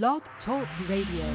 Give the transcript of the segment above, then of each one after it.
Blog Talk Radio.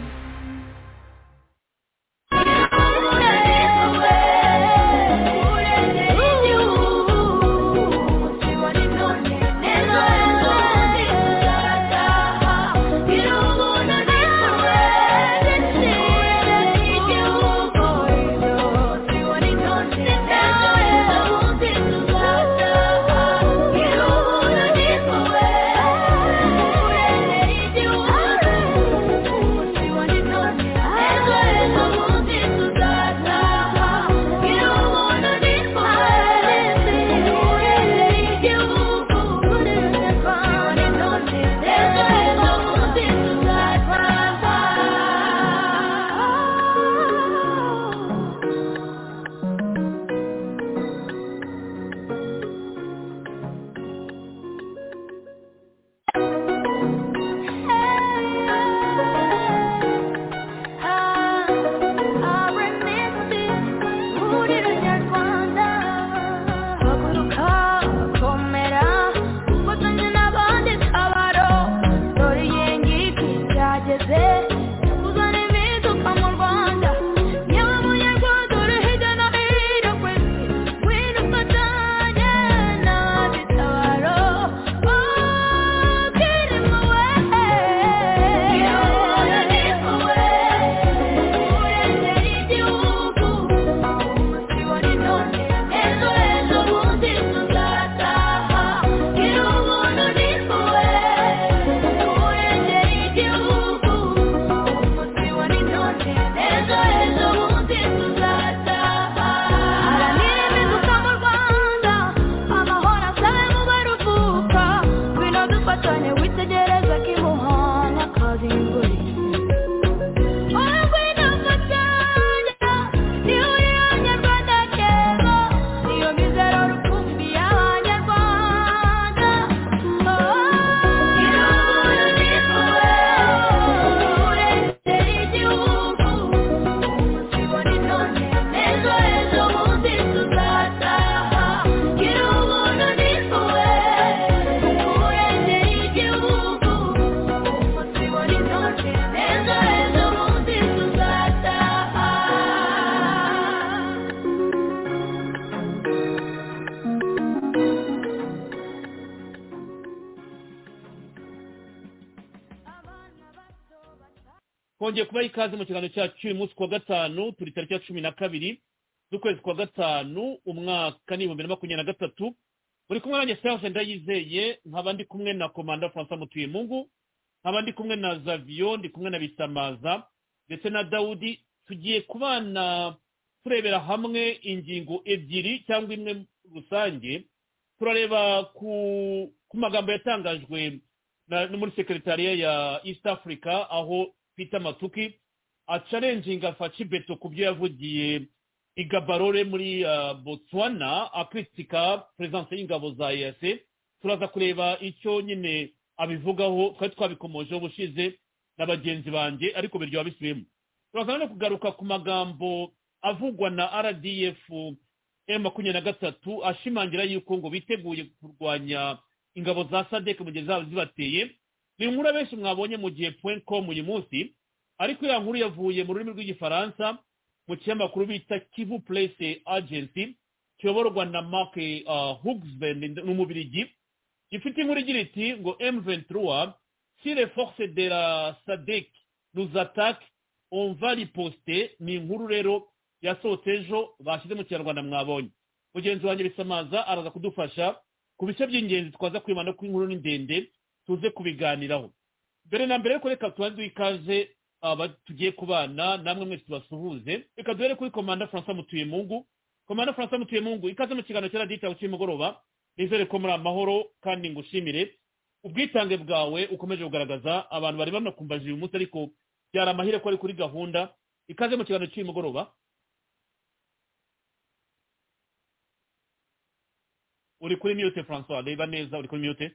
Twongeye kubaha ikaze mu kiganiro cyacu cy'uyu munsi kuwa gatanu turi tariki ya cumi na kabiri z'ukwezi kwa gatanu umwaka n'ibihumbi na makumyabiri na gatatu. Buri kumwe nanjye serge ndayizeye nkaba ndi kumwe na komanda francois mutuyemungu nkaba ndi kumwe na zaviyo ndi kumwe na bisamaza ndetse na dawudi tugiye kubana turebera hamwe ingingo ebyiri cyangwa imwe rusange turareba ku magambo yatangajwe muri sekeretariya ya east africa aho peter matuki acarenjinga faci beto ku byo yavugiye i gabarore muri botswana akritika perezidansi y'ingabo za eyase turaza kureba icyo nyine abivugaho twari twabikomojeho ubushize na bagenzi banjye ariko biryoha bisubiyemo turaza no kugaruka ku magambo avugwa na rdf m makumyabiri na gatatu ashimangira yuko ngo biteguye kurwanya ingabo za sadek mu gihe zaba zibateye. Ni inkuru benshi mwabonye mu gihe point com uyu munsi ariko iyo nkuru yavuye mu rurimi rw'igifaransa mu kinyamakuru bita kivu place agency kiyoborwa na mark hugsben n'umubirigi gifite inkuru igira iti ngo m23 si les forces de la sadek nous attaque on va ni inkuru rero yasohotse ejo bashyize mu kinyarwanda mwabonye. Mugenzi wanjye bisamaza araza kudufasha ku bice by'ingenzi twaza kwibanda ko inkuru ni ndende tuze kubiganiraho. Mbere na mbere ariko reka tubanze ikaze aba tugiye kubana namwe mwese tubasuhuze. Reka duhere kuri komanda francois mutuyemungu komanda francois mutuyemungu ikaze mu kiganiro cya radiyo cy'umugoroba nizere ko muri amahoro kandi ngushimire. Ubwitange bwawe ukomeje kugaragaza abantu bari banakumbaje uyu munsi ariko byari amahire ko ari kuri gahunda. Ikaze mu kiganiro cy'uyu mugoroba uri kuri mute francois. Reba neza uri kuri mute.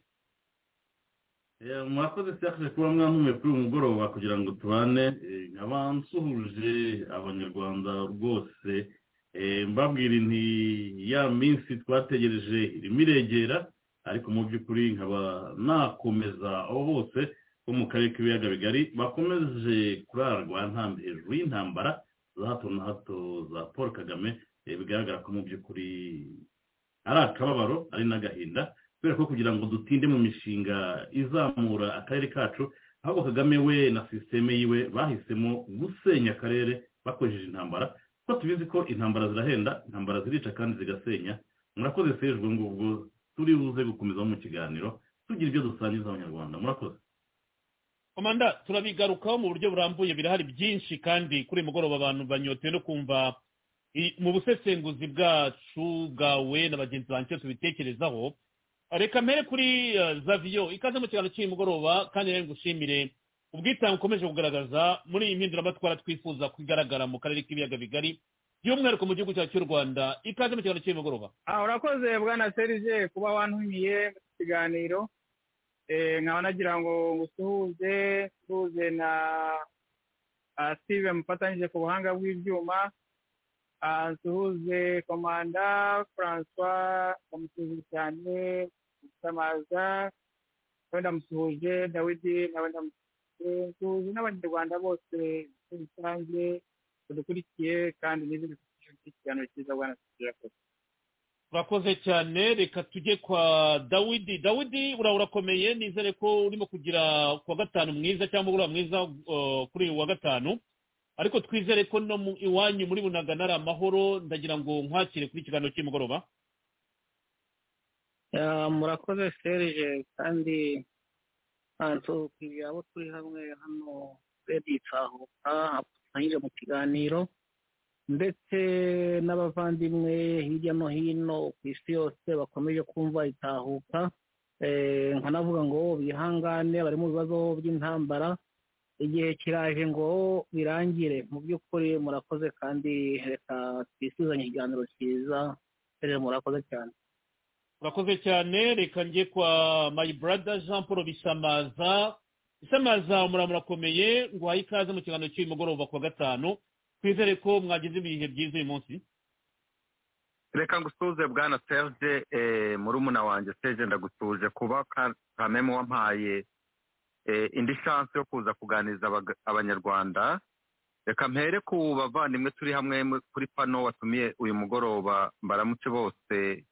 Murakoze serge kuba mwantumiye kuri uyu mugoroba kugira ngo tubane nkaba nsuhuje abanyarwanda rwose. Mbabwira inti ya minsi twategereje irimo iregera ariko mu by'ukuri nkaba nakomeza aho bose bo mu karere k'ibiyaga bigari bakomeje kurarwa hejuru y'intambara za hato na hato za paul kagame. Bigaragara ko mu by'ukuri ari akababaro ari n'agahinda. Kubera ko kugira ngo dutinde mu mishinga izamura akarere kacu ahubwo kagame we na sisiteme yiwe bahisemo gusenya akarere bakoresheje intambara kuko tubizi ko intambara zirahenda intambara zirica kandi zigasenya. Murakoze sejwe ngubwo turi buze gukomeza mu kiganiro tugira ibyo dusangiza abanyarwanda. Murakoze. Komanda turabigarukaho mu buryo burambuye birahari byinshi kandi kuri mugoroba abantu banyotewe no kumva mu busesenguzi bwacu bwawe na bagenzi banjye tubitekerezaho reka mbere kuri zaviyo ikaze mu kiganiro cy'uyu mugoroba kandi rero ngushimire ubwitange ukomeje kugaragaza muri iyi mpinduramatwara twifuza kugaragara mu karere k'ibiyaga bigari by'umwihariko mu gihugu cyacu cy'u rwanda. Ikaze mu kiganiro cy'uyu mugoroba urakoze bwana serije kuba wantumiye mu kiganiro. Nkaba nagira ngo ngusuhuze suhuze na steve mufatanyije ku buhanga bw'ibyuma. Nsuhuze komanda francois ndamusuhuje cyane samaza nawe ndamusuhuje dawidi nawe ndamusuhuje nsuhuje n'abanyarwanda bose muri rusange badukurikiye kandi n'izindi ikiganiro cyiza bwana serije urakoze cyane reka tujye kwa dawidi. Dawidi urakomeye nizere ko urimo kugira kuwa gatanu mwiza cyangwa uriya mwiza kuri uyu wa gatanu. Ariko twizere ko no iwanyu muri bunagana ari amahoro ndagira ngo nkwakire kuri ikiganiro cy'umugoroba. Murakoze serije kandi tukibwira abo turi hamwe hano redi tsahuka dufatanyije mu kiganiro ndetse n'abavandimwe hirya no hino ku isi yose bakomeje kumva itahuka nkanavuga ngo bihangane bari mu bibazo by'intambara igihe kiraje ngo birangire. Mu by'ukuri murakoze kandi reka twisuzanye ikiganiro cyiza murakoze cyane. Urakoze cyane. Reka njye kwa brother jean paul bisamaza. Bisamaza murakomeye ngo uhaye ikaze mu kiganiro cy'uyu mugoroba ku wa gatanu. Twizere ko mwagize ibihe byiza uyu munsi. Reka ngusuhuze bwana serge murumuna wanjye. Serge ndagusuje kuba kameme wampaye indi shansi yo kuza kuganiriza abanyarwanda. Reka mpere ku bavandimwe turi hamwe kuri pano watumiye uyu mugoroba. Mbaramutse bose.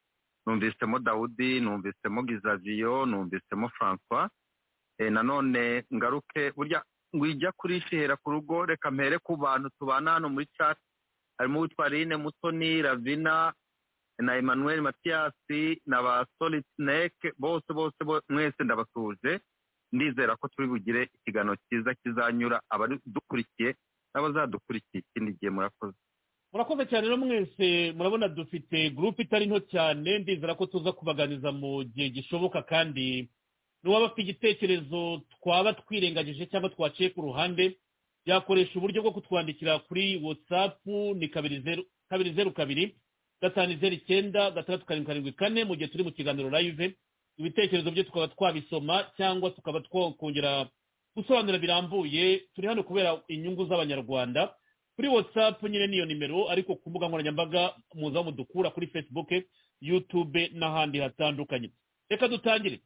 Numvisemo dawudi numvisemo gizaviyo numvisemo francois. Nanone ngaruke burya wijya kurishihera ku rugo reka mpere ku bantu tubana hano muri chat. Harimo uwitwa rine mutoni ravina na emmanuel matiyasi na ba solid snake bose bose mwese ndabasuje ndizera ko turi bugire ikiganiro cyiza kizanyura abadukurikiye n'abazadukurikiye. Ikindi gihe murakoze. Murakoze cyane rero mwese murabona dufite gurupe itari nto cyane ndizera ko tuza kubaganiza mu gihe gishoboka kandi n'uwaba afite igitekerezo twaba twirengagije cyangwa twaciye ku ruhande yakoresha uburyo bwo kutwandikira kuri watsapu ni kabiri zeru kabiri gatanu zeru icyenda gatandatu karindwi karindwi kane mu gihe turi mu kiganiro live. Ibitekerezo bye tukaba twabisoma cyangwa tukaba twakongera gusobanura birambuye. Turi hano kubera inyungu z'abanyarwanda. Kuri watsapu nyine niyo nimero ariko ku mbuga nkoranyambaga muzaho mudukura kuri facebook yutube n'ahandi hatandukanye. Reka dutangire.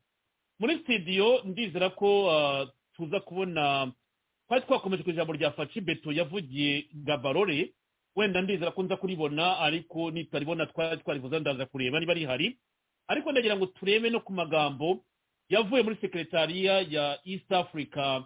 Muri sitidiyo ndizera ko tuza kubona twari twakomeje ku ijambo rya faci beto yavugiye gabarore wenda ndizera ko nza kuribona ariko nitaribona twari twarivuza ndaza kureba niba rihari ariko ndagira ngo turebe no ku magambo yavuye muri sekretariya ya east africa.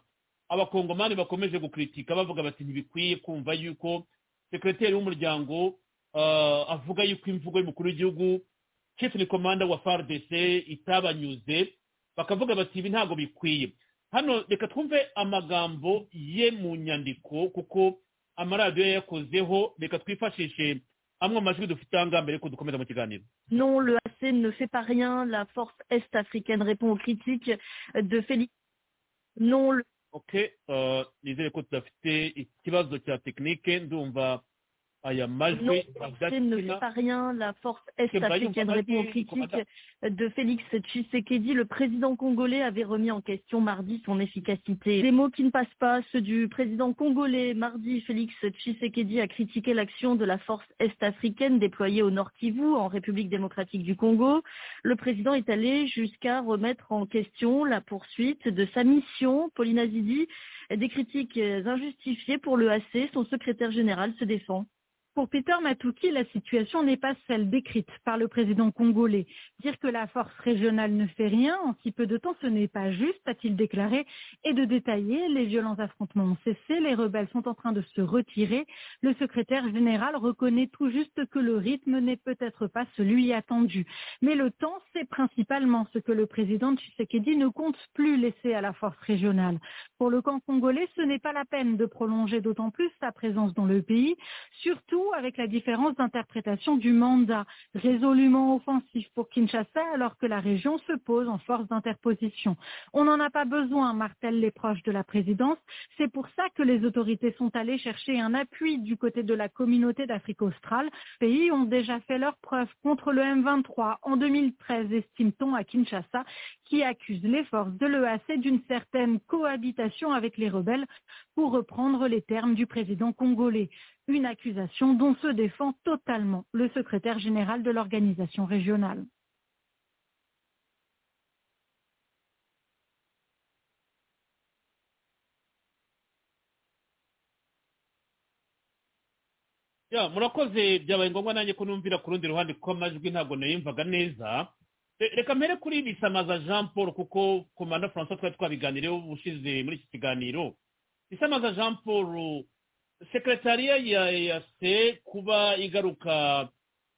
Non le AC ne fait pas rien. La force est africaine répond aux critiques de Félix. Non. Ok nizere ko tudafite ikibazo cya tekinike ndumva Non, RDC ne fait pas rien. La force est-africaine on répond aux critiques de Félix Tshisekedi. Le président congolais avait remis en question mardi son efficacité. Des mots qui ne passent pas, ceux du président congolais. Mardi, Félix Tshisekedi a critiqué l'action de la force est-africaine déployée au Nord Kivu, en République démocratique du Congo. Le président est allé jusqu'à remettre en question la poursuite de sa mission. Pauline Azidi, des critiques injustifiées pour le AC, son secrétaire général se défend. Pour Peter Matuki, la situation n'est pas celle décrite par le président congolais. Dire que la force régionale ne fait rien en si peu de temps, ce n'est pas juste, a-t-il déclaré, et de détailler les violents affrontements ont cessé, les rebelles sont en train de se retirer. Le secrétaire général reconnaît tout juste que le rythme n'est peut-être pas celui attendu. Mais le temps, c'est principalement ce que le président Tshisekedi ne compte plus laisser à la force régionale. Pour le camp congolais, ce n'est pas la peine de prolonger d'autant plus sa présence dans le pays, surtout avec la différence d'interprétation du mandat résolument offensif pour Kinshasa alors que la région se pose en force d'interposition. On n'en a pas besoin, martèlent les proches de la présidence. C'est pour ça que les autorités sont allées chercher un appui du côté de la communauté d'Afrique australe. Pays ont déjà fait leurs preuves contre le M23 en 2013, estime-t-on à Kinshasa, qui accuse les forces de l'EAC d'une certaine cohabitation avec les rebelles, pour reprendre les termes du président congolais. Une accusation dont se défend totalement le secrétaire général de l'organisation régionale. Reka mpere kuri bisamaza jean paul kuko komanda francois twari twabiganireho ubushize muri iki kiganiro. Bisamaza jean paul sekretariya ya eyase kuba igaruka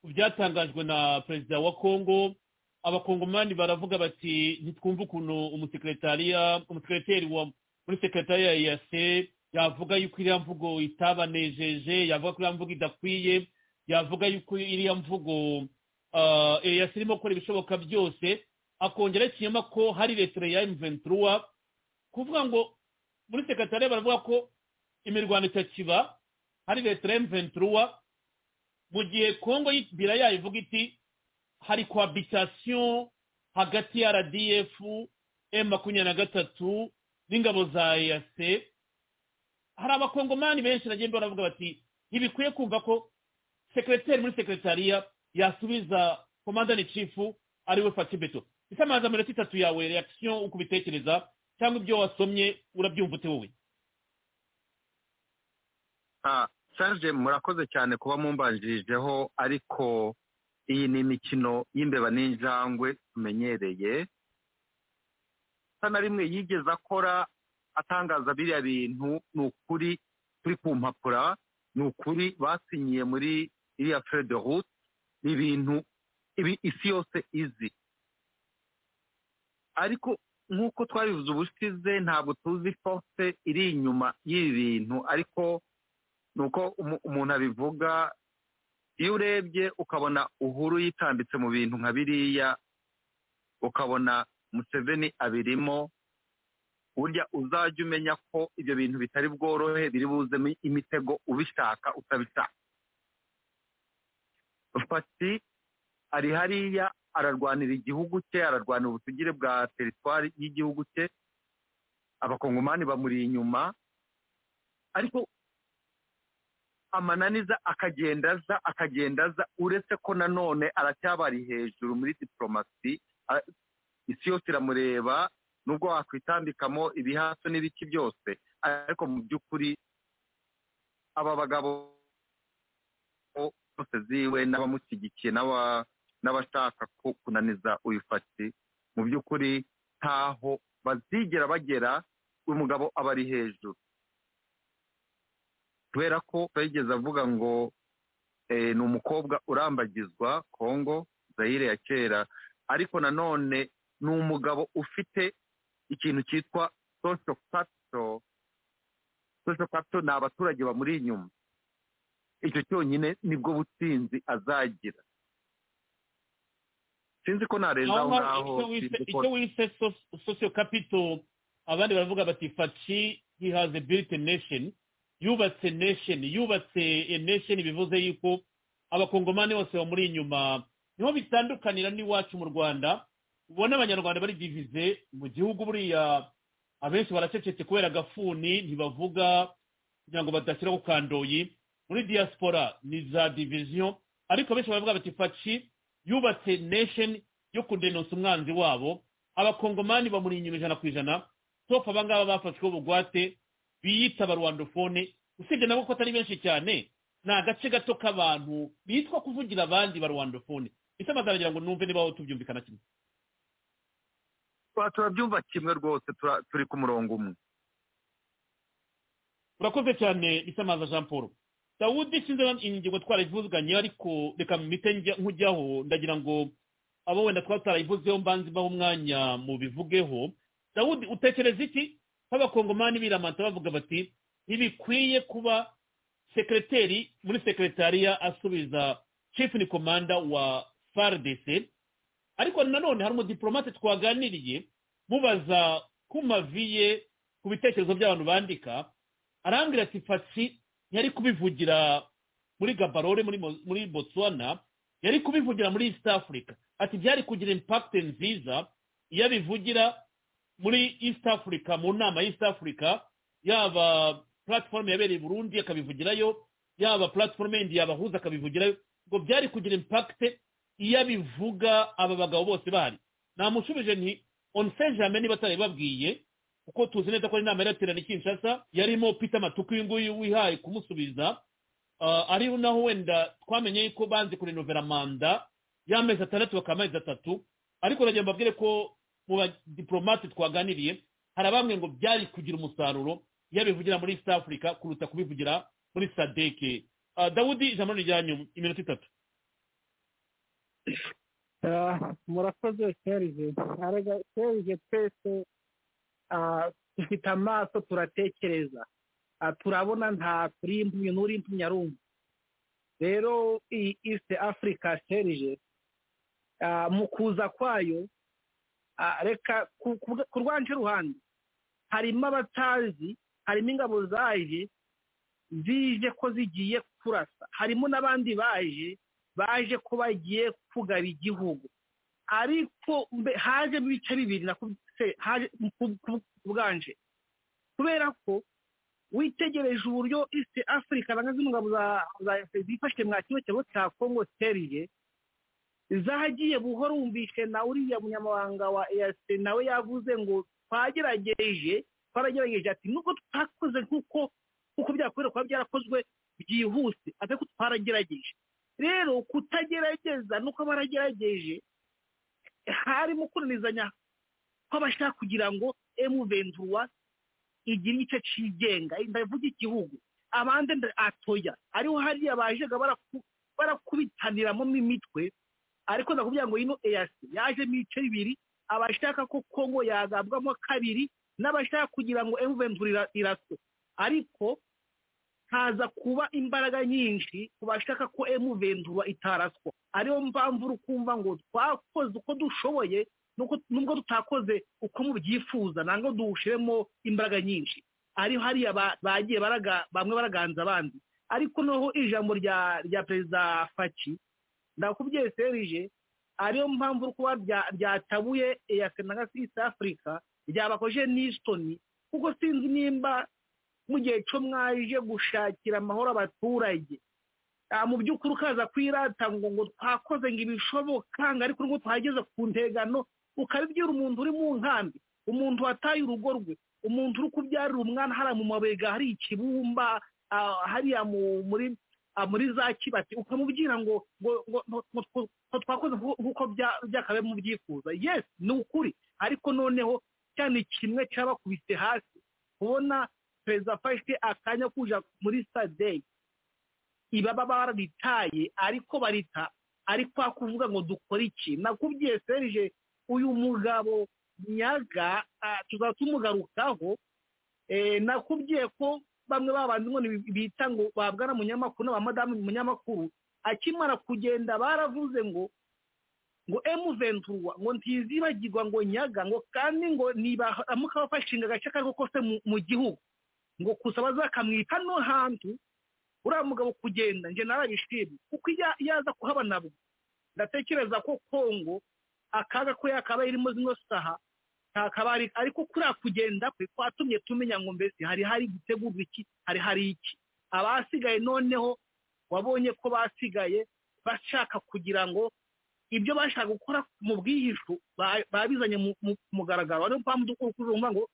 ku byatangajwe na perezida wa kongo abakongomani baravuga bati ntitwumve ukuntu umusekretariya umusekreteri wa muri sekretariya ya eyase yavuga yuko iriya mvugo itabanejeje yavuga ko iriya mvugo idakwiye yavuga yuko iriya mvugo ah, eyase irimo gukora ibishoboka byose akongera ikinyoma ko hari leta ya M23 kuvuga ngo muri sekretariya baravuga ko imirwano itakiba hari leta ya M23 mu gihe kongo y'ibira yayo ivuga iti hari cohabitation hagati ya rdf m makumyabiri na gatatu n'ingabo za eac hari abakongomani benshi nagiye mbona bavuga bati ntibikwiye kumva ko sekreteri muri sekretariya yasubiza komandani cifu ari we fatibeto ese amazi itatu yawe reaction uko ubitekereza cyangwa ibyo wasomye urabyumva ute wowe? Ah, Serge murakoze cyane kuba mumbanjirijeho ariko iyi ni imikino y'imbeba n'injangwe tumenyereye. Asa na rimwe yigeze akora atangaza biriya bintu ni ukuri turi ku mpapuro ni ukuri basinyiye muri iriya fere de route ibintu ibi isi yose izi. Ariko nk'uko twabivuze ubushize ntabwo tuzi force iri inyuma y'ibi bintu. Ariko ni uko umu- umuntu abivuga iyo urebye ukabona uhuru yitambitse mu bintu nka biriya ukabona museveni abirimo burya uzajya umenya ko ibyo bintu bitari bworohe biri buzemo imitego ubishaka utabishaka. Fati ari hariya ararwanira igihugu cye ararwanira ubusugire bwa teritwari y'igihugu cye abakongomani bamuri inyuma ariko amananiza akagenda aza akagenda aza uretse ko nanone aracyabari hejuru muri diporomasi isi yose iramureba nubwo wakwitambikamo ibihato n'ibiki byose. Ariko mu by'ukuri aba bagabo bose ziwe n'abamushyigikiye n'aba- n'abashaka ku- kunaniza uyu fati mu by'ukuri ntaho bazigera bagera uyu mugabo aba ari hejuru. Kubera ko yigeze avuga ngo eh, ni umukobwa urambagizwa kongo zayire ya kera. Ariko nanone ni umugabo ufite ikintu cyitwa social capital. Social capital ni abaturage bamuri inyuma. Icyo cyonyine ni bwo butsinzi azagira. Sinzi ko narenza aho ngaho icyo wise- socio capital abandi baravuga bati faci he has a built a nation yubatse nation yubatse nation bivuze yuko abakongomani bose bamuri inyuma ni ho bitandukanira n'iwacu mu rwanda ubona abanyarwanda bari divize mu gihugu buriya abenshi baracecetse kubera agafuni ntibavuga kugira ngo badashyira ku kandoyi. Muri diaspora ni za division. Ariko benshi baravuga bati faci yubatse nation yo kudenonsa umwanzi wabo. Abakongomani bamuri inyuma ijana ku ijana. Topu abangaba bafashweho ubugwate biyita abarwandofone. Usibye nabo ko atari benshi cyane ni agace gato k'abantu bitwa kuvugira abandi barwandofone. Ese amazaragira ngo numve niba tubyumvikana kimwe? Turabyumva kimwe rwose turi ku murongo umwe. Urakoze cyane bisamaza jean paul. Dawudi sinzi ingingo twarayivuzganye ariko reka mpite nkujyaho ndagira ngo abo wenda twaba tarayivuzeho mbanze baho umwanya mu bivugeho. Dawudi utekereza iki? Nk'abakongomani biramanta bavuga bati ntibikwiye kuba sekreteri muri sekretariya asubiza chief ni komanda wa fardc ariko nanone hari umudipolomate twaganiriye mubaza ku mavi ye ku bitekerezo by'abantu bandika arambwira ati fatsi yari kubivugira muri gabarore muri botswana yari kubivugira muri east africa. Ati byari kugira impact nziza iyo abivugira muri east africa mu nama y'east africa yaba platform yabereye i burundi akabivugirayo yaba platform yindi yabahuza akabivugirayo. Ngo byari kugira impact iyo abivuga aba bagabo bose bahari namushubije nti on saint germain niba atarabibabwiye kuko tuzi neza ko ari inama yaraterana kinshasa yarimo peter matuku uyu nguyu wihaye kumusubiza ari naho wenda twamenye yuko banze kurenovera manda y'amezi atandatu bakaba amezi atatu. Ariko nagira mbabwire ko mu badipolomate twaganiriye hari abamwe ngo byari kugira umusaruro iyo abivugira muri east africa kuruta kubivugira muri sadeke dawudi ijambo rijyanyu iminota itatu. Murakoze serije serije twese dufite amaso turatekereza. Turabona nta turi impumyi n'uri impumyi arumva rero iyi east africa serije mu kuza kwayo reka ku rwanje ruhande harimo abatazi harimo ingabo zaje zije ko zigiye kurasa. Harimo n'abandi baje baje ko bagiye kugaba igihugu. Ariko hajemo ibice bibiri bwanje. Kubera ko witegereje uburyo east africa na zimwe ngabo zifashe mwa kimwe kigo cya congo seriye zagiye buhoro wumvishe na uriya munyamabanga wa eyase nawe yavuze ngo twagerageje twaragerageje ati nubwo tutakoze nk'uko nk'uko byakwiriye kuba byarakozwe byihuse ariko twaragerageje. Rero kutagerageza nuko baragerageje harimo kunanizanya kw'abashaka kugira ngo emu ventura igire igice cigenga. Ndavuga igihugu. Abandi atoya. Ariho hariya bajaga barakubitaniramo imitwe ariko ndakubwira ngo ino eyasi yajemo ibice bibiri abashaka ko kongo yagabwamo kabiri n'abashaka kugira ngo emu ventura iraswe. Ariko haza kuba imbaraga nyinshi ku bashaka ko emu ventura itaraswa. Ariyo mpamvu uri kumva ngo twakoze uko dushoboye nubwo tutakoze uko mubyifuza ntabwo dushiremo imbaraga nyinshi. Ariho hariya bagiye bamwe baraganza abandi. Ariko noneho ijambo rya perezida faki ndakubwiye serije ariyo mpamvu uri kuba ryatabuye eyase na east africa ryabakoje n'isitoni kuko sinzi nimba mu gihe cyo mwaje gushakira amahoro abaturage. Mu by'ukuri ukaza kwirata ngo ngo twakoze ngo ibishoboka ngo ariko ngo tuhageze ku ntegano ukabibwira umuntu uri mu nkambi umuntu wataye urugo rwe umuntu uri kubyarira umwana hariya mu mabega hari ikibumba hariya muri muri za kibati ukamubwira ngo ngo twakoze nk'uko byakabaye mu byifuza yesi ni ukuri. Ariko noneho cyane kimwe cyabakubise hasi. Kubona perezida afashe akanya kuja muri sadeyi ibaba baritaye ariko barita ariko kuvuga ngo dukore iki? Nakubwiye serije uyu mugabo nyaga tuzaba tumugarukaho nakubwiye ko bamwe babandi ngo bita ngo babwana munyamakuru n'abamadamu munyamakuru akimara kugenda baravuze ngo ngo emu ventura ngo ntizibagirwa ngo nyaga ngo kandi ngo nibaramuka bafashinga agace ako kose mu gihugu ngo gusa bazakamwita no hantu uriya mugabo kugenda njye narabishimye kuko iyo aza kuhaba nabwo ndatekereza ko kongo akaga ko yakaba irimo zino saha ntakaba ari ariko kuriya kugenda kwe kwatumye tumenya ngo mbese hari hari gutegurwa iki hari hari iki? Abasigaye noneho wabonye ko basigaye bashaka kugira ngo ibyo bashaka gukora mu bwihisho ba- babizanye ku mugaragaro. Ariyo mpamvu dukora kuvuga ngo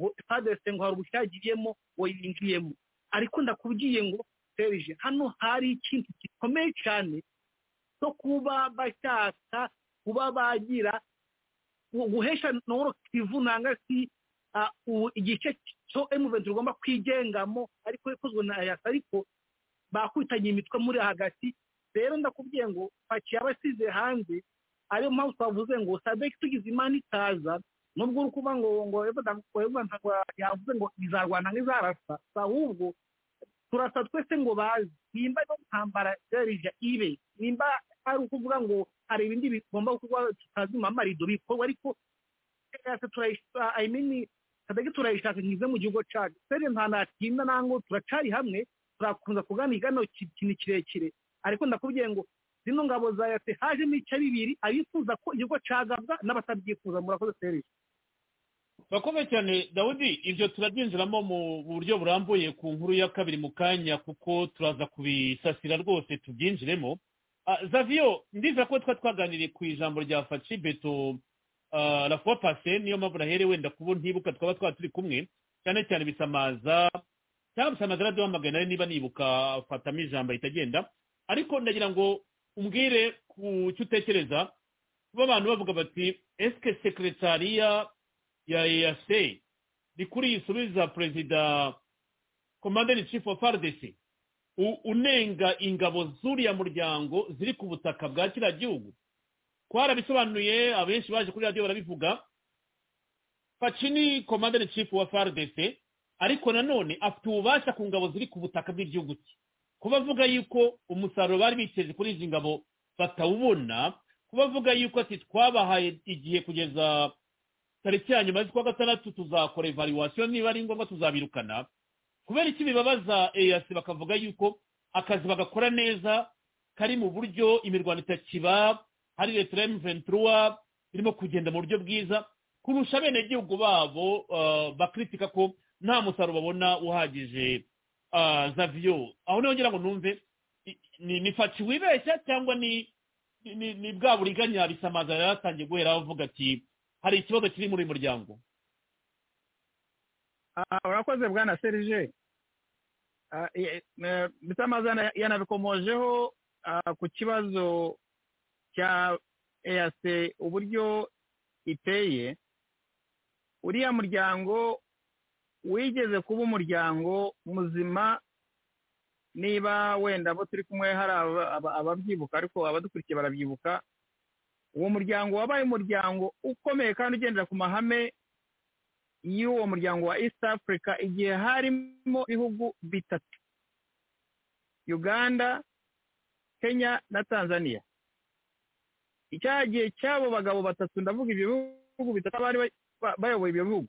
ngo padese ngo hari ubushyagiriyemo ngo yinjiyemo. Ariko ndakubwiye ngo serije hano hari ikintu gikomeye cyane cyo kuba bashaka kuba bagira gu- guhesha noro kivu nanga si igice cyo emuventi rugomba kwigengamo ariko ikozwe na yasa ariko bakwitanye imitwe muri hagati. Rero ndakubwiye ngo pakiye abasize hanze ariyo mpamvu twavuze ngo sadeki tugize imana itaza? Nubwo uri kuba ngo ngo ntabwo yavuze ngo izarwana nk'izarasa. Ahubwo turasa twese ngo bazi. Nimba no ntambara serije ibe nimba ari ukuvuga ngo hari ibindi bigomba gukorwa tutazi mu mamarido bikorwa ariko yose turayishaka nkize mu gihugu cyacu sere nta natinda nango turacari hamwe turakunza kuganira no kintu kirekire. Ariko ndakubwiye ngo zino ngabo za yase hajemo icya bibiri abifuza ko igihugu cagabwa n'abatabyifuza murakoze serije bakomeye cyane dawudi ibyo turabyinjiramo mu buryo burambuye ku nkuru ya kabiri mu kanya kuko turaza kubisasira rwose tubyinjiremo. Ah, zavio ndiza ko twa twaganiriye ku ijambo rya faci beto. Ah, la fois passé niyo mpamvu nahere wenda kubo ntibuka twaba twaba turi kumwe cyane cyane bisamaza cyangwa bisamaza araduhamagaye nawe niba nibuka afatamo ijambo ahita agenda. Ariko ndagira ngo umbwire ku cyo utekereza kuba abantu bavuga bati esike sekretariya ya EAC ni kuri yisubiza perezida commander in chief of RDC u- unenga ingabo z'uriya muryango ziri ku butaka bwa kiriya gihugu. Twarabisobanuye abenshi baje kuri radiyo barabivuga faci ni commander in chief wa FARDC ariko nanone afite ububasha ku ngabo ziri ku butaka bw'igihugu cye. Kuba avuga yuko umusaruro bari biteje kuri izi ngabo batawubona kuba avuga yuko ati twabahaye igihe kugeza tariki ya nyuma z'ukwa gatandatu tuzakora evaluation niba ari ngombwa tuzabirukana. Kubera iki bibabaza EAC bakavuga yuko akazi bagakora neza kari mu buryo imirwano itakiba hari leta M23 irimo kugenda mu buryo bwiza kurusha abenegihugu babo uh, bakritika ko nta musaruro babona uhagije uh, zavyo aho ni ho ngira ngo numve ni, faci wibeshya cyangwa ni bwa buriganya bisamaza yari yatangiye guhera avuga ati hari ikibazo kiri muri uyu muryango? Ah, urakoze bwana serije Ah, eh, eh, bisamaza yanabikomojeho ah, ku kibazo cya EAC uburyo iteye uriya muryango wigeze kuba umuryango muzima niba wenda abo turi kumwe hari aba- aba- ababyibuka ariko abadukurikiye barabyibuka uwo muryango wabaye umuryango ukomeye kandi ugendera ku mahame y'uwo muryango wa east africa igihe harimo ibihugu bitatu. Uganda kenya na tanzania. Icyaha gihe cy'abo bagabo batatu ndavuga ibyo bihugu bitatu bari ba- bayoboye ibyo bihugu.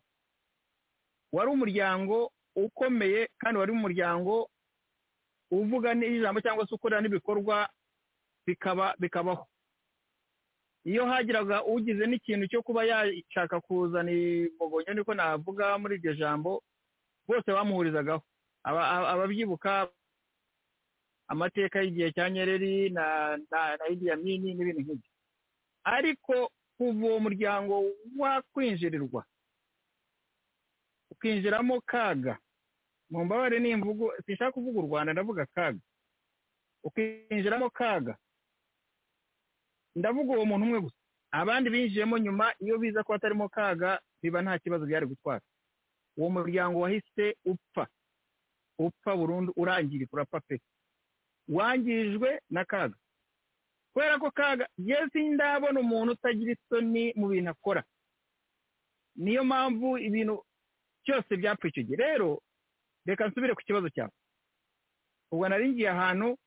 Wari umuryango ukomeye kandi wari umuryango uvuga n'ijambo cyangwa se ukorera n'ibikorwa bikaba bikabaho. Iyo hagiraga ugize n'ikintu cyo kuba yashaka kuzana ibogonyo niko navuga muri iryo jambo bose bamuhurizagaho. Aba- aba- ababyibuka amateka y'igihe cya nyereri na na Idi Amin n'ibintu nk'ibyo. Ariko kuva uwo muryango wakwinjirirwa ukinjiramo kaga mu mbabare n'imvugo sinshaka kuvuga u rwanda ndavuga kaga. Ukinjiramo kaga ndavuga uwo muntu umwe gusa. Abandi binjiyemo nyuma iyo biza ko hatarimo kaga biba nta kibazo byari gutwara. Uwo muryango wahise upfa. Upfa burundu urangirika urapfa pe. Wangirijwe na kaga. Kubera ko kaga yesi ndabona umuntu utagira isoni mu bintu akora. Niyo mpamvu ibintu byose byapfa icyo gihe. Rero reka nsubire ku kibazo cyawe. Ubwo nari ngiye ahantu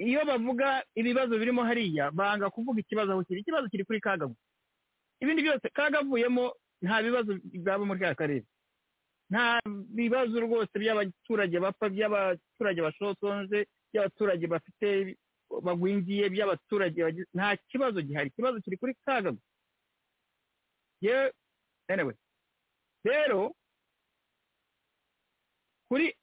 iyo bavuga ibibazo birimo hariya banga kuvuga ikibazo aho kiri. Ikibazo kiri kuri kaga ibindi byose kaga avuyemo nta bibazo byaba muri ka karere. Nta bibazo rwose by'abaturage bapfa by'abaturage bashotonje by'abaturage bafite bagwingiye by'abaturage nta kibazo gihari. Ikibazo kiri kuri kaga anyway. Rero kuri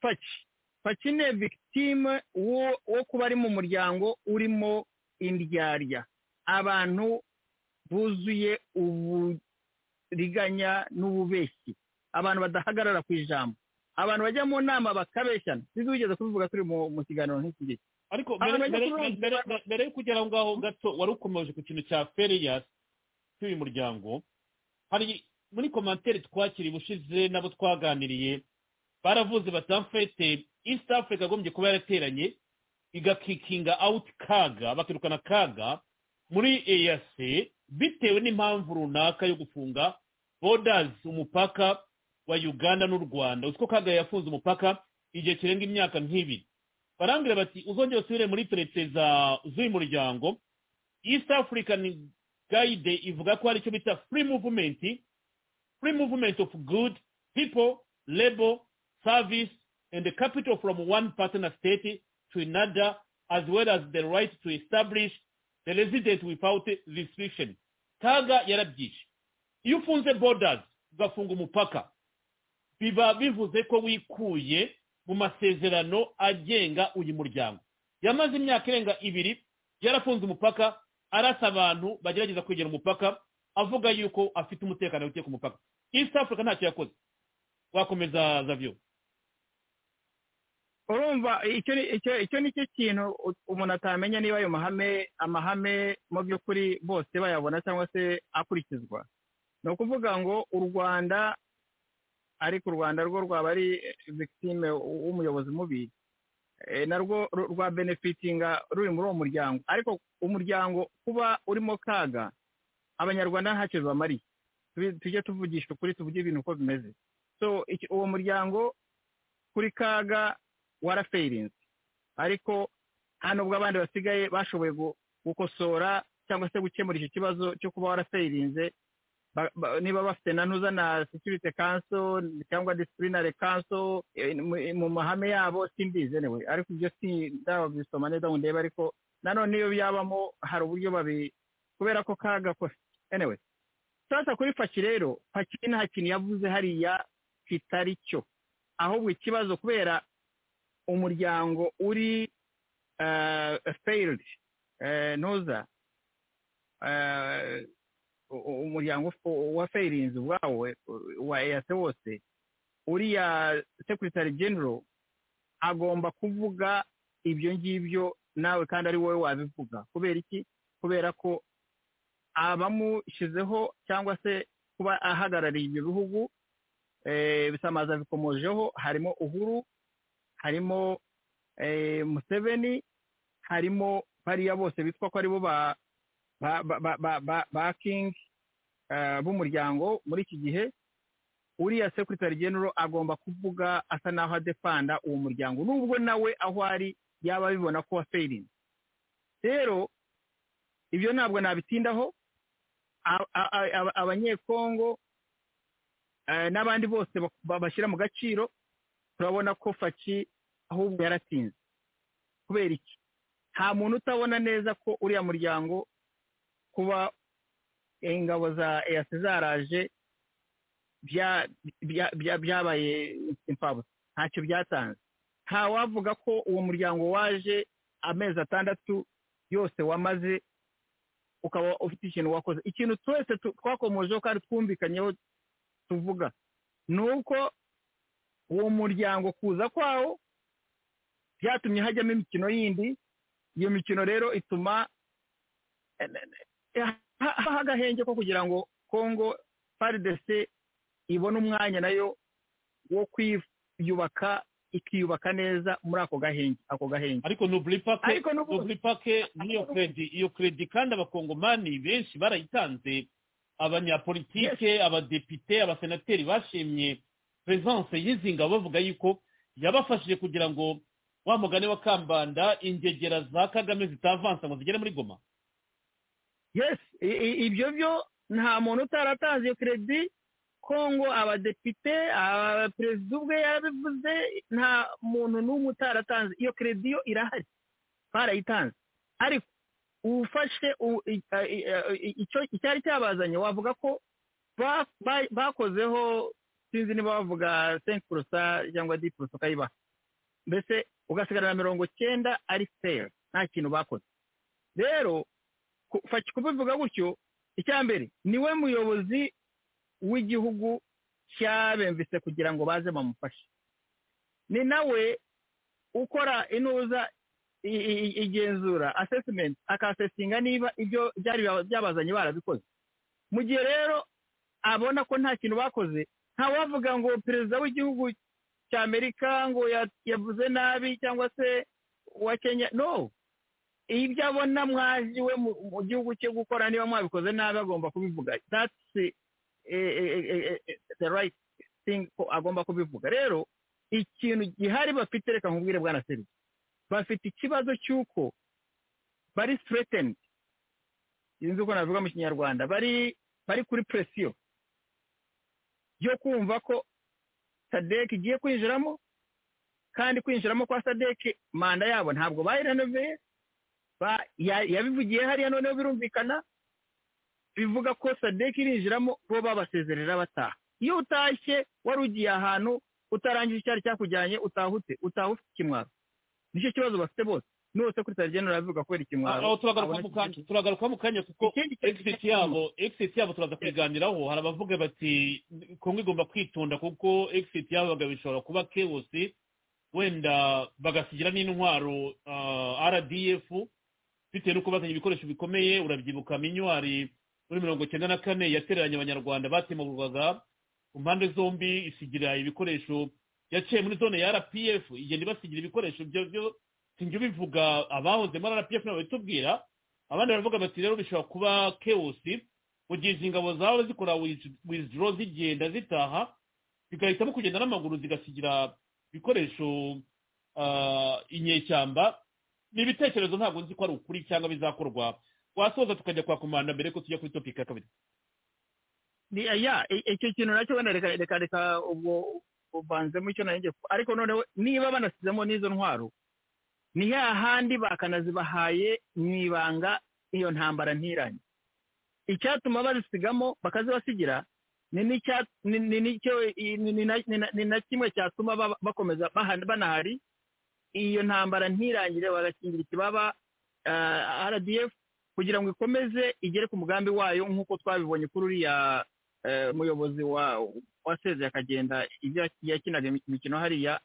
paki paki ni victime wo kuba ari mu muryango urimo indyarya. Abantu buzuye uburiganya n'ububeshyi. Abantu badahagarara ku ijambo. Abantu bajya mu nama bakabeshyana sizi wigeze kubivuga turi mu kiganiro nk'iki ngiki ariko mbere yo kugera aho ngaho gato wari ukomeje ku kintu cya feriyasi cy'uyu muryango hari muri komantere twakiriye ubushize nabo twaganiriye baravuze bati amfete east africa agombye kuba yarateranye igakikinga awuti kaga bakirukana kaga muri eyase bitewe n'impamvu runaka yo gufunga bodazi umupaka wa uganda n'u rwanda. Uzi ko kaga yafunze umupaka igihe kirenga imyaka nk'ibiri barambwira bati uzongera usubire muri za z'uyu muryango. East african guide ivuga ko hari icyo bita free movement free movement of good people labor service and the capital from one partner state to another as well as the right to establish the resident without restriction. Kaga yarabyishe iyo ufunze borders ugafunga umupaka biba bivuze ko wikuye mu masezerano agenga uyu muryango. Yamaze imyaka irenga ibiri yarafunze umupaka arasa abantu bagerageza kwegera umupaka avuga yuko afite umutekano witiye ku mupaka. East africa ntacyo yakoze. Wakomeza zavyo urumva icyo ni cyo kintu umuntu atamenya niba ayo mahame amahame mu by'ukuri bose bayabona cyangwa se akurikizwa. Ni ukuvuga ngo u rwanda ariko u rwanda rwo rwaba ari victime w'umuyobozi mubi eh, narwo rwa benefitinga ruri muri uwo muryango. Ariko umuryango kuba urimo kaga abanyarwanda ntacyo bibamariye tujye tuvugisha ukuri tuvuge ibintu uko bimeze. So uwo muryango kuri kaga warafeirinze ariko nta nubwo abandi basigaye bashoboye gu- gukosora cyangwa se gukemura icyo kibazo cyo kuba ba- niba bafite na ntuza na security council cyangwa disciplinary council eh, mu- mahame yabo simbizi anyway. Ariko ibyo si ndabisoma neza ngo ndebe ariko nanone niyo byabamo hari uburyo babi kubera ko kaga ko anyway. Sasa kuri faki rero faki nta kintu yavuze hariya kitari cyo. Ahubwo ikibazo kubera umuryango uri failed ntuza eh, u- u- umuryango wa fairinzi ubwawe u- wa eyase wose uriya secretary general agomba kuvuga ibyo ngibyo nawe kandi ari wowe wabivuga. Kubera iki? Kubera ko abamushyizeho cyangwa se kuba ahagarariye ibyo bihugu eh, bisamaza bikomojeho harimo uhuru harimo eh, museveni harimo bariya bose bitwa ko ari bo ba ba ba ba ba ba ba king eh, b'umuryango muri iki gihe. Uriya secretary general agomba kuvuga asa naho adefanda uwo muryango nubwo nawe aho ari yaba abibona ko wafeirinze rero ibyo ntabwo nabitindaho. Abanyekongo eh, n'abandi bose babashyira mu gaciro turabona ko faki ahubwo yaratinze. Kubera iki? Nta muntu utabona neza ko uriya muryango kuba ingabo za eyasi zaraje bya- bya- bya- byabaye imfabusa ntacyo byatanze. Nta wavuga ko uwo muryango waje amezi atandatu yose wamaze ukaba ufite ikintu wakoze. Ikintu twese twakomojeho kandi twumvikanyeho tuvuga ni uko uwo muryango kuza kwawo byatumye hajyamo imikino yindi. Iyo mikino rero ituma eh, ha- habaho agahenge ko kugira ngo kongo faridese ibone umwanya na yo wo kwiyubaka ikiyubaka neza muri ako gahenge ako gahenge. Ariko nuburi pake Ariko n'ubu- nuburi pake n'iyo kredi iyo kredi kandi abakongomani benshi barayitanze. Abanyapolitike abadepite abasenateri bashimye presence y'izi ngabo bavuga yuko yabafashije kugira ngo wa mugani wa kambanda ingegera za kagame zitavansa ngo zigere muri goma. Yes ibyo byo nta muntu utaratanze iyo kredi kongo abadepite perezida ubwe yabivuze nta muntu n'umwe utaratanze. Iyo kerediyo irahari barayitanze. Ariko ufashe icyari cyabazanye wavuga ko bakozeho sinzi niba bavuga senki porosa cyangwa di porosa ukayibaha mbese ugasigarana mirongo cyenda ari feri nta kintu bakoze. Rero kubivuga gutyo icya mbere ni we muyobozi w'igihugu cyabemvise kugira ngo baze bamufashe. Ni nawe ukora inuza igenzura asesimenti akasesinga niba ibyo byari byabazanye barabikoze. Mu gihe rero abona ko nta kintu bakoze ntawavuga ngo perezida w'igihugu cya amerika ngo yavuze nabi cyangwa se wa kenya. No. Ibyo abona mwaje we mu gihugu cye gukora niba mwabikoze nabi agomba kubivuga. The right thing ko agomba kubivuga. Rero ikintu gihari bafite reka nkubwire bwana serivisi bafite ikibazo cy'uko bari threatened. Sinzi uko navuga mu kinyarwanda. Bari bari kuri presiyo yo kumva ko sadek igiye kwinjiramo kandi kwinjiramo kwa sadek manda yabo ntabwo bayirenoveye yabivugiye hariya noneho birumvikana bivuga ko sadek irinjiramo bo babasezerera bataha. Iyo utashye wari ugiye ahantu utarangije icyari cyakujyanye utahute utaha ufite ikimwaro ni cyo kibazo bafite bose. Nose kuri tarigeno urabivuga kubera ikimwaro turagaruka mu kanya kuko exit yabo exit yabo turaza kubiganiraho hari abavuga bati kongo igomba kwitonda kuko exit yabo bishobora kuba kewosi wenda bagasigira n'intwaro rdf bitewe n'uko bazanye ibikoresho bikomeye. Urabyibuka minywari muri mirongo icyenda na kane yatereranye abanyarwanda batemurwaga ku mpande zombi isigira ibikoresho. Yaciye muri zone ya rpf igenda ibasigira ibikoresho byo sinjye ubivuga abahoze muri rpf nabo bitubwira abandi baravuga bati rero bishobora kuba kewosi mu gihe izi ngabo zaba zikora wizidoro zigenda zitaha zigahitamo kugenda n'amaguru zigasigira ibikoresho inyeshyamba ni ibitekerezo ntabwo nzi ko ari ukuri cyangwa bizakorwa. Wasoza tukajya kwa komanda mbere ko tujya kuri topiki ya kabiri. Icyo kintu na cyo wenda reka reka ubwo uvanzemo icyo nanjye ariko noneho niba banasizemo n'izo ntwaro ni hahandi bakanazibahaye mu ibanga iyo ntambara ntiranye? Icyatuma bazisigamo bakazibasigira ni na kimwe cyatuma bakomeza banahari. Iyo ntambara ntirangire bagakingira ikibaba rdf kugira ngo ikomeze igere ku mugambi wayo nk'uko twabibonye kuri uriya muyobozi wasezeye akagenda ibyo yakinaga imikino hariya.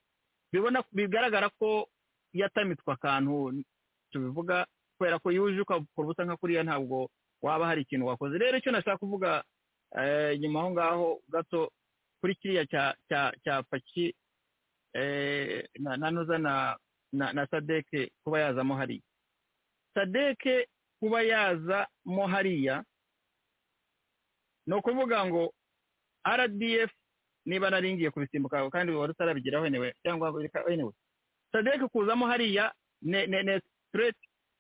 Bigaragara ko yatamitwa akantu tubivuga kubera ko yuje ukakora ubusa nka kuriya ntabwo waba hari ikintu wakoze. Rero icyo nashaka kuvuga nyuma aho ngaho gato kuri kiriya cya paki na nuza na sadeke kuba yazamo hariya. Sadeke kuba yazamo hariya ni ukuvuga ngo rdf niba naringiye kubisimbuka kandi wari utarabigeraho anyway cyangwa anyway sadeke kuzamo hariya ni straight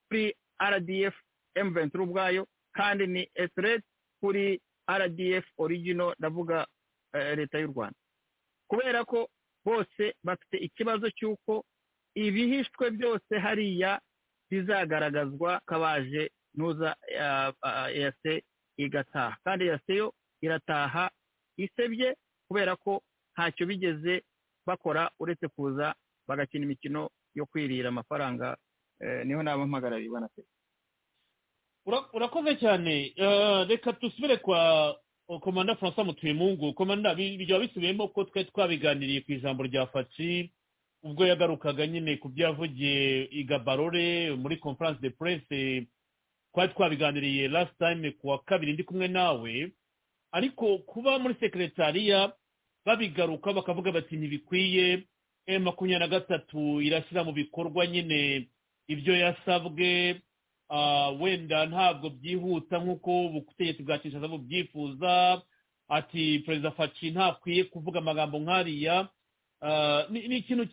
kuri rdf m23 ubwayo kandi ni straight kuri rdf original ndavuga leta y'u rwanda. Kubera ko bose bafite ikibazo cy'uko ibihishwe byose hariya bizagaragazwa kabaje ntuza eyase igataha. Kandi eyase yo irataha isebye kubera ko ntacyo bigeze bakora uretse kuza bagakina imikino yo kwirira amafaranga ni ho naba mpagarariye banase urakoze cyane. Reka dusubire kwa komanda francois mutuyemungu komanda bijya bisubiyemo ko twe twabiganiriye ku ijambo rya faci ubwo yagarukaga nyine ku byo yavugiye igabarore muri conference de presse. Twari twabiganiriye last time ku wa kabiri ndi kumwe nawe. Ariko kuba muri sekretariya babigaruka bakavuga bati ntibikwiye makumyabiri na gatatu irashyira mu bikorwa nyine ibyo yasabwe. Wenda ntabwo byihuta nk'uko ubutegetsi bwa kinshasa bubyifuza. Ati perezida faci ntakwiye kuvuga amagambo nk'ariya. Ni ikintu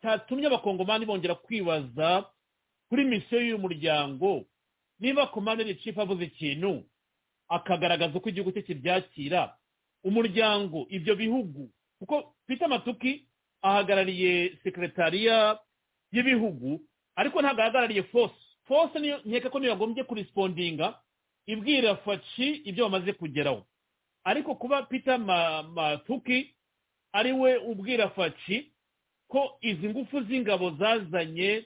cyatumye abakongomani bongera kwibaza kuri misiyo y'uyu muryango. Niba komanderi cifu avuze ikintu akagaragaza uko igihugu cye kibyakira. Umuryango ibyo bihugu kuko matuki ahagarariye sekretariya y'ibihugu ariko ntabwo ahagarariye force force niyo nkeka ko niyo yagombye kurisipondinga ibwira faci ibyo bamaze kugeraho. Ariko kuba peter matuki ari we ubwira faci ko izi ngufu z'ingabo zazanye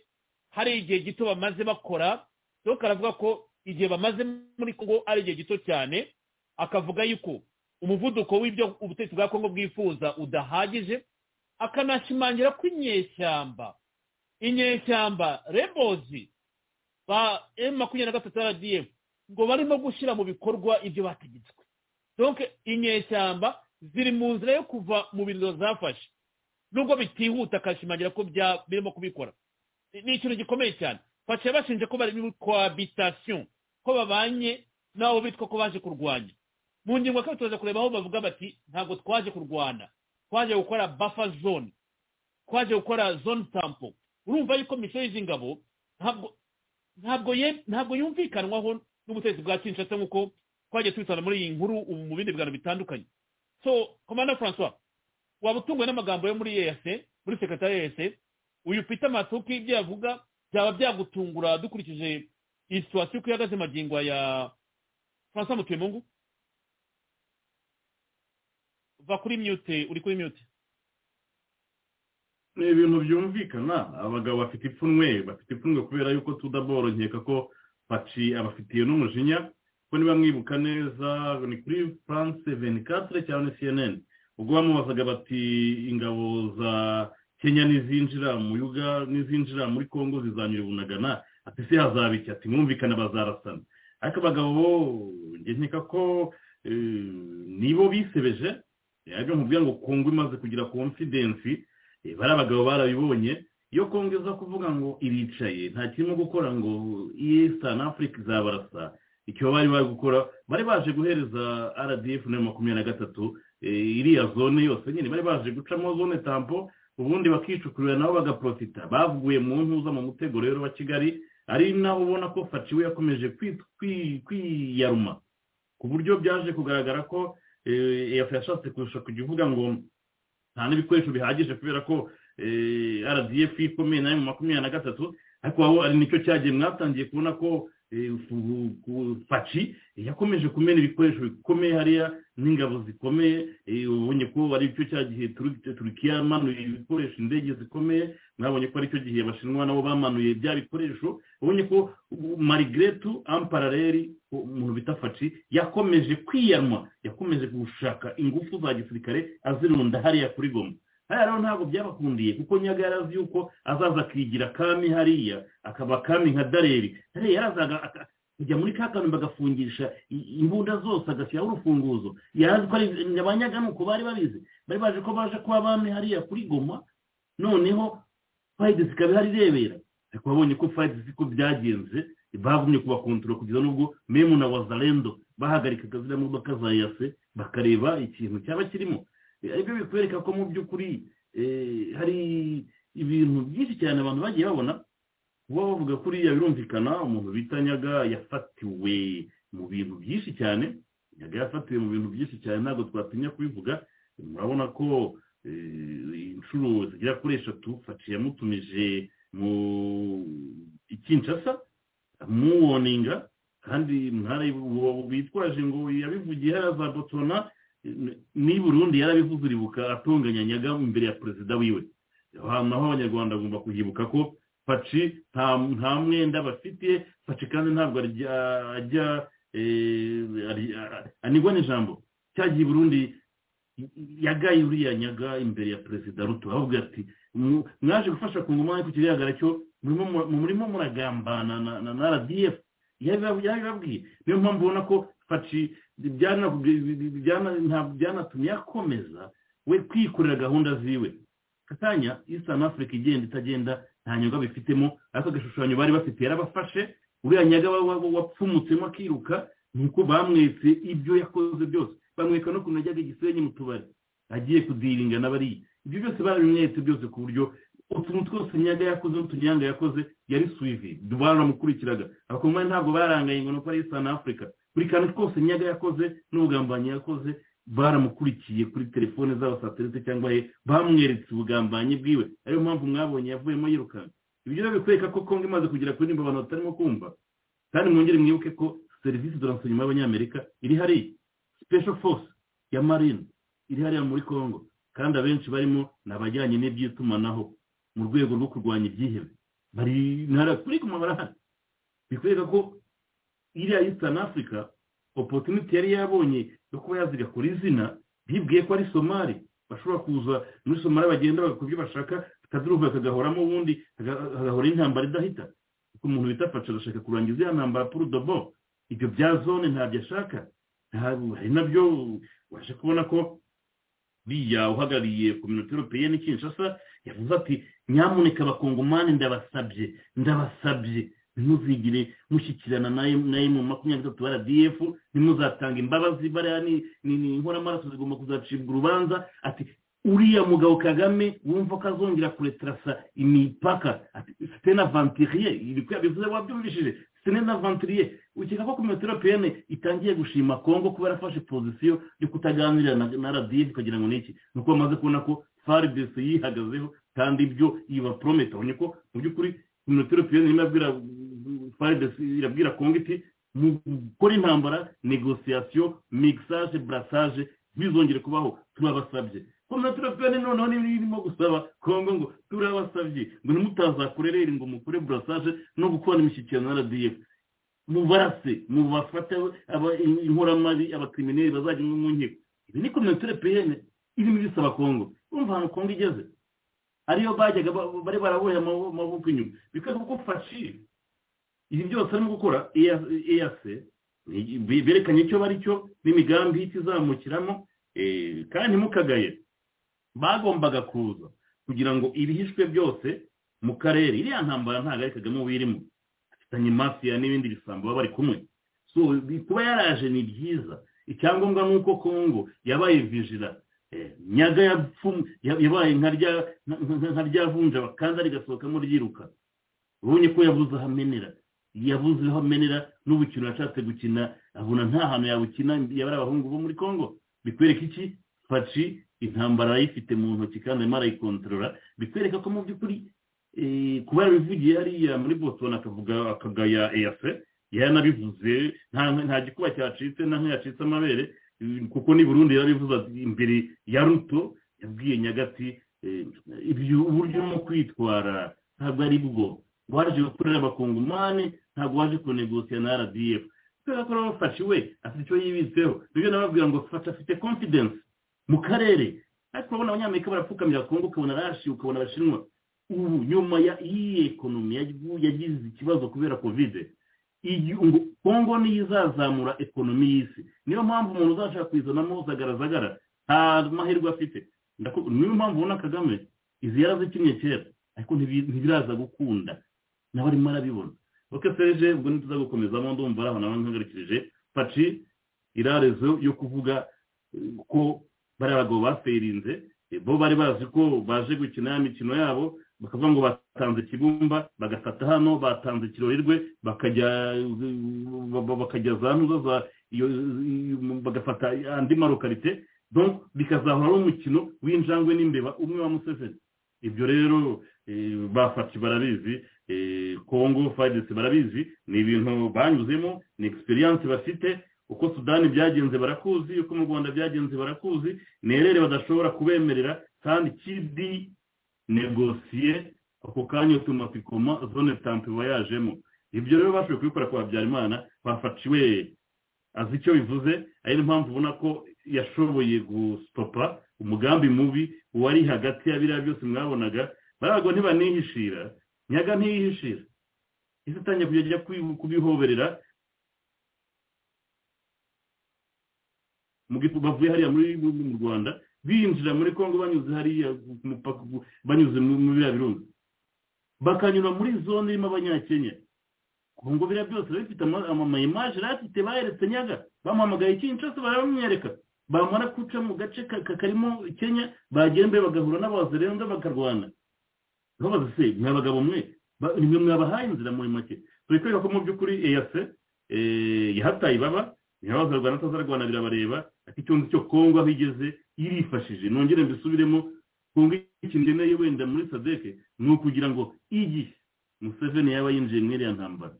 hari igihe gito bamaze bakora dore aravuga ko igihe bamaze muri kongo ari igihe gito cyane akavuga yuko umuvuduko w'ibyo ubutegetsi bwa kongo bwifuza udahagije akanashimangira ko inyeshyamba inyeshyamba rebozi ba emu makumyabiri na gatatu rdf ngo barimo gushyira mu bikorwa ibyo bategetswe. Donke inyeshyamba ziri mu nzira yo kuva mu biriro zafashe. Nubwo bitihuta akashimangira ko birimo kubikora. Ni ikintu gikomeye cyane. Fashe bashinje ko bari muri cohabitation ko babanye n'abo bitwa ko baje kurwanya. Mu ngingo ya kabiri turaza kureba aho bavuga bati ntabwo twaje kurwana. Twaje gukora buffer zone. Twaje gukora zone tampo urumva yuko misiyo y'izi ngabo ntabwo ntabwo yumvikanwaho n'ubutegetsi bwa kinshasa nk'uko twagiye tubisana muri iyi nkuru ubu mu bindi biganiro bitandukanye. So komanda francois waba utunguwe n'amagambo yo muri eyase muri sekretari eyase uyu peter matuki ibyo yavuga byaba byagutungura dukurikije iyi situwasiyo uko ihagaze magingo ya francois mutuyemungu va kuri myute uri kuri myute ni ibintu byumvikana. Abagabo bafite ipfunwe bafite ipfunwe kubera yuko tudaboro nkeka ko paci abafitiye n'umujinya. Ko niba mwibuka neza ni kuri france venikatire cyangwa cnn ubwo bamubazaga bati ingabo za kenya n'izinjira mu yuga n'izinjira muri congo zizanyura bunagana. Ati se hazaba iki ati mwumvikane bazarasana. Ariko abagabo bo nkeka ko nibo bisebeje. Yabyo nkubwira ngo kongo imaze kugira konfidensi bari abagabo barabibonye iyo kongo iza kuvuga ngo iricaye nta kirimo gukora ngo eastern africa izabarasa icyo bari bari gukora bari baje guhereza rdf na makumyabiri na gatatu iriya zone yose nyine bari baje gucamo zone tampo ubundi bakicukurira nabo bagaprofita. Bavuye mu ntuza mu mutego rero wa kigali ari naho ubona ko faciwe yakomeje kwiyaruma. Ku buryo byaje kugaragara ko yashatse kurusha kujya uvuga ngo nta n'ibikoresho bihagije kubera ko rdf ikomeye na yo mu makumyabiri na gatatu ariko aho ari ni cyo cyagiye mwatangiye kubona ko faci yakomeje kumena ibikoresho bikomeye hariya n'ingabo zikomeye ubonye ko ari cyo cya gihe turukiya yamanuye ibikoresho indege zikomeye mwabonye ko ari cyo gihe abashinwa nabo bamanuye bya bikoresho ubonye ko marigeretu amparareri umuntu bita faci yakomeje kwiyanwa yakomeje gushaka ingufu za gisirikare azirunda hariya kuri goma. Hariya rero ntabwo byabakundiye kuko nyaga yarazi yuko azaza akigira kami hariya akaba kami nka dareri. Hariya yarazaga kujya muri ka kantu bagafungisha imbunda zose agashyiraho urufunguzo. Yarazi ko ari abanyaga nuko bari babizi bari baje ko baje kuba abami hariya kuri goma noneho fayidesi ikaba ihari irebera ariko babonye ko fayidesi ko byagenze bagumye kubakontorora kugeza n'ubwo memu na wazarendo bahagarikaga ziriya modoka za yase bakareba ikintu cyaba kirimo. Aribyo bikwereka ko mu by'ukuri hari ibintu byinshi cyane abantu bagiye babona kuba bavuga kuriya birumvikana umuntu bita nyaga yafatiwe mu bintu byinshi cyane. Nyaga yafatiwe mu bintu byinshi cyane ntabwo twatinya kubivuga. Murabona ko inshuro zigera kuri eshatu faci yamutumije mu ikinshasa muwoninga kandi bitwaje ngo yabivugiye za botona ni burundi yarabivuze uribuka atunganya nyaga imbere ya perezida wiwe. Naho abanyarwanda bagomba kuhibuka ko faci nta mwenda bafite. Faci kandi ntabwo ajya anigwa n'ijambo. Cyagiye burundi yagaye uriya nyaga imbere ya perezida ruto. Avuga ati mwaje gufasha ku ngoma ariko ikigaragara cyo murimo muragambana na rdf yabibabwiye niyo mpamvu ubona ko faci byanatumye akomeza we kwikorera gahunda ziwe. Katanya eastern africa igenda itagenda nta nyungu bifitemo. Ariko agashushanyo bari bafite yarabafashe. Uriya nyaga wapfumutsemo akiruka nuko bamwetse ibyo yakoze byose. Bamweka no kuntu yajyaga igisenyi mu tubari. Agiye kudiringa n'abariya ibyo byose barabimwetse byose ku buryo utuntu twose nyaga yakoze n'utunyanga yakoze yari suivi. Baramukurikiraga abakongomani ntabwo barangaye ngo nuko ari eastern africa. Buri kantu kose nyaga yakoze n'ubugambanyi yakoze baramukurikiye kuri telefone zabo satelite cyangwa bamweretse ubugambanyi bwiwe. Ariyo mpamvu mwabonye yavuyemo yirukanka ibyo bikwereka ko kongo imaze kugera kuri nimba abantu batarimo kumva. Kandi mwongere mwibuke ko serivisi de renseignement y'abanyamerika iri hariya special force ya marine iri hariya muri congo. Kandi abenshi barimo ni abajyanye n'iby'itumanaho mu rwego rwo kurwanya ibyihebe. Bari kuri kuma barahari bikwereka ko iriya eastern africa opportunity yari yabonye yo kuba yaziga kuri izina bibwiye ko ari somali. Bashobora kuza muri somali bagenda bagakora ibyo bashaka akazuba kagahoramo ubundi hagahora intambara idahita. Kuko umuntu bita faca agashaka kurangiza iya ntambara puru dobo ibyo bya zone ntabyo ashaka. Hari na byo waje kubona ko biriya uhagarariye kominote europeyeni kinshasa yavuze ati nyamuneka abakongomani ndabasabye ndabasabye. Ntimuzigire mushyikirana na yo mu makumyabiri n'itatu rdf ntimuzatanga imbabazi. Bariya ni inkoramaraso zigomba kuzacibwa urubanza. Ati uriya mugabo kagame wumva ko azongera kuretarasa imipaka. Site na vantiriye bivuze wabyumvishije. Site na vantiriye ukeka ko kominote europeyene itangiye gushima kongo kuba yarafashe pozisiyo yo kutaganira na rdf ukagira ngo ni iki ni uko bamaze kubona ko faridesi yihagazeho kandi ibyo ibaporometa ubonye ko mu by'ukuri kominote europeyene irimo irabwira faridesi irabwira kongo iti mu gukora intambara negosiyasiyo mixage burasage bizongere kubaho turabasabye. Kominote europeyene noneho niba irimo gusaba kongo ngo turabasabye ngo ntimutazakorere ngo mukore burasage no gukora imishyikirano na rdf mubarase mubafate inkoramabi abakrimineri bazajya mu nkiko. Ibi ni kominote europeyene irimo ibisaba kongo urumva ahantu kongo igeze? Ariyo bajyaga bari baraboye amaboko inyuma bikaba ko fashi ibi byose arimo gukora eyase berekanye icyo bari cyo n'imigambi ikizamukiramo. Kandi ntimukagaye bagombaga kuza kugira ngo ibihishwe byose mu karere. Iriya ntambara ntabwo ari kagame wirimo afitanye mafiya n'ibindi bisambo baba bari kumwe. Kuba yaraje ni byiza. Icyangombwa ni uko kongo yabaye vijira nyaga yabaye nka rya vunja kandi rigasohokamo ryiruka. Ubonye ko yabuze aho amenera. Yabuze aho amenera n'ubukino yashatse gukina. Abona nta hantu yabukina yaba ari abahungu bo muri congo. Bikwereka iki? Faci intambara arayifite mu ntoki kandi arimo arayikontorora. Bikwereka ko mu by'ukuri kuba yarabivugiye hariya muri boston akavuga akagaya eyafe yaranabivuze nta gikuba cyacitse nta nk'iyacitse amabere. Kuko ni burundi yarabivuze imbere ya ruto yabwiye nyagati uburyo urimo kwitwara ntabwo ari bwo. Waje gukorera abakongomani ntabwo waje kunegosiya na rdf kubera ko bafashe we afite icyo yibitseho. Nibyo nababwira ngo fasha afite confidence mu karere. Ariko urabona abanyamerika barapfukamira kongo ukabona rashi ukabona abashinwa ubu nyuma y'iyi ekonomi yagize ikibazo kubera kovide kongo niyo izazamura ekonomi y'isi. Niyo mpamvu umuntu uzashaka kuyizanamo zagaragara nta mahirwe afite. Niyo mpamvu ubona kagame izi yarazikinnye kera ariko ntibiraza gukunda. Nawe arimo arabibona oke seje ubwo ntituza gukomezamo ndumva ari aho nawe nkagarikirije. Paci irarezo yo kuvuga ko bari abagabo baferinze bo bari bazi ko baje gukina ya mikino yabo bakavuga ngo batanze ikibumba bagafata hano batanze ikirorerwe bakajya za ntuzo za bagafata andi marokarite. Bikazahora ari umukino w'injangwe n'imbeba umwe wa museveni. Ibyo rero bafashe barabizi kongo fayidesi barabizi ni ibintu banyuzemo ni egisperiyanse bafite uko sudani byagenze barakuzi uko mu rwanda byagenze barakuzi nerere badashobora kubemerera kandi kidi negosiye ako kanya otomatikoma zone tampe yajemo. Ibyo rero bashoboye kubikora kwa habyarimana bafatiwe azi icyo bivuze ari niyo mpamvu ubona ko yashoboye gustopa umugambi mubi wari hagati ya biriya byose mwabonaga. Barago ntibanihishira nyaga ntiyihishira isi itangiye kujya kubihoberera? Bavuye hariya muri mu rwanda binjira muri congo banyuze hariya banyuze mu biriya birunga bakanyura muri zone irimo abanyakenya. Kongo biriya byose bifite amayimaje rafite bayeretse nyaga. Bamuhamagaye kinshasa barabamwereka bamara guca mu gace karimo kenya bagenda bagahura n'abazerenda bakarwana. Babaza se mwe abagabo mwe. Nimwe mwabahaye inzira muri make. Turi kwereka ko mu by'ukuri eyase yahataye ibaba. Ntibazarwana atazarwana birabareba ati icyo cyo kongo aho igeze irifashije. Nongere mbisubiremo kongo ikintu ikeneye wenda muri sadeke ni ukugira ngo igihe museveni yaba yinjiye muri iriya ntambara.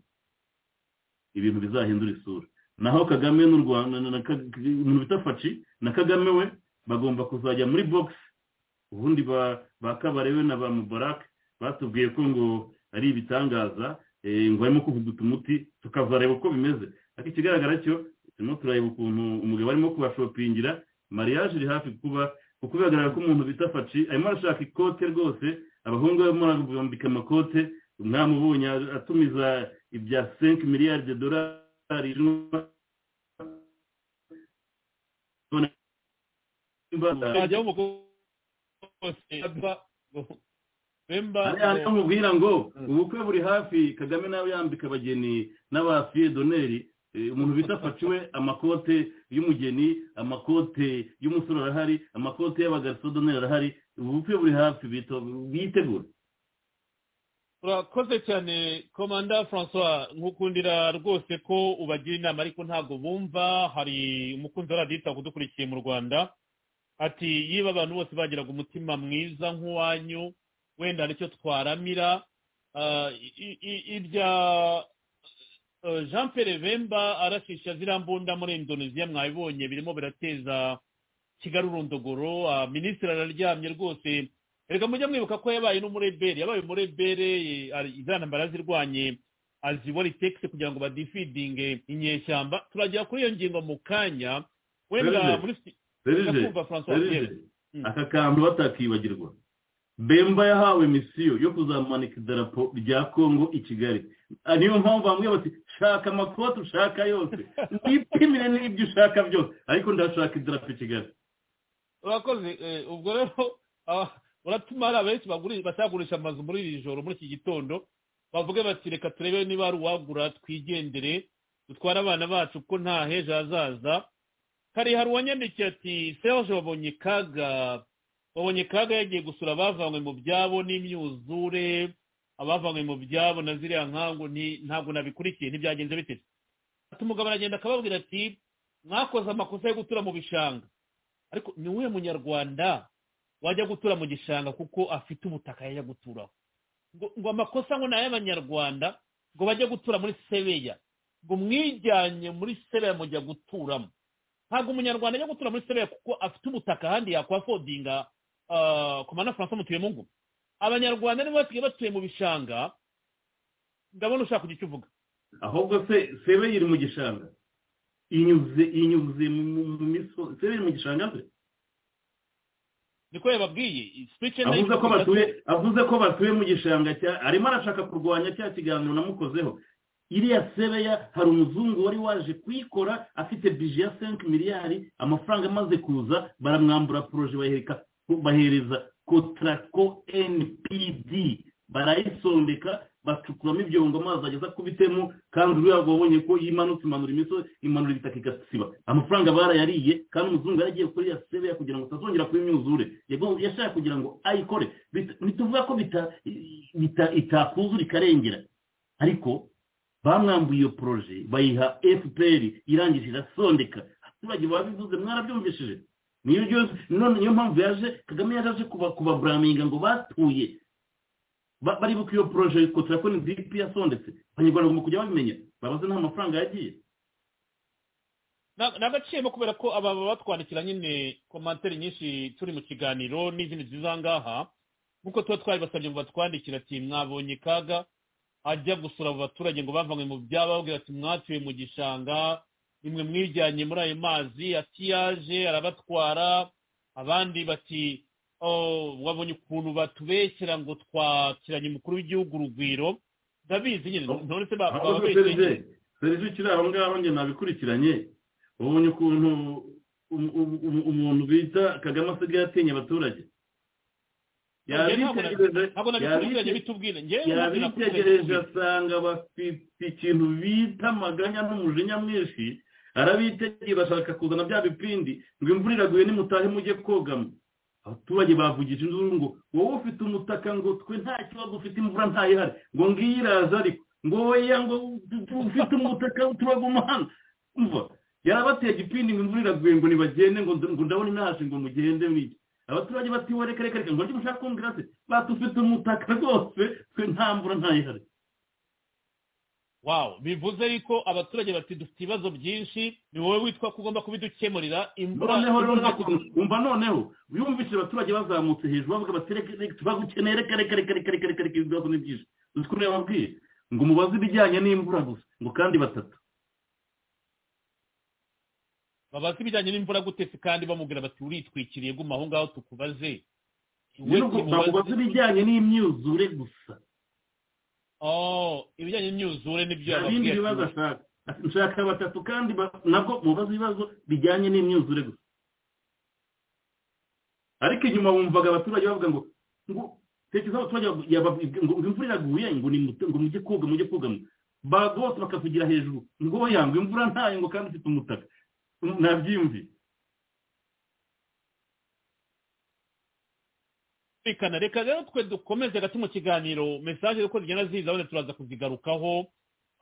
Ibintu bizahindura isura. Naho kagame n'u rwanda umuntu bita faci na kagame we bagomba kuzajya muri bogisi ubundi ba kabarewe na ba mubarake batubwiye ko ngo ari ibitangaza ngo barimo kuvuguta umuti tukazareba uko bimeze. Ariko ikigaragara cyo turimo turareba ukuntu umugabo arimo kubashopingira mariage iri hafi kuba kuko bigaragara ko umuntu bita faci arimo arashaka ikote rwose abahungu barimo barambika amakote mwamubonye atumiza ibya senke miliyari de dorari mubwira ngo ubukwe buri hafi kagame nawe yambika abageni n'abafiye doneri umuntu bita faciwe amakote y'umugeni amakote y'umusore arahari amakote y'abagariso doneri arahari ubukwe buri hafi bitegura urakoze cyane komanda francois nkukundira rwose ko ubagira inama ariko ntabwo bumva. Hari umukunzi wa radiyo kudukurikiye mu rwanda. Ati yiba abantu bose bagiraga umutima mwiza nk'uwanyu wenda ni cyo twaramira. Ibya jean Pierre bemba arashisha ziriya mbunda muri indoneziya mwabibonye birimo birateza kigali urundogoro minisitiri araryamye rwose. Reka mujye mwibuka ko yabaye n'umurebere yabaye umurebere izana barazirwanye azibora itekisi kugira ngo badifidinge inyeshyamba. Turagera kuri iyo ngingo mu kanya wenda muri aka kantu batakibagirwa. Bemba yahawe misiyo yo kuzamanika idarapo rya kongo i kigali. Niyo mpamvu bamwe bati shaka amakoti ushaka yose wipimire n'ibyo ushaka byose ariko ndashaka idarapo kigali urakoze ubwo rero uratuma hari abenshi bashaka amazu muri iri joro muri iki gitondo bavuge bati reka turebe niba hari uwagura twigendere dutware abana bacu ko nta hejo hazaza kare hari uwanyandikiye ati serge wabonye kaga wabonye kaga yagiye gusura abavanywe mu byabo n'imyuzure abavanywe mu byabo na ziriya nkangu ntabwo nabikurikiye ntibyagenze ati umugabo aragenda akababwira ati mwakoze amakosa yo gutura mu bishanga. Ariko ni uwuhe munyarwanda wajya gutura mu gishanga kuko afite ubutaka yajya guturaho? Ngo amakosa ngo ni ay'abanyarwanda ngo bajye gutura muri sebeya. Ngo mwijyanye muri sebeya mujya guturamo. Ntabwo umunyarwanda ajya gutura muri sebeya kuko afite ubutaka ahandi yakwafodinga ku mana faransa mutuye mu ngo. Abanyarwanda nibo basigaye batuye mu bishanga. Ndabona ushaka kugira icyo uvuga. Ahubwo se sebeya iri mu gishanga? Inyuze inyuze mu misozi sebeya iri mu gishanga se niko yababwiye. Avuze ko batuye avuze ko batuye mu gishanga cya arimo arashaka kurwanya cya kiganiro namukozeho. Iriya sebeya hari umuzungu wari waje kuyikora afite bije ya senke miliyari amafaranga amaze kuza baramwambura poroje bahereza. Kotarako npd barayisondeka bacukuramo ibyongo amazi ageza ku bitemu kandi uriya wabonye ko iyo imanutse imanura imisozi imanura ibitaka igasiba. Amafaranga barayariye kandi umuzungu yaragiye kuri ya sebeya kugira ngo utazongera kuba imyuzure. Yashaka kugira ngo ayikore. Ntituvuga ko itakuzura ikarengera. Ariko bamwambuye iyo poroje bayiha fpr irangije irasondeka. Abaturage babivuze mwarabyumvishije niyo mpamvu yaje kagame yaje kubaburaminga ngo batuye. Baribuka iyo poroje kotarako ni dp yasondetse abanyarwanda bagomba kujya babimenya babaze nta mafaranga yagiye. Ni agaciro kubera ko aba batwandikira nyine komantere nyinshi turi mu kiganiro n'izindi ziza ngaha. Nk'uko tuba twabibasabye ngo batwandikire ati mwabonye kaga ajya gusura abo baturage ngo bavanywe mu byabo babwira ati mwatuye mu gishanga nimwe mwijyanye muri ayo mazi ati yaje arabatwara abandi bati wabonye ukuntu batubeshyira ngo twakiranye umukuru w'igihugu urugwiro? Ndabizi nyine ntore se bababeshyeye serivisi ukiri aho ngaho njye nabikurikiranye. Ubonye ukuntu umuntu bita kagame asigaye atinya abaturage? Yabitegereje asanga bafite ikintu bita amaganya n'umujinya mwinshi arabitegeye bashaka kuzana bya bipindi. Ngo imvura iraguye nimutahe mujye kogamo abaturage bavugije induru ngo wowe ufite umutaka ngo twe nta kibazo ufite imvura ntayihari. Ngo ngiyi iraza ariko. Ngo weya ngo ufite umutaka turaguma hano. Umva? Yarabateye igipindi ngo imvura iraguye ngo nibagende ngo ndabona inaje ngo mugende mwiki abaturage bati we reka reka reka ngo njye mushaka kumbwira se batufite umutaka rwose twe nta mvura ntayihari. Wow. Bivuze yuko abaturage bati dufite ibibazo byinshi ni wowe witwa ko ugomba kubidukemurira imvura ntabwo- umva noneho yumvise abaturage bazamutse hejuru bavuga bati tubagukeneye reka reka reka reka reka reka reka ibibazo ni byinshi. Uzi ko niyo babwiye ngo mubaze ibijyanye n'imvura gusa ngo kandi batatu. Babaza ibijyanye n'imvura gute se kandi bamubwira bati uritwikiriye guma aho ngaho tukubaze. Ubwo bamubaze ibijyanye n'imyuzure gusa. Ibijyanye n'imyuzure ni byo yababwiye bibazo ati, ashaka. Nshaka batatu kandi nabwo mubaze ibibazo bijyanye n'imyuzure gusa. Ariko inyuma wumvaga abaturage bavuga ngo ngo tekereza abaturage ngo imvura iraguye ngo ni ngo mujye koga mujye kugama Ba- bose bakavugira hejuru ngo oya ngo imvura ntayo ngo kandi ufite umutaka. Nabyiyumviye Birumvikana. reka rero twe dukomeze hagati mu kiganiro. Mesaje uko zigenda ziza wenda turaza kuzigarukaho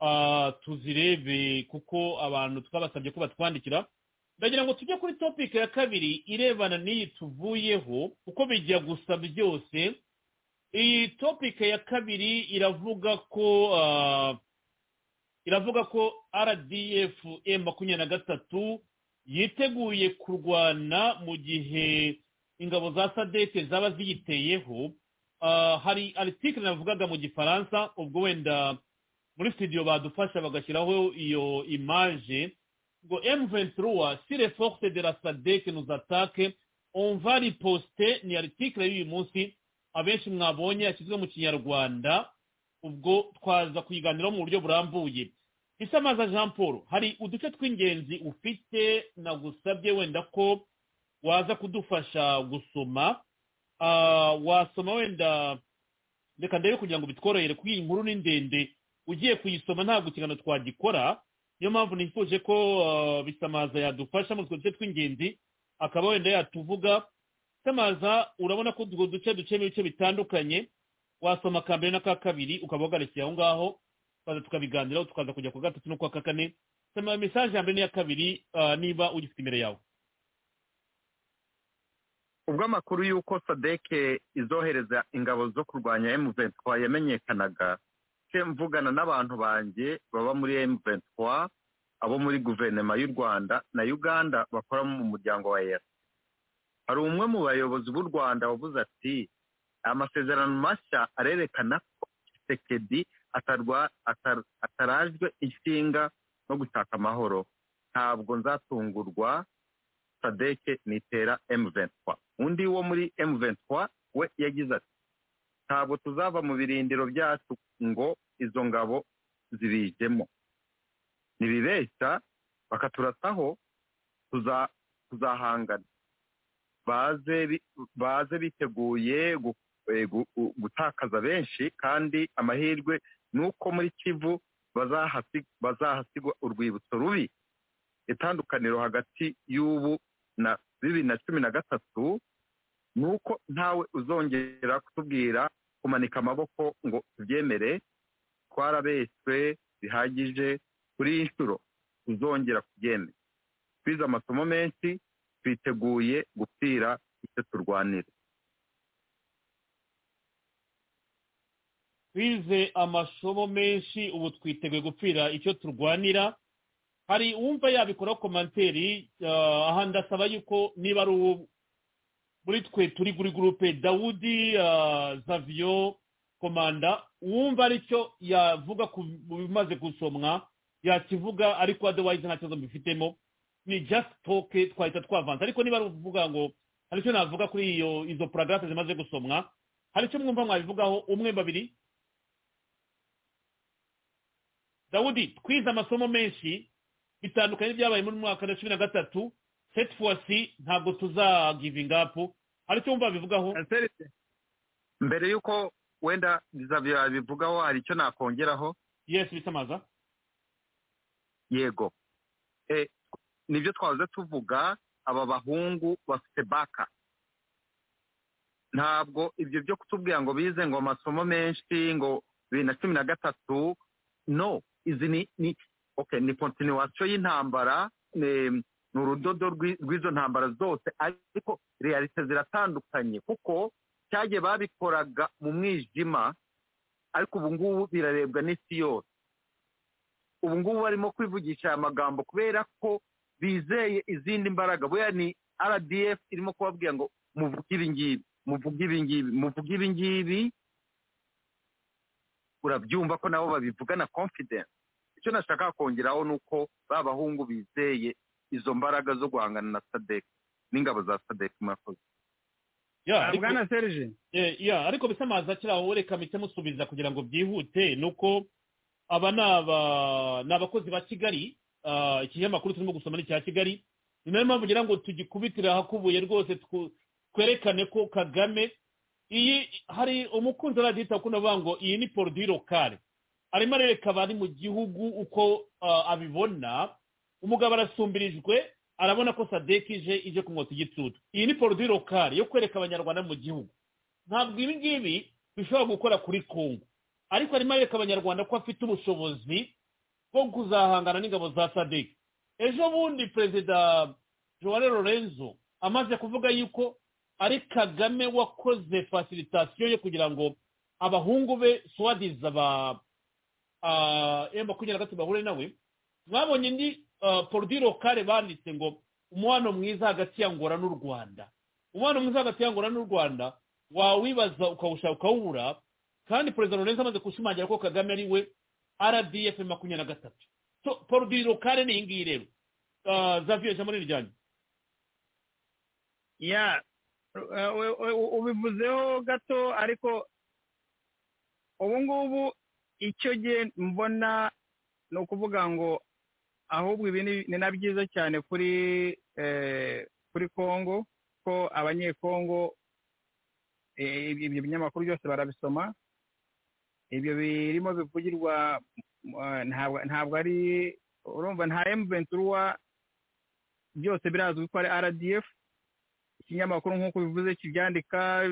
ah, tuzirebe kuko abantu twabasabye ko batwandikira. Ndagira ngo tujye kuri topic ya kabiri irebana n'iyi tuvuyeho uko bijya gusa byose. Iyi topic ya kabiri iravuga ko ah, iravuga ko rdf makumyabiri na gatatu yiteguye kurwana mu gihe ingabo za sadeke zaba ziyiteyeho Ah, hari aritikiri navugaga mu gifaransa ubwo wenda muri studio badufasha bagashyiraho iyo image ngo M23 si les de la SADC nous attaquent on va riposter ni article y'uyu munsi abenshi mwabonye yashyizwe mu kinyarwanda ubwo twaza kuyiganiraho mu buryo burambuye. Isamaza jean paul hari uduce tw'ingenzi ufite nagusabye wenda ko waza kudufasha gusoma Ah, wasoma wenda reka ndebe kugira ngo bitworohere kuko iyi nkuru ni ndende ugiye kuyisoma ntabwo ikiganiro twagikora niyo mpamvu nifuje ko ah, bisamaza yadufasha utwo duce tw'ingenzi akaba wenda yatuvuga. Samaza urabona ko utwo duce ducemo ibice bitandukanye wasoma aka mbere n'aka kabiri ukaba wagarukiye aho ngaho tukaza tukabiganiraho tukaza kujya ku gatatu no ku wa kane. Soma mesaje ya mbere n'iya kabiri ah, niba ugifite imbere yawe. Ubwo amakuru y'uko sadeke izohereza ingabo zo kurwanya M23 yamenyekanaga ke mvugana n'abantu banjye baba muri M23 abo muri guverinoma y'u Rwanda na Uganda bakora mu muryango wa EAC hari umwe mu bayobozi b'u Rwanda wavuze ati amasezerano mashya arerekana ko Tshisekedi atarajwe inshinga no gushaka amahoro. Ntabwo nzatungurwa sadeke nitera M23. Undi wo muri M23 we yagize ati ntabwo tuzava mu birindiro byacu ngo izo ngabo zibijemo. Nibibeshya bakaturasaho tuza- tuzahangana. Baze bi- baze biteguye gu- eh, gu- gu- gutakaza benshi kandi amahirwe ni uko muri kivu bazahasi- bazahasigwa urwibutso rubi. Itandukaniro hagati y'ubu na bibiri na cumi na gatatu ni uko ntawe uzongera kutubwira kumanika amaboko ngo tubyemere twarabeswe bihagije kuri iyi nshuro tuzongera kubyemera. Twize amasomo menshi twiteguye gupfira icyo turwanira twize amasomo menshi ubu twiteguye gupfira icyo turwanira. Hari uwumva yabikoraho komanteri ah, aha ndasaba yuko niba ari uwo muri twe turi kuri gurupe dawudi zaviyo komanda uwumva ari cyo yavuga ku bimaze gusomwa yakivuga ariko otherwise nta kibazo mbifitemo ni just talk twahita twavanze. Ariko niba ari uvuga ngo hari icyo navuga kuri iyo izo paragarafe zimaze gusomwa hari icyo mwumva mwabivugaho umwe babiri? Dawudi twize amasomo menshi bitandukanye n'ibyabaye muri mwaka wa cumi na gatatu set fosi ntabwo tuzagivinga apu hari icyo wumva bivugaho? Mbere y'uko wenda Xavier yabivugaho hari icyo nakongeraho? Yesi bisamaza yego. Eh, ni byo twahoze tuvuga aba bahungu bafite baka. Ntabwo ibyo byo kutubwira ngo bize ngo amasomo menshi ngo bibiri na cumi na gatatu no izi ni okay ni kontinuwasiyo y'intambara ni urudodo rw'izo ntambara zose ariko realite ziratandukanye kuko cyagiye babikoraga mu mwijima ariko ubu ngubu birarebwa n'isi yose. Ubu ngubu barimo kwivugisha aya magambo kubera ko bizeye izindi mbaraga. Buriya ni rdf irimo kubabwira ngo muvuge ibi ngibi muvuge ibi ngibi muvuge ibi ngibi. Urabyumva ko nabo babivuga na confidence icyo nashaka kongeraho ni uko ba bahungu bizeye izo mbaraga zo guhangana na sadek n'ingabo za sadek murakoze bwana serge. Ya ariko bisa amazi akiri aho reka mpite musubiza kugira ngo byihute ni uko aba ni abakozi ba kigali ikinyamakuru turimo gusoma ni icya kigali ni na yo mpamvu ngira ngo tugikubitire ahakubuye rwose twerekane ko kagame iyi hari umukunzi aradita ukunda avuga ngo iyi ni poroduwi lokale arimo arereka abari mu gihugu uko abibona umugabo arasumbirijwe arabona ko sadek ije ije kumwota igitutu iyi ni poroduwi lokale yo kwereka abanyarwanda mu gihugu. Ntabwo ibi ngibi bishobora gukora kuri kongo ariko arimo arereka abanyarwanda ko afite ubushobozi bwo kuzahangana n'ingabo za sadek ejo bundi perezida joale lorenzo amaze kuvuga yuko ari kagame wakoze fasilitasiyo yo kugira ngo abahungu be swadiza ba makumyabiri na gatatu bahure nawe. Mwabonye indi poroduwi lokale banditse ngo umubano mwiza hagati ya ngora n'u rwanda. Umubano mwiza hagati ya ngora n'u rwanda wawibaza ukawushaka ukawubura kandi perezida lorenzo amaze gushimangira ko kagame ari we rdf makumyabiri na gatatu. Poroduwi lokale ni iyi ngiyi rero. Zaviye ijambo ni iryanyu ya ubivuzeho gato ariko ubu ngubu icyo gihe mbona ni ukuvuga ngo ahubwo ibi ni na byiza cyane kuri kuri kongo ko abanyekongo ibyo binyamakuru byose barabisoma. Ibyo birimo bivugirwa ntabwo ari urumva nta emuventuruwa byose birazwi ko ari rdf ikinyamakuru nk'uko bivuze kibyandika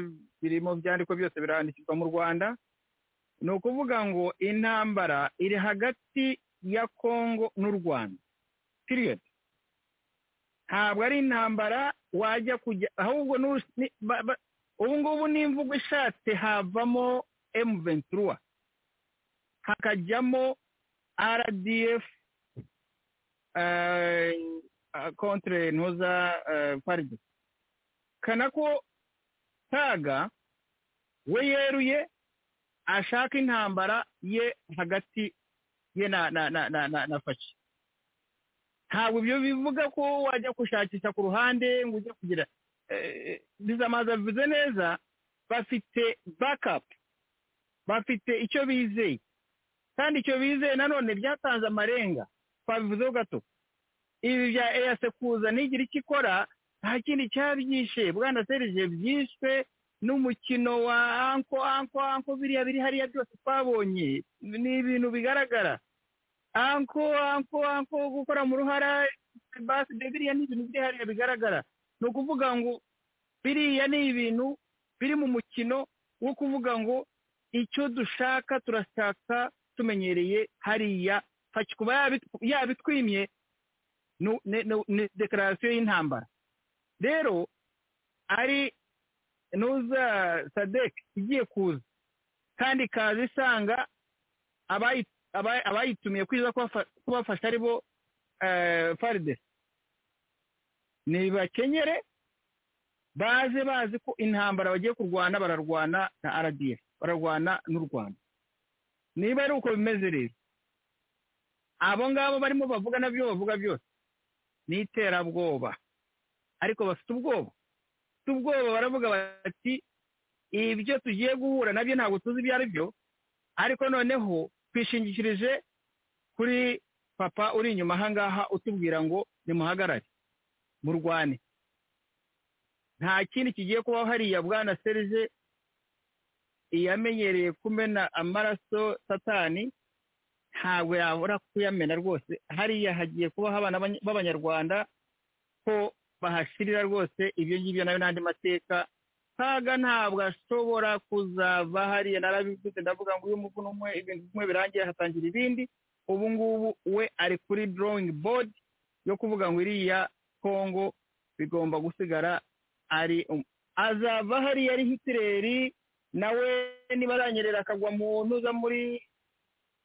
birimo byandikwa byose birandikirwa mu rwanda. Ni ukuvuga ngo intambara iri hagati ya kongo n'u rwanda. Period. Ntabwo ari intambara wajya kujya ahubwo ubu ngubu n'imvugo ishatse havamo emu ventura hakajyamo rdf kontre ntuza faride kana ko kaga we yeruye ashaka intambara ye hagati ye na na na na na na fashi ntabwo ibyo bivuga ko wajya gushakisha ku ruhande ngo ujye kugira bizamaza bivuze neza bafite bakapu bafite icyo bizeye. Kandi icyo bizeye nanone byatanze amarenga. Twabivuzeho gato. Ibi bya eyase kuza ntigire icyo ikora nta kindi cyabyishe bwana serije byishwe n'umukino wa anko anko anko biriya biri hariya byose twabonye. Ni ibintu bigaragara. Anko anko anko gukora mu ruhara baside biriya ni ibintu biri hariya bigaragara. Ni ukuvuga ngo biriya ni ibintu biri mu mukino wo kuvuga ngo icyo dushaka turashaka tumenyereye hariya. Kuba yabitwimye ni dekarasiyo y'intambara. Rero ari nuza sadek igiye kuza. Kandi ikaza isanga abayitumiye kwiza kubafasha ari bo faride. Nibakenyere baze bazi ko intambara bagiye kurwana bararwana na rdf bararwana n'u rwanda. Niba ari uko bimeze rero abo ngabo barimo bavuga na byo bavuga byose. Ni iterabwoba. Ariko bafite ubwoba. Ubwoba baravuga bati ibyo tugiye guhura na byo ntabwo tuzi ibyo ari byo ariko noneho twishingikirije kuri papa uri inyuma ahangaha utubwira ngo nimuhagarare murwane. Nta kindi kigiye kubaho hariya bwana serije iyamenyereye kumena amaraso satani ntabwo yabura kuyamena rwose. Hariya hagiye kubaho abana b'abanyarwanda ko bahashirira rwose ibyo ngibyo na yo n'andi mateka. Kaga ntabwo ashobora kuzava hariya. Narabivuze ndavuga ngo uyu muvuno umwe ibintu bimwe birangiye hatangira ibindi. Ubu ngubu we ari kuri drawing board yo kuvuga ngo iriya kongo bigomba gusigara ari um- azava hariya ari hitireri nawe niba aranyerera akagwa mu ntuza muri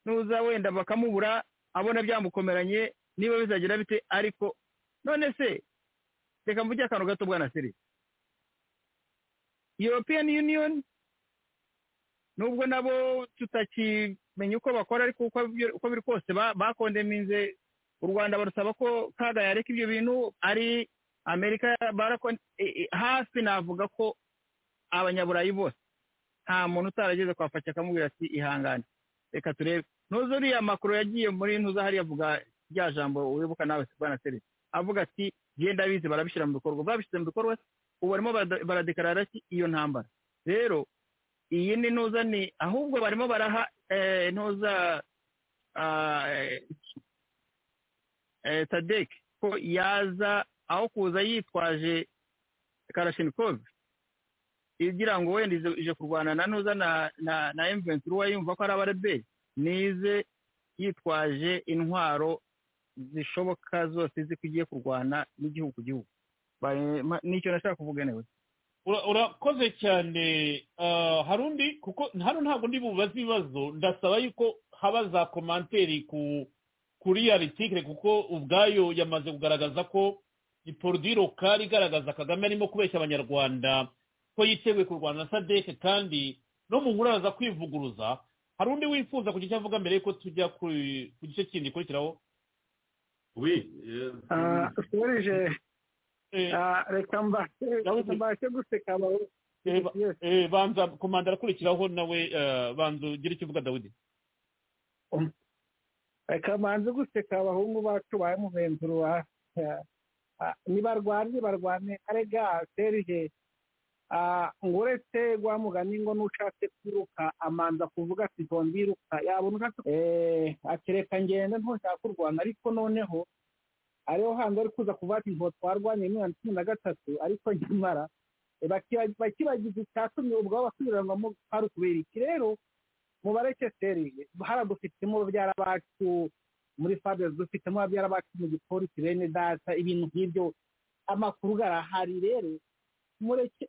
ntuza wenda bakamubura abona byamukomeranye niba bizagira bite? Ariko none se reka mvuge akantu gato bwana seri european union nubwo nabo tutakimenya uko bakora ariko uko biri kose ba- bakondeminze u rwanda barusaba ko kaga yareka ibyo bintu ari amerika e- e- hafi navuga ko abanyaburayi bose nta muntu utarageze kwa faki akamubwira ati ihangane. Reka turebe. Ntuzi uriya makuru yagiye muri ntuza hariya avuga rya jambo wibuka nawe bwana seri avuga ati genda bizi barabishyira mu bikorwa. Babishyize mu bikorwa ubu barimo baradekarara iyo ntambara? Rero iyi ni ntuza ni ahubwo barimo baraha eh, ntuza ah, eh, ko yaza aho kuza yitwaje karashinikov igira ngo wenda ije- kurwana na ntuza na na emventura yumva ko ari abareberi nize yitwaje intwaro zishoboka zose izi ko igiye kurwana n'igihugu ku gihugu. Nicyo nashaka kuvuga Ura- urakoze cyane. Ah, hari undi? Kuko hano ntabwo ndi bubaze ibibazo. Ndasaba yuko haba za komanteri ku kuri aritikire kuko ubwayo yamaze kugaragaza ko iporoduwi lokari igaragaza kagame arimo kubeshya abanyarwanda ko yiteguye kurwana na sadeke kandi no mu nkuru araza kwivuguruza. Hari undi wifuza kugira icyo avuga mbere yuko tujya ku gice kindi gikurikiraho oui ah, reka mbashe guseka banza komanda arakurikiraho nawe banza ugire icyo uvuga dawidi reka mbanze guseka abahungu bacu ba muventuru wa nibarwane nibarwane arega ngo uretse gwa mugani ngo n'ushatse kwiruka amanza kuvuga ati ntondiruka yabona ushatse eh, ati reka ngende ntushaka kurwana ariko noneho ariho hanze ari kuza kuvuga ati nto twarwanye imyaka cumi na gatatu. Ariko nyamara eh, bakiba- bakibagiza icyatumye ubwabo basubiranwamo hari ukubera iki? Rero mubareke serije haradufitemo babyara bacu muri fabio dufitemo babyara bacu mu gipolisi bene data ibintu nk'ibyo amakuru garahari. Rero mureke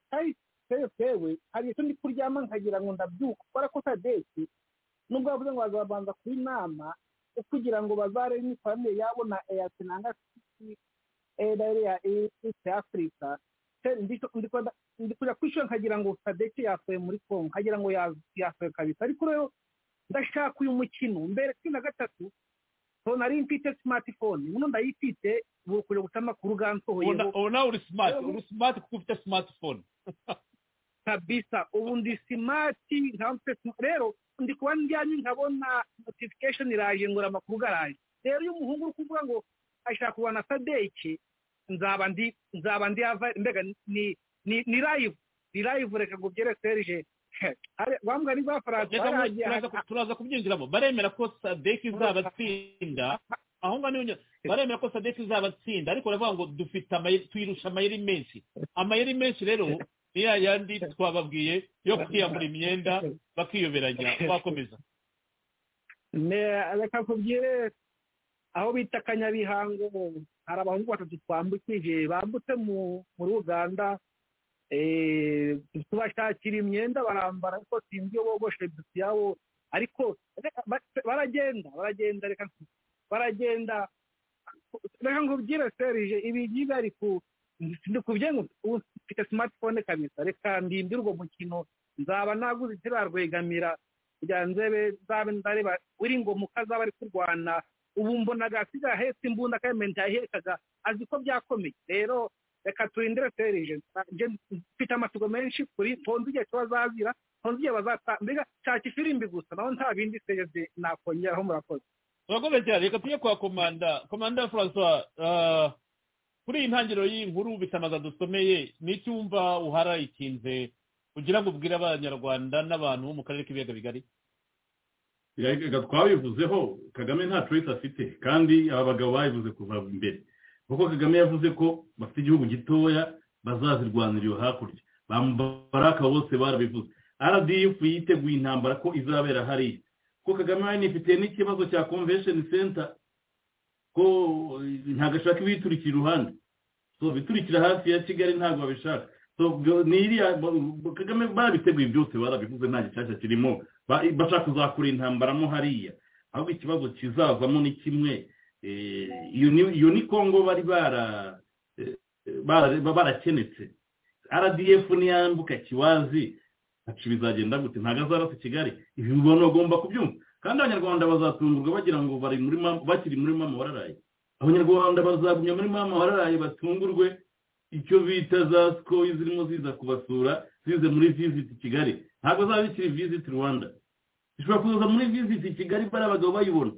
twebwe twewe hari icyo ndi kuryama nkagira ngo ndabyuka kubera ko sadeki nubwo bavuze ngo bazabanza kuba inama kugira ngo bazarebe imikoranire yabo na eyasi nanga edare ya east africa. Se- ndi- kujya kwishyura nkagira ngo sadeki yasohoye muri kongo nkagira ngo ya- yasohoye kabisa. Ariko rero ndashaka uyu mukino. Mbere cumi na gatatu so nari mfite smartphone. Ubu ndayifite ubu kujya guca amakuru gansohoyeho ubu nawe uri simati uri simati kuko ufite simatifone kabisa. Ubu ndi simati nka mfite sm- rero ndi kuba njyanye nkabona notification iraje ngura amakuru garaje. Rero iyo umuhungu uri kuvuga ngo ashaka kubona sadeki nzaba ndi nzaba ndi mbega ni ni ni live ni live reka ngo byere serge. Wambwa ni bafaransa turaza- kubyinjiramo. Baremera ko sadeki izabatsinda aho ngaho njya- baremera ko sadeki izabatsinda ariko baravuga ngo dufite amayeri tuyirusha amayeri menshi. Amayeri menshi rero ni ya yandi twababwiye yo kwiyambura imyenda bakiyoberanya bakomeza. Reka kubwire aho bita kanyabihango hari abahungu batatu twambukije bambutse mu muri uganda. Tubashakira imyenda barambara ariko sinzi iyo bogoshe imisatsi yabo ariko baragenda baragenda reka baragenda. Reka nkubwire serije ibi ngibi ari ku ndikubye ngo ubu mfite smartphone kabisa. Reka ndinde urwo mukino nzaba naguze ikirarwegamira kugira ngo nzebe nzabe ndareba uri ngo mukazaba ari kurwana. Ubu mbona agasiga ahetse imbunda kandi yahekaga azi ko byakomeye. Rero reka turindire serije nje mfite amatsiko menshi kuri tonzi igihe cyo bazazira. Tonzi igihe bazata mbega shaka ifirimbi gusa naho nta bindi serije nakongeraho murakoze. Turakomeye cyane reka tujye kwa komanda. Komanda francois ah, kuri iyi ntangiriro y'inkuru bitamaza dusomeye ni iki wumva uharayikinze kugira ngo ubwire abanyarwanda n'abantu bo mu karere k'ibiyaga bigari. Reka twabivuzeho kagame nta choice afite kandi aba bagabo babivuze kuva imbere kuko kagame yavuze ko bafite igihugu gitoya bazazirwanira iyo hakurya. Ba baraka bose barabivuze. Rdf yiteguye intambara ko izabera hariya. Kuko kagame yanifitiye n'ikibazo cya convention center ko ntabwo ashaka ibiturikira iruhande. So biturikira hafi ya kigali ntabwo babishaka. Ni iriya kagame barabiteguye byose barabivuze nta gishyashya kirimo. Bashaka kuzakura intambara mo hariya. Ahubwo ikibazo kizazamo ni kimwe. Iyo ni kongo bari barakenetse rdf niyambuka kiwazi ntacu bizagenda gute? Ntabwo azarasa kigali. Ibi ubona bagomba kubyumva. Kandi abanyarwanda bazatungurwa bagira ngo bari muri bakiri muri mama wararaye. Abanyarwanda bazagumya muri mama wararaye batungurwe icyo bita za sikoyi zirimo ziza kubasura zize muri visiti kigali. Ntabwo zaba bikiri visiti rwanda. Zishobora kuza muri visiti kigali bari abagabo bayibona.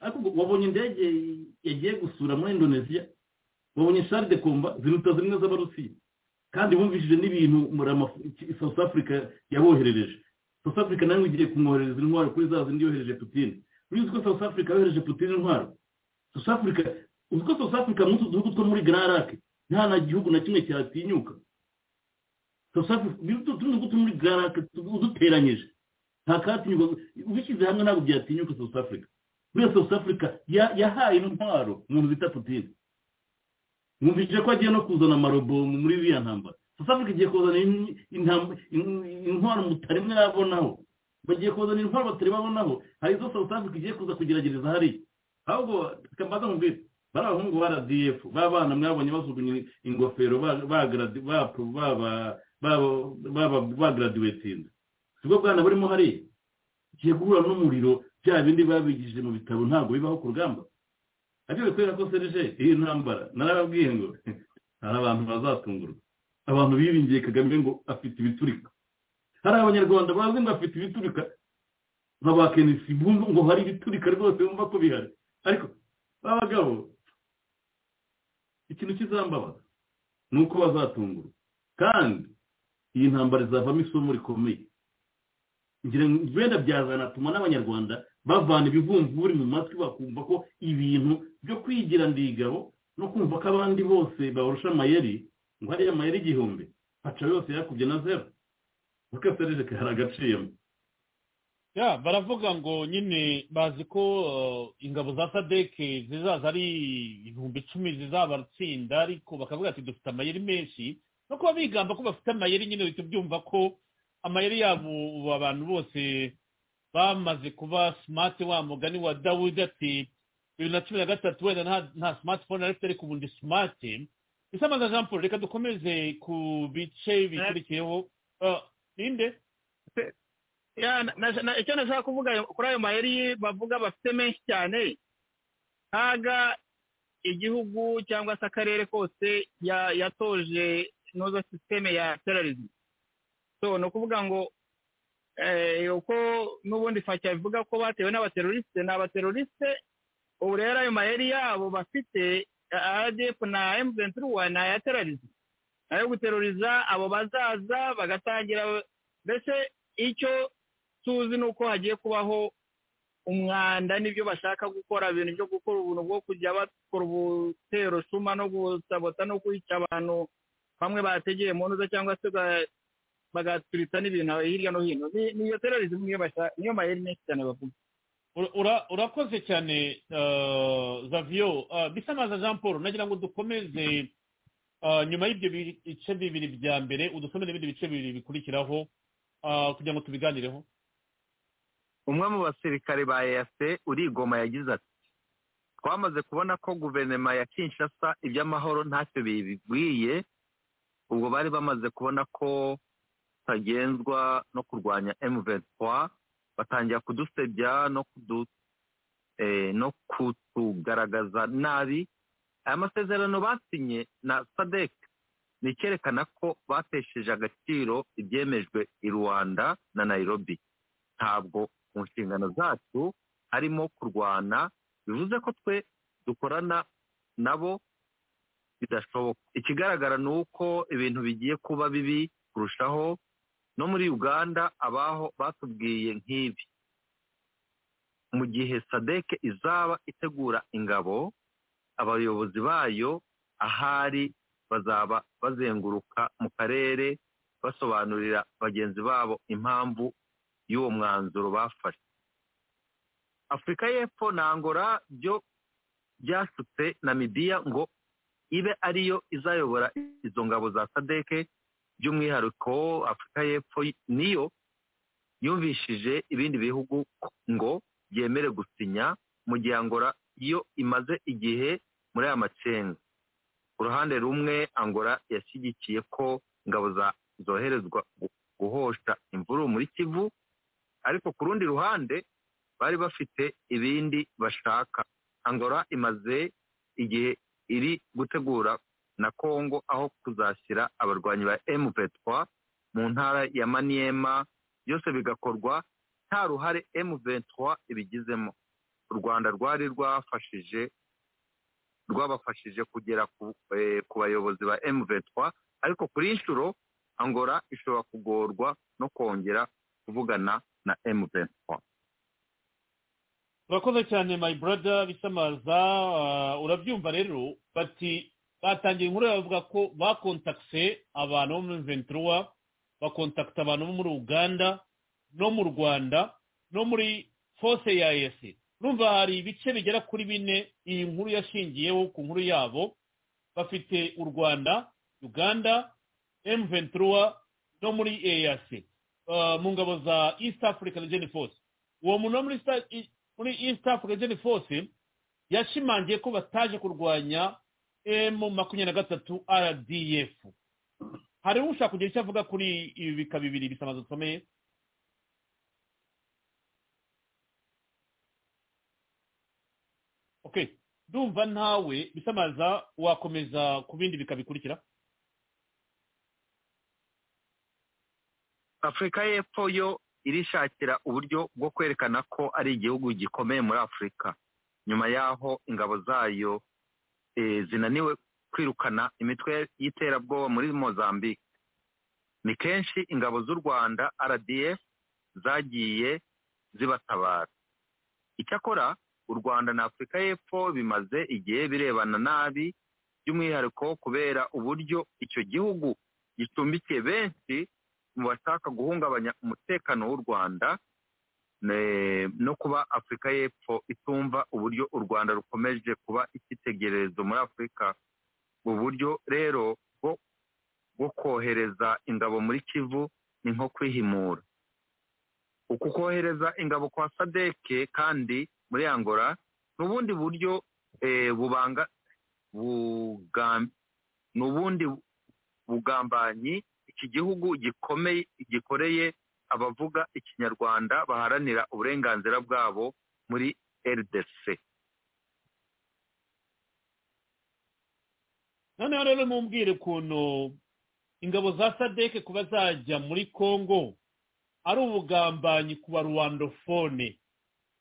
Ariko wabonye indege yagiye gusura muri indonesia wabonye shari de komba ziruta zimwe z'abarusiya. Kandi bumvishije n'ibintu south africa yaboherereje. South africa nawe igiye kumwoherereza intwaro kuri za zindi yohereje putine uzi ko south africa yohereje putine intwaro? South africa uzi ko south africa muri utu duhugu two muri grand lac nta na gihugu na kimwe cyatinyuka. South africa utu duhugu two muri grand lac uduteranyije. Nta katinyuka. Ubishyize hamwe ntabwo byatinyuka south africa. Muri south africa yahaye intwaro umuntu bita putine mwumvise ko agiye no kuzana amarobo muri iriya ntambara. South africa igiye kuzana intwaro mutari mwabonaho. Bagiye kuzana intwaro batari babonaho. Hari izo south africa igiye kuza kugerageza hariya. Ahubwo tukambaza mubwira bari abahungu ba rdf b'abana mwabonye basugunye ingofero bagaradiwetinze sibwo bwana burimo hariya? Igiye guhura n'umuriro bya bindi babigishije mu bitabo ntabwo bibaho ku rugamba. Ariko kubera ko serije iyi ntambara narababwiye ngo hari abantu bazatungurwa. Abantu biringiye kagame ngo afite ibiturika. Hari abanyarwanda bazi ngo afite ibiturika nka ba kenisi bumva ngo hari ibiturika rwose bumva ko bihari. Ariko abagabo ikintu kizambabaza ni uko bazatungurwa. Kandi iyi ntambara izavamo isomo rikomeye. Wenda byazanatuma n'abanyarwanda bavana ibivumvuri mu matwi bakumva ko ibintu byo kwigira ndigabo no kumva ko abandi bose barusha amayeri ngo hariya amayeri igihumbi haca yose yakubye na zero. Kuko serije hari agaciyemo ya baravuga ngo nyine bazi ko ingabo za sadeke zizaza ari ibihumbi icumi zizabatsinda ariko bakavuga ati dufite amayeri menshi no kuba bigamba ko bafite amayeri nyine uhita ubyumva ko amayeri yabo abantu bose bamaze kuba simati wa mugani wa dawudi ati bibiri na cumi na gatatu wenda nta simatifone ariko ariko ubundi simati bisamaza jean paul reka dukomeze ku bice bikurikiyeho. Ninde? Icyo nashaka kuvuga kuri ayo mayeri bavuga bafite menshi cyane ntaga igihugu cyangwa se akarere kose yatoje inoza sisiteme ya terarizimu so ni ukuvuga ngo uko n'ubundi fashya bivuga ko batewe n'abaterorisite ni abaterorisite ubu rero ayo mayeri yabo bafite adf na emuventuruwa ni aya terarizimu ayo guteroriza abo bazaza bagatangira mbese icyo tuzi ni uko hagiye kubaho umwanda n'ibyo bashaka gukora ibintu byo gukora ubuntu bwo kujya bakora ubutero shuma no gusabota no kwica abantu bamwe bategeye mu ntuza cyangwa se bagaturitsa n'ibintu hirya no hino. Niyo terorizimu niyo mayeri menshi cyane bavuga urakoze cyane zaviyo bisamaza jean paul. Nagira ngo dukomeze nyuma y'ibyo bice bibiri bya mbere udusomere ibindi bice bibiri bikurikiraho kugira ngo tubiganireho. Umwe mu basirikare ba eyase urigoma yagize ati twamaze kubona ko guverinoma ya kinshasa iby'amahoro ntacyo bibwiye ubwo bari bamaze kubona ko tutagenzwa no kurwanya M23 batangira kudusebya no kudu no kutugaragaza nabi. Aya masezerano basinye na sadek ni icyerekana ko batesheje agaciro ibyemejwe i rwanda na nairobi. Ntabwo mu nshingano zacu harimo kurwana bivuze ko twe dukorana nabo bidashoboka. Ikigaragara ni uko ibintu bigiye kuba bibi kurushaho no muri uganda abaho batubwiye nk'ibi. Mu gihe sadeke izaba itegura ingabo abayobozi bayo ahari bazaba bazenguruka mu karere basobanurira bagenzi babo impamvu y'uwo mwanzuro bafashe. Afurika y'epfo na angola byo byasutse namibiya ngo ibe ariyo izayobora izo ngabo za sadeke by'umwihariko afurika y'epfo niyo yumvishije ibindi bihugu ngo byemere gusinya mu gihe angora yo imaze igihe muri aya macenga ku ruhande rumwe angora yashyigikiye ko ingabo zoherezwa guhosha imvururu muri kivu ariko ku rundi ruhande bari bafite ibindi bashaka. Angora imaze igihe iri gutegura na kongo aho kuzashyira abarwanyi ba M23 mu ntara ya maniyema byose bigakorwa nta ruhare M23 ibigizemo. U rwanda rwari rwafashije rwabafashije kugera ku bayobozi ba M23 ariko kuri inshuro angora ishobora kugorwa no kongera kuvugana na M23. Urakoze cyane my brother bisamaza. Urabyumva rero bati batangiye inkuru bavuga ko bakontakise abantu bo muri ventura bakontakita abantu bo muri uganda no mu rwanda no muri fose ya esi numva hari ibice bigera kuri bine iyi nkuru yashingiyeho ku nkuru yabo. Bafite u rwanda uganda emu ventura no muri eyasi mu ngabo za east african region force. Uwo muntu wo muri east africa region force yashimangiye ko bataje kurwanya emu makumyabiri na gatatu rdf hari ushaka kugira icyo avuga kuri ibi bika bibiri bisamaza dusomeye okay ndumva ntawe bisamaza wakomeza ku bindi bika bikurikira. Afurika y'epfo yo irishakira uburyo bwo kwerekana ko ari igihugu gikomeye muri afurika nyuma y'aho ingabo zayo zinaniwe kwirukana imitwe y'iterabwoba muri mozambique. Ni kenshi ingabo z'u rwanda rdf zagiye zibatabara. Icyakora u rwanda na afurika y'epfo bimaze igihe birebana nabi by'umwihariko kubera uburyo icyo gihugu gicumbikiye benshi mu bashaka guhungabanya umutekano w'u rwanda no kuba afurika y'epfo itumva uburyo u rwanda rukomeje kuba icyitegererezo muri afurika uburyo rero bwo kohereza ingabo muri kivu ni nko kwihimura. Uku kohereza ingabo kwa sadeke kandi muri angora ni ubundi buryo bubanga ni ubundi bugambanyi iki gihugu gikomeye gikoreye abavuga ikinyarwanda baharanira uburenganzira bwabo muri rdc noneho rero mumbwire ukuntu ingabo za sadeke kuba zajya muri congo ari ubugambanyi ku barwandofone.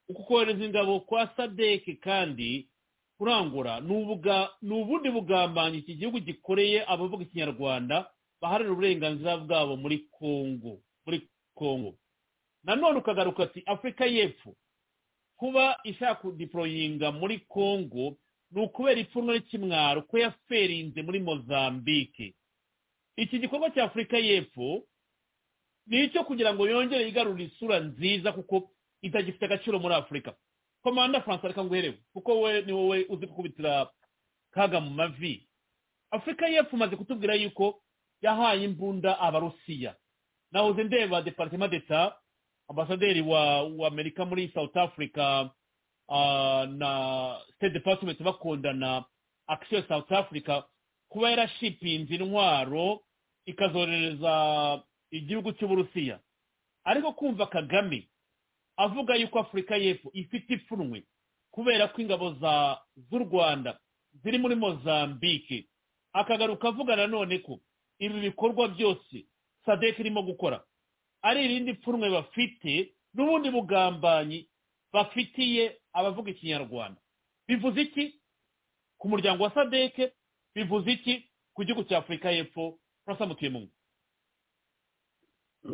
Uku kohereza ingabo kwa sadeke kandi kurangura ni ubundi bugambanyi iki gihugu gikoreye abavuga ikinyarwanda baharanira uburenganzira bwabo muri congo. Congo. Nanone ukagaruka ati afurika y'epfo. Kuba ishaka kudiporoyinga muri congo ni ukubera ipfunwe n'ikimwaro ko yaferinze muri mozambique. Iki gikorwa cya afurika y'epfo ni icyo kugira ngo yongere yigarure isura nziza kuko itagifite agaciro muri afurika komanda francois reka nguherewe kuko we ni wowe uzi gukubitira kaga mu mavi. Afurika y'epfo umaze kutubwira yuko yahaye imbunda abarusiya. Nahoze ndeba departement d'etat ambasaderi wa wa amerika muri south africa uh, na state department bakundana action south africa kuba yarashipinze intwaro ikazorereza igihugu cy'uburusiya. Ariko kumva kagame avuga yuko afurika y'epfo ifite ipfunwe kubera ko ingabo za z'u rwanda ziri muri mozambique. Akagaruka avuga nanone ko ibi bikorwa byose sadek irimo gukora. Ari irindi pfunwe bafite n'ubundi bugambanyi bafitiye abavuga ikinyarwanda. Bivuze iki? Ku muryango wa sadek bivuze iki? Ku gihugu cya afurika y'epfo murasamutuye mu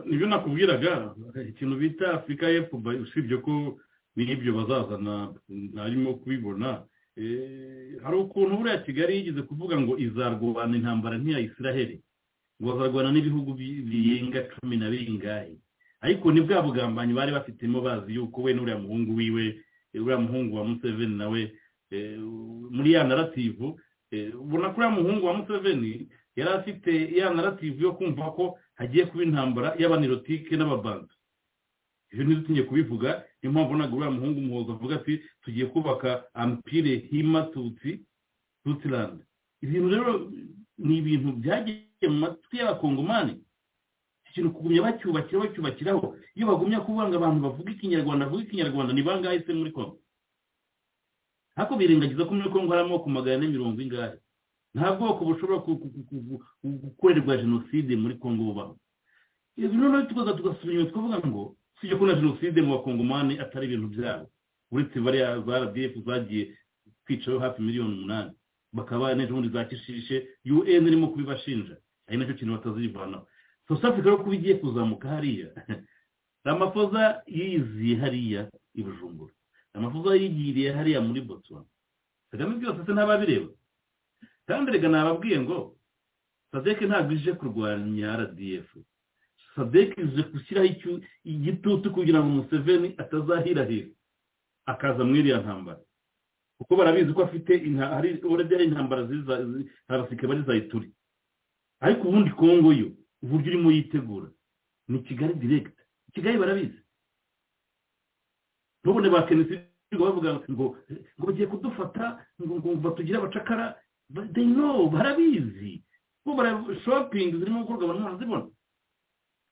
ni byo nakubwiraga ikintu bita afurika y'epfo usibye ko n'ibyo bazazana ntarimo kubibona hari ukuntu buriya kigali yigeze kuvuga ngo izarwana intambara nk'iya israheli. Ngo bazarwana n'ibihugu birenga cumi na bingahe ariko ni bwa bugambanyi bari bafitemo bazi yuko we n'uriya muhungu wiwe uriya muhungu wa museveni nawe muri ya narativu ubona ko uriya muhungu wa museveni yari afite ya narativu yo kumva ko hagiye kuba intambara y'abanirotike n'ababanza ibyo ntidutinye kubivuga niyo mpamvu ntabwo uriya muhungu umuhoza avuga ati tugiye kubaka ampire hima tutsi tutsirandi ibintu rero ni ibintu byagiye mu matwi y'abakongomani. Ikintu kugumya bacyubakira bacyubakiraho iyo bagumya kuvuga ngo abantu bavuga ikinyarwanda bavuga ikinyarwanda ni bangahe se muri kongo? Ariko birengagiza ko muri kongo hari amoko magana ane mirongo ingahe. Nta bwoko bushobora gukorerwa jenoside muri kongo bubaho ibi noneho tukaza tugasubira inyuma tukavuga ngo tujya kubona jenoside mu bakongomani atari ibintu byabo. Uretse za rdf zagiye kwicaho hafi miliyoni umunani. Bakaba n'ejo bundi za kishishe un irimo kubibashinja. Ari na cyo kintu batazivanaho south africa rero kuba igiye kuzamuka hariya. Ramafoza yiziye hariya i bujumbura. Ramafoza yigiriye hariya muri botswana. Kagame byose se ntababireba. Kandi rega nababwiye ngo sadeke ntabwo ije kurwanya rdf sadeke ije gushyiraho igitutu kugira ngo museveni atazahirahira. Akaza muri iriya ntambara. Kuko barabizi ko afite urabye hari intambara abasirikare bari zayituri. Ariko ubundi kongo yo uburyo urimo yitegura ni kigali diregiti kigali barabizi. Ntubone ba kenisi bavuga ngo ngo bagiye kudufata ngo ngo batugire abacakara know barabizi. Bo bara shopingi zirimo gukorwa abantu barazibona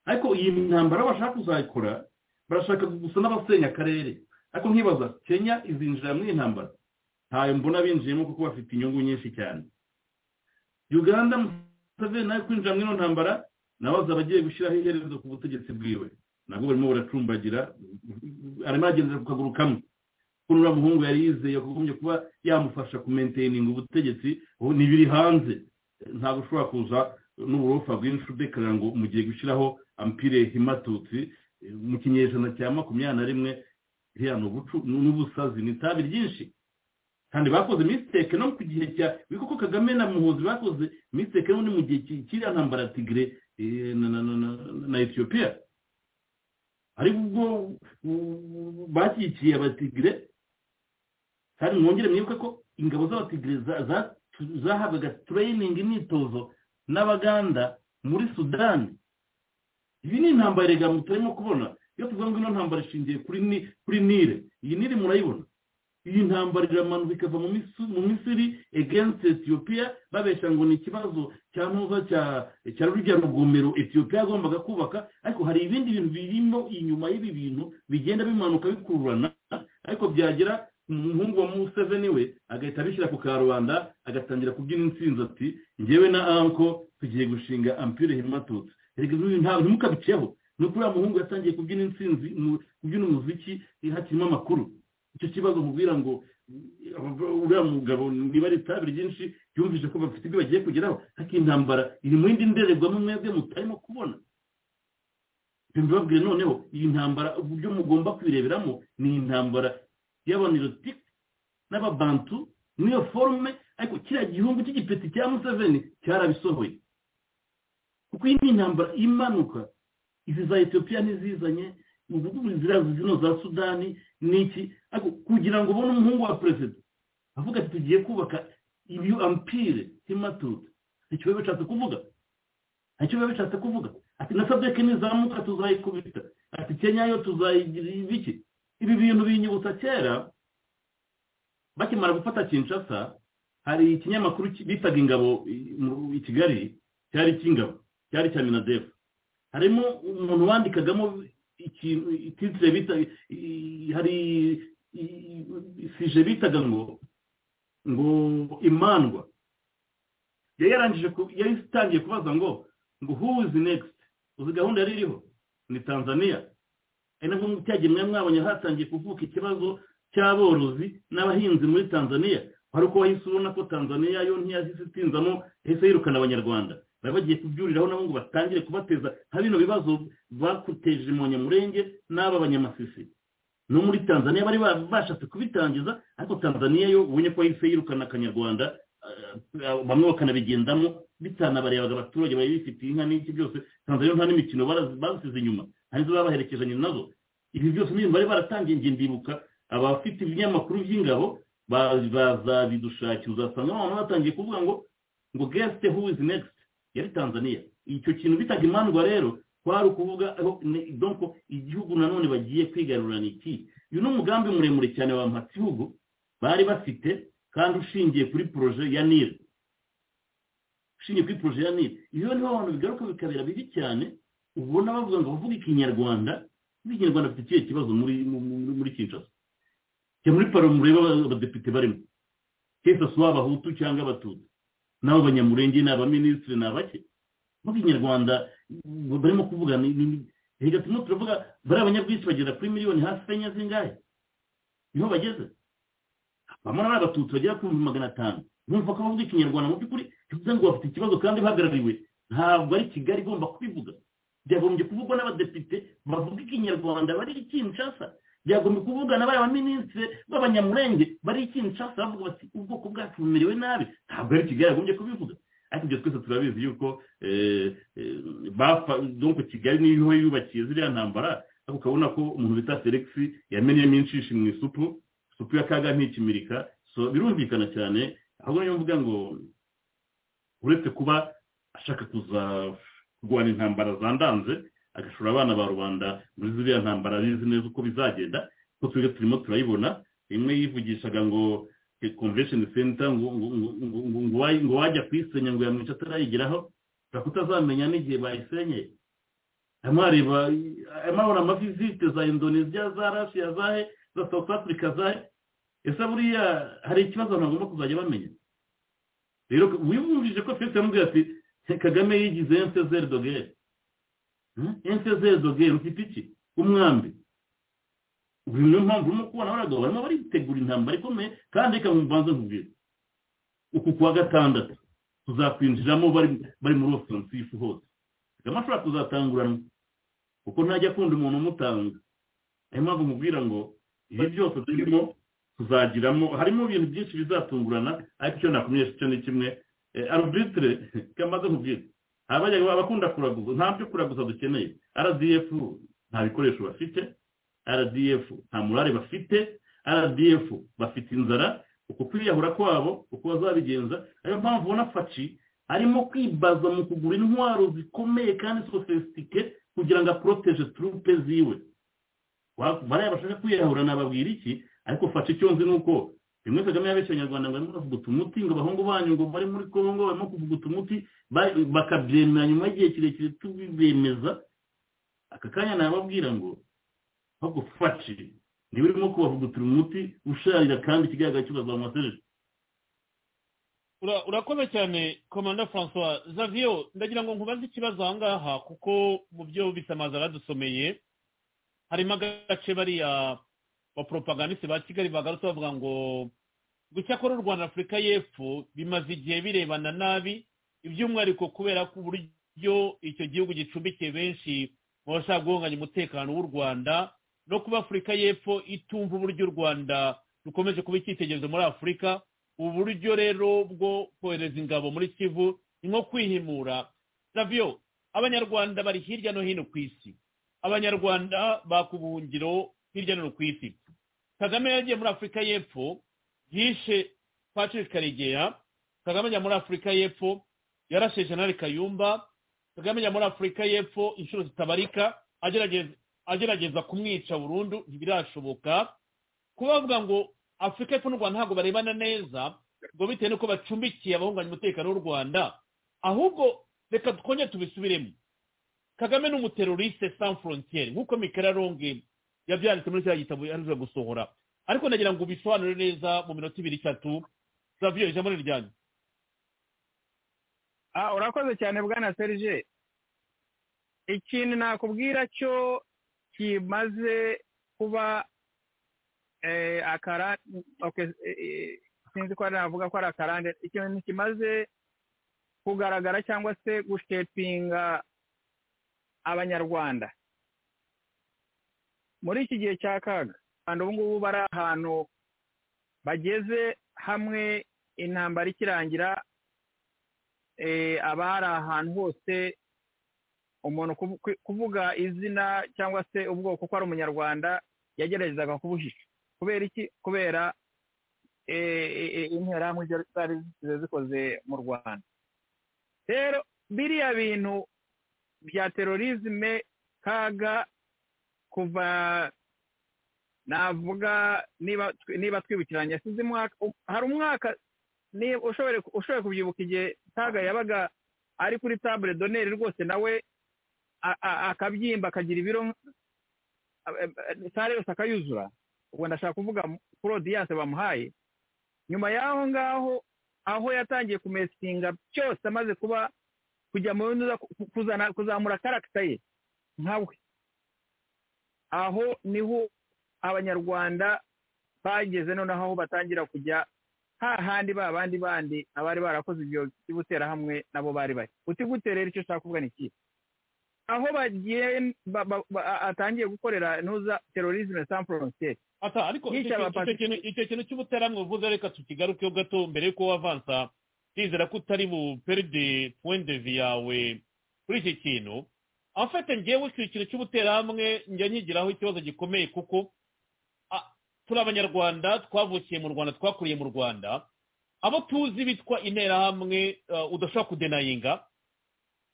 ariko iyi ntambara bashaka kuzayikora barashaka gusa n'abasenya akarere. Ariko nkibaza kenya izinjira muri iyi ntambara? Ntayo mbona binjiyemo kuko bafite inyungu nyinshi cyane. Uganda museveni nawe kwinjira muri ino ntambara nawe azaba agiye gushyiraho iherezo ku butegetsi bwiwe. Nabwo barimo baracumbagira arimo aragendera ku kaguru kamwe. Kuko uriya muhungu yari yizeye yagombye kuba yamufasha kumenteyininga ubutegetsi n'ibiri hanze. Ntabwo ushobora kuza n'uburofa bwinshi udekarira ngo mugiye gushyiraho ampire himatutsi mu kinyejana cya makumyabiri na rimwe iriya ni n'ubusazi ni itabi ryinshi. Kandi bakoze misiteke no ku gihe cya kuko kagame na muhuzi bakoze misiteke n'undi mu gihe cy'iriya ntambara tigire na etiyopiya ariko ubwo bashyigikiye abatigire kandi mwongere mwibuke ko ingabo z'abatigire zahabwaga tureyiningi imyitozo n'abaganda muri sudani ibi ni intambara rega turimo kubona. Iyo tuvuga ngo ino ntambara ishingiye kuri nile iyi nile murayibona. Iyi ntambara iramanuka ikava mu misiri against etiyopiya babeshya ngo ni ikibazo cya ntuza cya rurya rugomero. Etiyopiya yagombaga kubaka ariko hari ibindi bintu birimo inyuma y'ibi bintu bigenda bimanuka bikururana ariko byagera umuhungu wa museveni we agahita abishyira ku karubanda agatangira kubyina insinzi ati ngewe na anko tugiye gushinga ampire himatutsi. Ntimukabiceho. Ni uko uriya muhungu yatangiye kubyina insinzi kubyina umuziki hakirimo amakuru. Icyo kibazo mubwira ngo uriya mugabo niba ari itabi ryinshi yumvise ko bafite ibyo bagiye kugeraho. Ariko intambara iri mu yindi ndorerwamo mwebwe mutarimo kubona. Mbibabwire noneho iyi ntambara uburyo mugomba kwireberamo ni intambara y'abanirotike n'ababantu n'iyo forume ariko kiriya gihugu cy'igipeti cya museveni cyarabisohoye. Kuko iyi ni intambara imanuka. Izi za etiyopiya ntizizanye zino za sudani n'iki kugira ngo ubone umuhungu wa perezida avuga ati tugiye kubaka ibiyo ampire himatutsi icyo biba bishatse kuvuga. Icyo biba bishatse kuvuga. Ati na sadeke nizamuka tuzayikubita. Ati kenya yo tuzayigira ibiki ibi bintu binyibutsa kera bakimara gufata kinshasa hari ikinyamakuru bitaga ingabo i kigali cyari icy'ingabo cyari cya minadefu harimo umuntu wandikagamo ikintu bita hari sije bitaga ngo ngo imandwa yari yarangije yari itangiye kubaza ngo ngo is next uzi gahunda yari iriho ni tanzania ari nabwo cyagiye mwe mwabonye hatangiye kuvuka ikibazo cy'aborozi n'abahinzi muri tanzania hari uko wahise ubona ko tanzania yo ntiyahise itinzamo yahise yirukana abanyarwanda bari bagiye kubyuriraho nabo ngo batangire kubateza nka bino bibazo bakuteje mu nyamurenge n'aba banyamasisi no muri tanzania bari bashatse kubitangiza ariko tanzania yo ubonye ko yahise yirukana akanyarwanda bamwe bakanabigendamo bitanabarebaga abaturage bari bifitiye inka n'iki byose. Tanzania nta n'imikino basize inyuma hari izo babaherekejanye na zo. Ibi byose n'ibintu bari baratangiye ngiye ndibuka abafite ibinyamakuru by'ingabo bazabidushakira uzasanga abantu batangiye kuvuga ngo ngo gesite who is next? Yari tanzania icyo kintu bitaga imandwa rero kwari ukuvuga donko igihugu nanone bagiye kwigarurana iki? Uyu ni umugambi muremure cyane wa mpatsihugu bari bafite kandi ushingiye kuri poroje ya nile ushingiye kuri poroje ya nile iyo ni ho abantu bigaruka bikabera bibi cyane ubona bavuga ngo bavuga ikinyarwanda ikinyarwanda afite ikihe kibazo muri kinshasa? Jya muri paro mureba abadepite barimo. Kese asuba abahutu cyangwa abatutsi. N'abo banyamurenge ni abaminisitiri ni abake mu kinyarwanda barimo kuvuga turimo turavuga bari abanyabwinshi bagera kuri miliyoni hafi enye zingahe ni ho bageze? Bamwe ari abatutsi bagera ku bihumbi magana atanu. Bumva ko bavuga ikinyarwanda mu by'ukuri bivuze ngo bafite ikibazo kandi bahagarariwe. Ntabwo ari kigali igomba kubivuga. Byagombye kuvugwa n'abadepite bavuga ikinyarwanda bari i kinshasa byagombye kuvuga na bariya baminisitiri b'abanyamurenge bari i kinshasa bavuga bati ubwoko bwacu bumerewe nabi. Ntabwo ari kigali yagombye kubivuga. Ariko ibyo twese turabizi yuko donko kigali niyo yubakiye ziriya ntambara ariko ukabona ko umuntu bita felix yamenyemo inshishi mu isupu isupu y'akaga ntikimirika. Birumvikana cyane ahubwo niyo mvuga ngo uretse kuba ashaka kuza kurwana intambara zandanze agashora abana ba rubanda muri ziriya ntambara abizi neza uko bizagenda kuko twebwe turimo turayibona. Imwe yivugishaga ngo convention center ngo wajya kuyisenya ngo yamwica atarayigeraho? Kutazamenya n'igihe bayisenyeye arimo areba arimo amavizite za indonesia za russia zahe za south africa zahe ese buriya hari ikibazo abantu bagomba kuzajya bamenya? Rero wibumvije ko felix yamubwira ati kagame yigize ensezeri dogere ensezeri dogere ufite iki umwambi niyo mpamvu urimo kubona abagabo barimo baritegura intambara ikomeye kandi reka mbanze nkubwire uku kuwa gatandatu tuzakwinjiramo bari muri ofansifu hose kagame ashobora kuzatanguranwa kuko ntajya akunda umuntu umutanga niyo mpamvu nkubwira ngo ibi byose turimo tuzagiramo harimo ibintu byinshi bizatungurana ariko icyo nakumenyesha icyo ni kimwe. Arubitire kamaze nkubwire abakunda kuraguza nta byo kuraguza dukeneye. Rdf nta bikoresho bafite rdf nta murare bafite rdf bafite inzara uko kwiyahura kwabo uko bazabigenza ariyo mpamvu ubona faci arimo kwibaza mu kugura intwaro zikomeye kandi sosesitike kugira ngo aporoteje turupe ziwe. Bariya bashaka kwiyahura nababwira iki? Ariko faci icyo nzi ni uko rimwe kagame yabeshye abanyarwanda ngo barimo bavuguta umuti ngo abahungu banyu ngo bari muri congo barimo kuvuguta umuti bakabyemera nyuma y'igihe kirekire tubibemeza. Aka kanya nababwira ngo faci niba urimo kubavugutira umuti usharira kandi ikigaragara cyo bazamuhatereje urakoze cyane komanda francois. Zavio ndagira ngo nkubaze ikibazo aha ngaha kuko mu byo bisamaza badusomeye harimo agace bariya baporopagandiste ba kigali bagarutse bavuga ngo gucyakora u rwanda afurika y'epfo bimaze igihe birebana nabi iby'umwihariko kubera ko uburyo icyo gihugu gicumbikiye benshi mu bashaka guhunganya umutekano w'u rwanda no kuba afurika y'epfo itumva uburyo u rwanda rukomeje kuba icyitegererezo muri afurika ubu buryo rero bwo kohereza ingabo muri kivu ni nko kwihimura. Savio abanyarwanda bari hirya no hino ku isi. Abanyarwanda baka ubuhungiro hirya no hino ku isi. Kagame yagiye muri afurika y'epfo yishe patrick karegeya kagame ajya muri afurika y'epfo yarashe jenali kayumba kagame ajya muri afurika y'epfo inshuro zitabarika agerageza kumwica burundu ntibirashoboka. Kuba bavuga ngo afurika y'epfo n'u rwanda ntabwo barebana neza ngo bitewe n'uko bacumbikiye abahunganya umutekano w'u rwanda. Ahubwo reka twongere tubisubiremo. Kagame ni umuteroriste sans frontiere nk'uko mikara ronge yabyanditse muri kiriya gitabo yaje gusohora. Ariko nagira ngo ubisobanure neza mu minota ibiri itatu zavyo ijambo ryanyu ah urakoze cyane bwana serge. Ikintu nakubwira cyo kimaze kuba akara sinzi ko navuga ko ari akarande. Ikintu kimaze kugaragara cyangwa se gushepinga abanyarwanda. Muri iki gihe cya kaga abantu ubu ngubu bari ahantu bageze hamwe intambara ikirangira aba hari ahantu hose umuntu kuvuga izina cyangwa se ubwoko ko ari umunyarwanda yageragezaga kubuhisha kubera iki? Kubera interahamwe zari zikoze mu rwanda. Rero biriya bintu bya terorizme kaga kuva navuga niba twibukiranya yasize umwaka hari umwaka ushoboye kubyibuka igihe kaga yabaga ari kuri tabure doneri rwose nawe akabyimba akagira ibiro sare yose akayuzura. Ubwo ndashaka kuvuga kuri odiyanse bamuhaye. Nyuma y'aho ngaho aho yatangiye kumesinga cyose amaze kuba kujya mu kuzamura karagita ye. Nkawe aho ni ho abanyarwanda bageze noneho aho batangira kujya hahandi ba bandi bandi abari barakoze ibyo by'ubuterahamwe nabo bari bari. Uti gute rero icyo ushaka kuvuga ni iki aho bagiye atangiye gukorera nuza terorizme sans frontiere ariko icyo kintu cy'ubuteramwe uvuze reka tukigarukeho gato mbere yuko wavansa ndizera ko utari buperide point de vue yawe kuri iki kintu. Afite ngewe icyo kintu cy'ubuteramwe njya nkigiraho ikibazo gikomeye kuko turi abanyarwanda twavukiye mu rwanda twakuriye mu rwanda abo tuzi bitwa interahamwe udashobora kudenayinga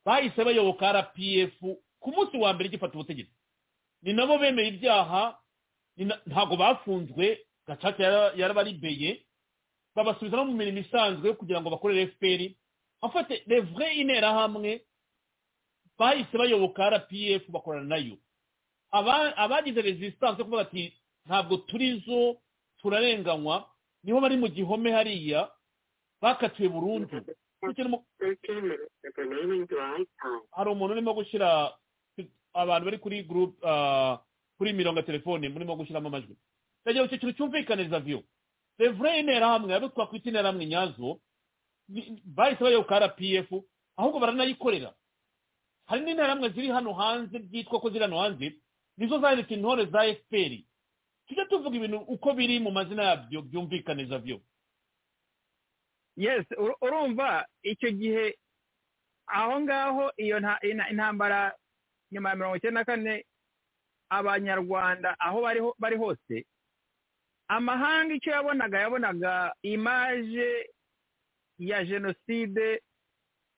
bahise bayoboka rpf ku munsi wa mbere gifata ubutegetsi. Ni nabo bemeye ibyaha ntabwo bafunzwe gacaca yarabaribeye babasubiza no mu mirimo isanzwe kugira ngo bakorere fpr afate revre interahamwe bahise bayoboka rpf bakorana na yo. Abagize resistance kuvuga ati ntabwo turi zo turarenganywa ni ho bari mu gihome hariya bakatiwe burundu. Hari umuntu urimo gushyira abantu bari kuri group kuri mirongo ya telefone murimo gushyiramo amajwi. Ndagira icyo kintu cyumvikaniza vyo revre interahamwe abo twakwita interahamwe nyazo bahise bayoboka rpf ahubwo baranayikorera. Hari n'interahamwe ziri hano hanze byitwa ko ziri hano hanze nizo zahindutse intore za fpr tujya tuvuga ibintu uko biri mu mazina yabyo byumvikaniza vyo yes urumva icyo gihe aho ngaho iyo intambara nyuma ya mirongo icyenda na kane abanyarwanda aho bari hose amahanga icyo yabonaga yabonaga imaje ya jenoside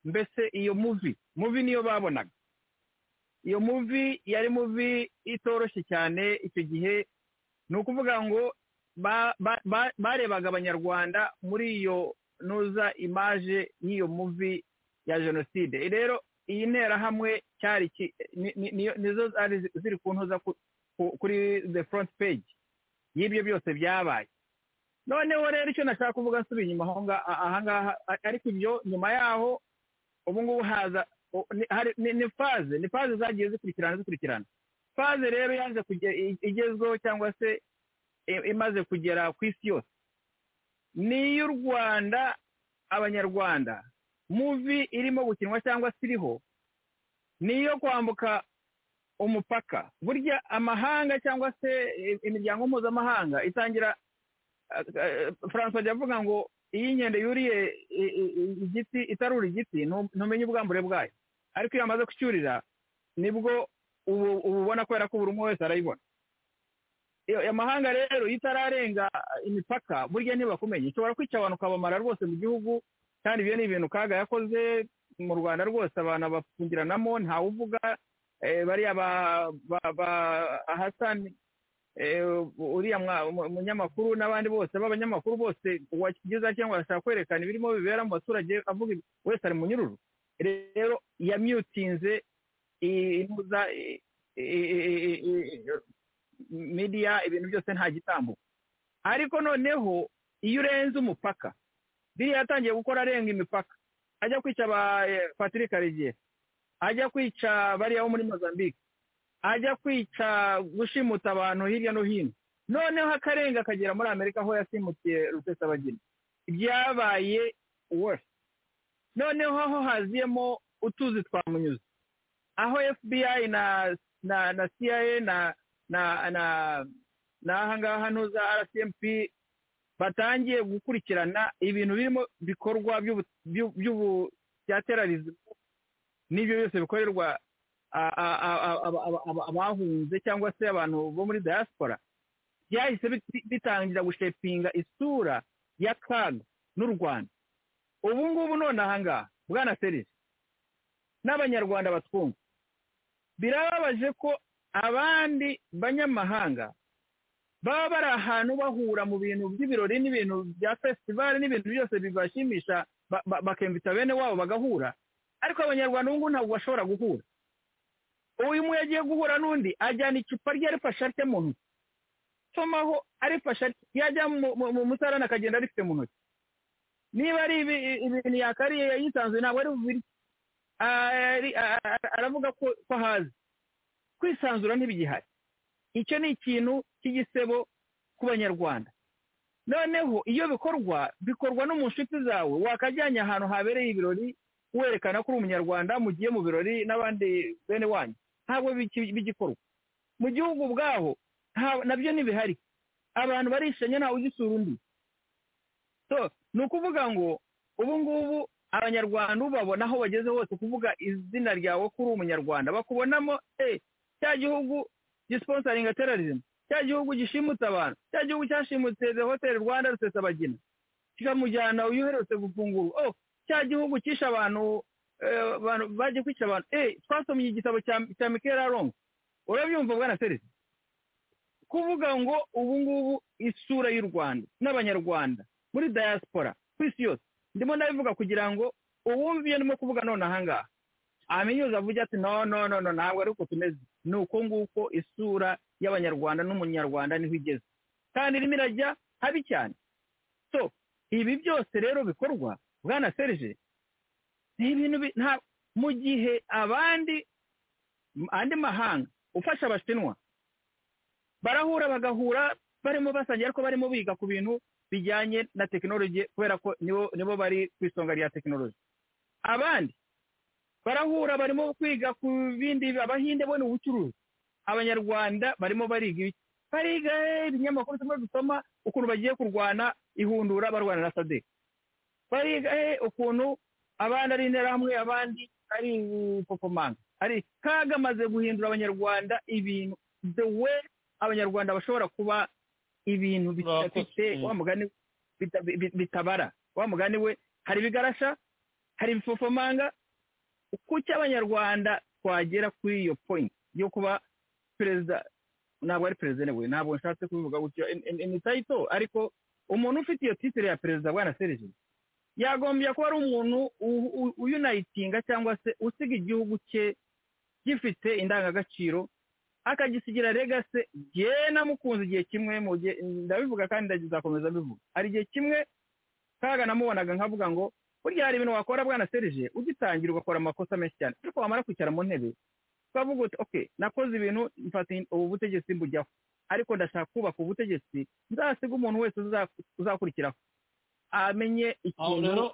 mbese iyo muvi muvi niyo babonaga. Iyo muvi yari muvi itoroshye cyane icyo gihe ni ukuvuga ngo barebaga abanyarwanda muri iyo nuza imaje y'iyo muvi ya jenoside. Rero iyi nterahamwe cyari nizo zari ziri ku ntuza kuri the front page y'ibyo byose byabaye. Noneho rero icyo nashaka kuvuga nsubiye inyuma ahangaha ariko ibyo nyuma yaho ubu ngubu haza ni faze ni faze zagiye zikurikirana zikurikirana. Faze rero yaje igezweho cyangwa se imaze kugera ku isi yose. Ni iy'u rwanda abanyarwanda muvi irimo gukinwa cyangwa se iriho ni iyo kwambuka umupaka burya amahanga cyangwa se imiryango mpuzamahanga itangira francois ajya avuga ngo iyo inkende yuriye igiti itarura igiti ntumenye ubwambure bwayo. Ariko iyo yamaze kucyurira ni bwo ubu ubona kubera ko buri umwe wese arayibona. Amahanga rero iyo itararenga imipaka burya ntibakumenye. Ishobora kwica abantu ukabamara rwose mu gihugu kandi ibyo ni ibintu kaga yakoze mu rwanda rwose abantu bafungiranamo ntawuvuga bariya ba hasani uriya munyamakuru n'abandi bose b'abanyamakuru bose uwakigezaho cyangwa arashaka kwerekana ibirimo bibera mu baturage avuga wese ari mu nyururu. Rero yamyutinze inuza midiya ibintu byose nta gitambuka ariko noneho iyo urenze umupaka biriya yatangiye gukora arenga imipaka. Ajya kwica ba patrick karegeya ajya kwica bariya bo muri mozambique ajya kwica gushimuta abantu hirya no hino. Noneho akarenga akagera muri amerika aho yasimutiye rusesabagina byabaye wose noneho aho haziyemo utuzi twamunyuze aho fbi na na na cia na na na n'aha ngaha ntuza rcmp batangiye gukurikirana ibintu birimo bikorwa bya terarizimu n'ibyo byose bikorerwa abahunze cyangwa se abantu bo muri diaspora byahise bitangira gushepinga isura y'akaga n'u rwanda. Ubu ngubu none ahangaha bwana serisi n'abanyarwanda batwumva. Birababaje ko abandi banyamahanga baba bari ahantu bahura mu bintu by'ibirori n'ibintu bya fesitivali n'ibintu byose bibashimisha bakemvita bene wabo bagahura. Ariko abanyarwanda ubu ngubu ntabwo bashobora guhura. Uyu umwe yagiye guhura n'undi ajyana icupa rye arifashe atya mu ntoki. Somaho arifashe yajya mu musarani akagenda arifite mu ntoki. Niba ari ibintu yakariye yisanzuye ntabwo ari bubiri. Aravuga ko ahazi kwisanzura ntibigihari. Icyo ni ikintu cy'igisebo ku banyarwanda. Noneho iyo bikorwa bikorwa no mu nshuti zawe wakajyanye ahantu habereye ibirori werekana ko uri umunyarwanda mugiye mu birori n'abandi bene wanyu. Ntabwo bigikorwa. Mu gihugu ubwaho na byo ntibihari. Abantu barishanya ntawe ugisura undi. Ni ukuvuga ngo ubu ngubu abanyarwanda ubabona aho bageze hose kuvuga izina ryawe ko uri umunyarwanda bakubonamo cya gihugu gisponsaringa terrorism cya gihugu gishimutse abantu cya gihugu cyashimutse the hotel rwanda rusesabagina. Kikamujyana uyu uherutse gufungura oh cya gihugu cyishe abantu bagiye kwica abantu eh twasomye igitabo cya Michael Arongo urabyumva bwana serisi kuvuga ngo ubu ngubu isura y'u Rwanda n'abanyarwanda muri diaspora ku isi yose ndimo ndabivuga kugira ngo uwumviye ndimo kuvuga none ahangaha amenyuze avuge ati no no no no ntabwo ari uko tumeze. Ni uko nguko isura y'abanyarwanda n'umunyarwanda ni ho igeze. Kandi irimo irajya habi cyane. So ibi byose rero bikorwa bwana serije ni ibintu mu gihe abandi andi mahanga ufasha abashinwa barahura bagahura barimo basangira ariko barimo biga ku bintu bijyanye na tekinoloji kubera ko nibo bari ku isonga rya tekinoloji abandi barahura barimo kwiga ku bindi abahinde bo ni ubucuruzi. Abanyarwanda barimo bariga ibiki? Bariga ibinyamakuru tumwe dusoma ukuntu bagiye kurwana ihundura barwana na sadek. Bariga ukuntu abandi ari interahamwe abandi ari popomanga ari kagamaze guhindura abanyarwanda ibintu the way abanyarwanda bashobora kuba ibintu bidafite wa mugani bitabara. Wa mugani we hari ibigarasha hari ibifofomanga kuki abanyarwanda twagera kuri iyo point yo kuba perezida ntabwo ari perezida we ntabwo nshatse kubivuga gutyo. Ni tayito ariko umuntu ufite iyo titire ya perezida bwana serije yagombye kuba ari umuntu uyunayitinga cyangwa se usiga igihugu cye gifite indangagaciro akagisigira regase jye namukunze igihe kimwe mu gihe ndabivuga kandi ndazakomeza mbivuga hari igihe kimwe kaga namubonaga nkavuga ngo burya hari ibintu wakora bwana serije ugitangira ugakora amakosa menshi cyane. Ariko wamara kwicara mu ntebe ukavuga uti oke nakoze ibintu mfata ubu butegetsi mbujyaho. Ariko ndashaka kubaka ubutegetsi nzasiga umuntu wese uzakurikiraho. Amenye ikintu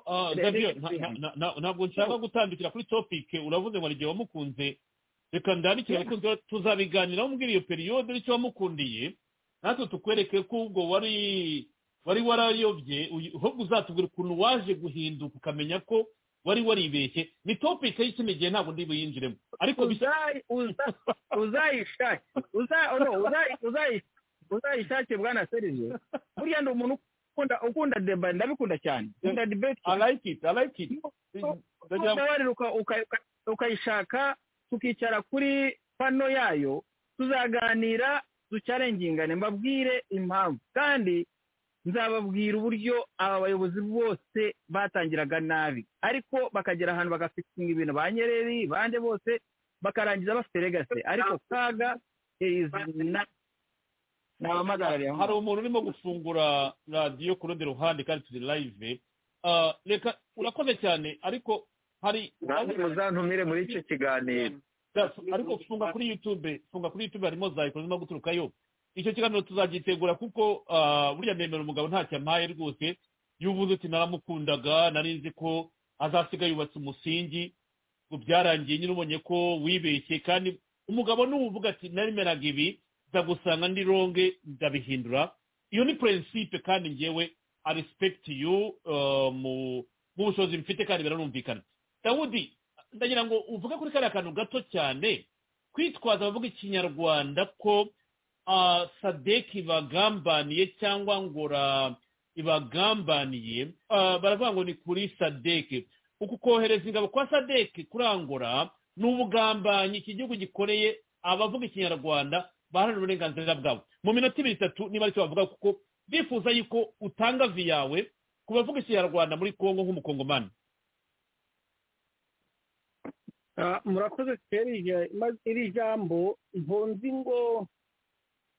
ntabwo nshaka gutambikira kuri topike uravuze ngo igihe wamukunze. Reka ndandikire abakunzi tuzabiganiraho mbwira iyo periyode n'icyo wamukundiye. Natwe tukwereke ko ubwo wari wari warayobye ahubwo uzatubwira ukuntu waje guhinduka ukamenya ko wari waribeshye. Ni topike y'ikindi gihe ntabwo ndi buyinjiremo ariko uzayishake. Uzayishake bwana serije burya ndi umuntu ukunda deba ndabikunda cyane. Ukunda debate. Ukayishaka tukicara kuri pano yayo tuzaganira ducyarengingane mbabwire impamvu. Kandi nzababwira uburyo aba bayobozi bose batangiraga nabi. Ariko bakagera ahantu bagafitinga ibintu ba nyereri bande bose bakarangiza bafite regase ariko kaga izina hari umuntu urimo gufungura radiyo ku rundi ruhande kandi turi live. Reka urakoze cyane. Ariko hari muzantumire muri icyo kiganiro. Ariko funga kuri yutube funga kuri yutube harimo za ikoro zirimo guturukayo. Icyo kiganiro tuzagitegura kuko burya nemera umugabo ntacyo ampaye rwose. Iyo uvuze uti naramukundaga nari nzi ko azasiga yubatse umusingi. Ngo byarangiye nyine ubonye ko wibeshye kandi umugabo n'uvuga ati narimeraga ibi ndagusanga ndi ronge ndabihindura. Iyo ni prinsipe kandi ngewe i respect you mu bushobozi mfite kandi biranumvikana dawudi ndagira ngo uvuge kuri kariya kantu gato cyane kwitwaza abavuga ikinyarwanda ko sadeki bagambaniye cyangwa ngo ibagambaniye baravuga ngo ni kuri sadeke uku kohereza ingabo kwa sadeke kurangura ni ubugambanyi iki gihugu gikoreye abavuga ikinyarwanda baharanira uburenganzira bwabo. Mu minota ibiri itatu niba ari cyo bavuga kuko bifuza yuko utanga vi yawe ku bavuga ikinyarwanda muri kongo nk'umukongomani. Murakoze serije maze iri jambo ntunzi ngo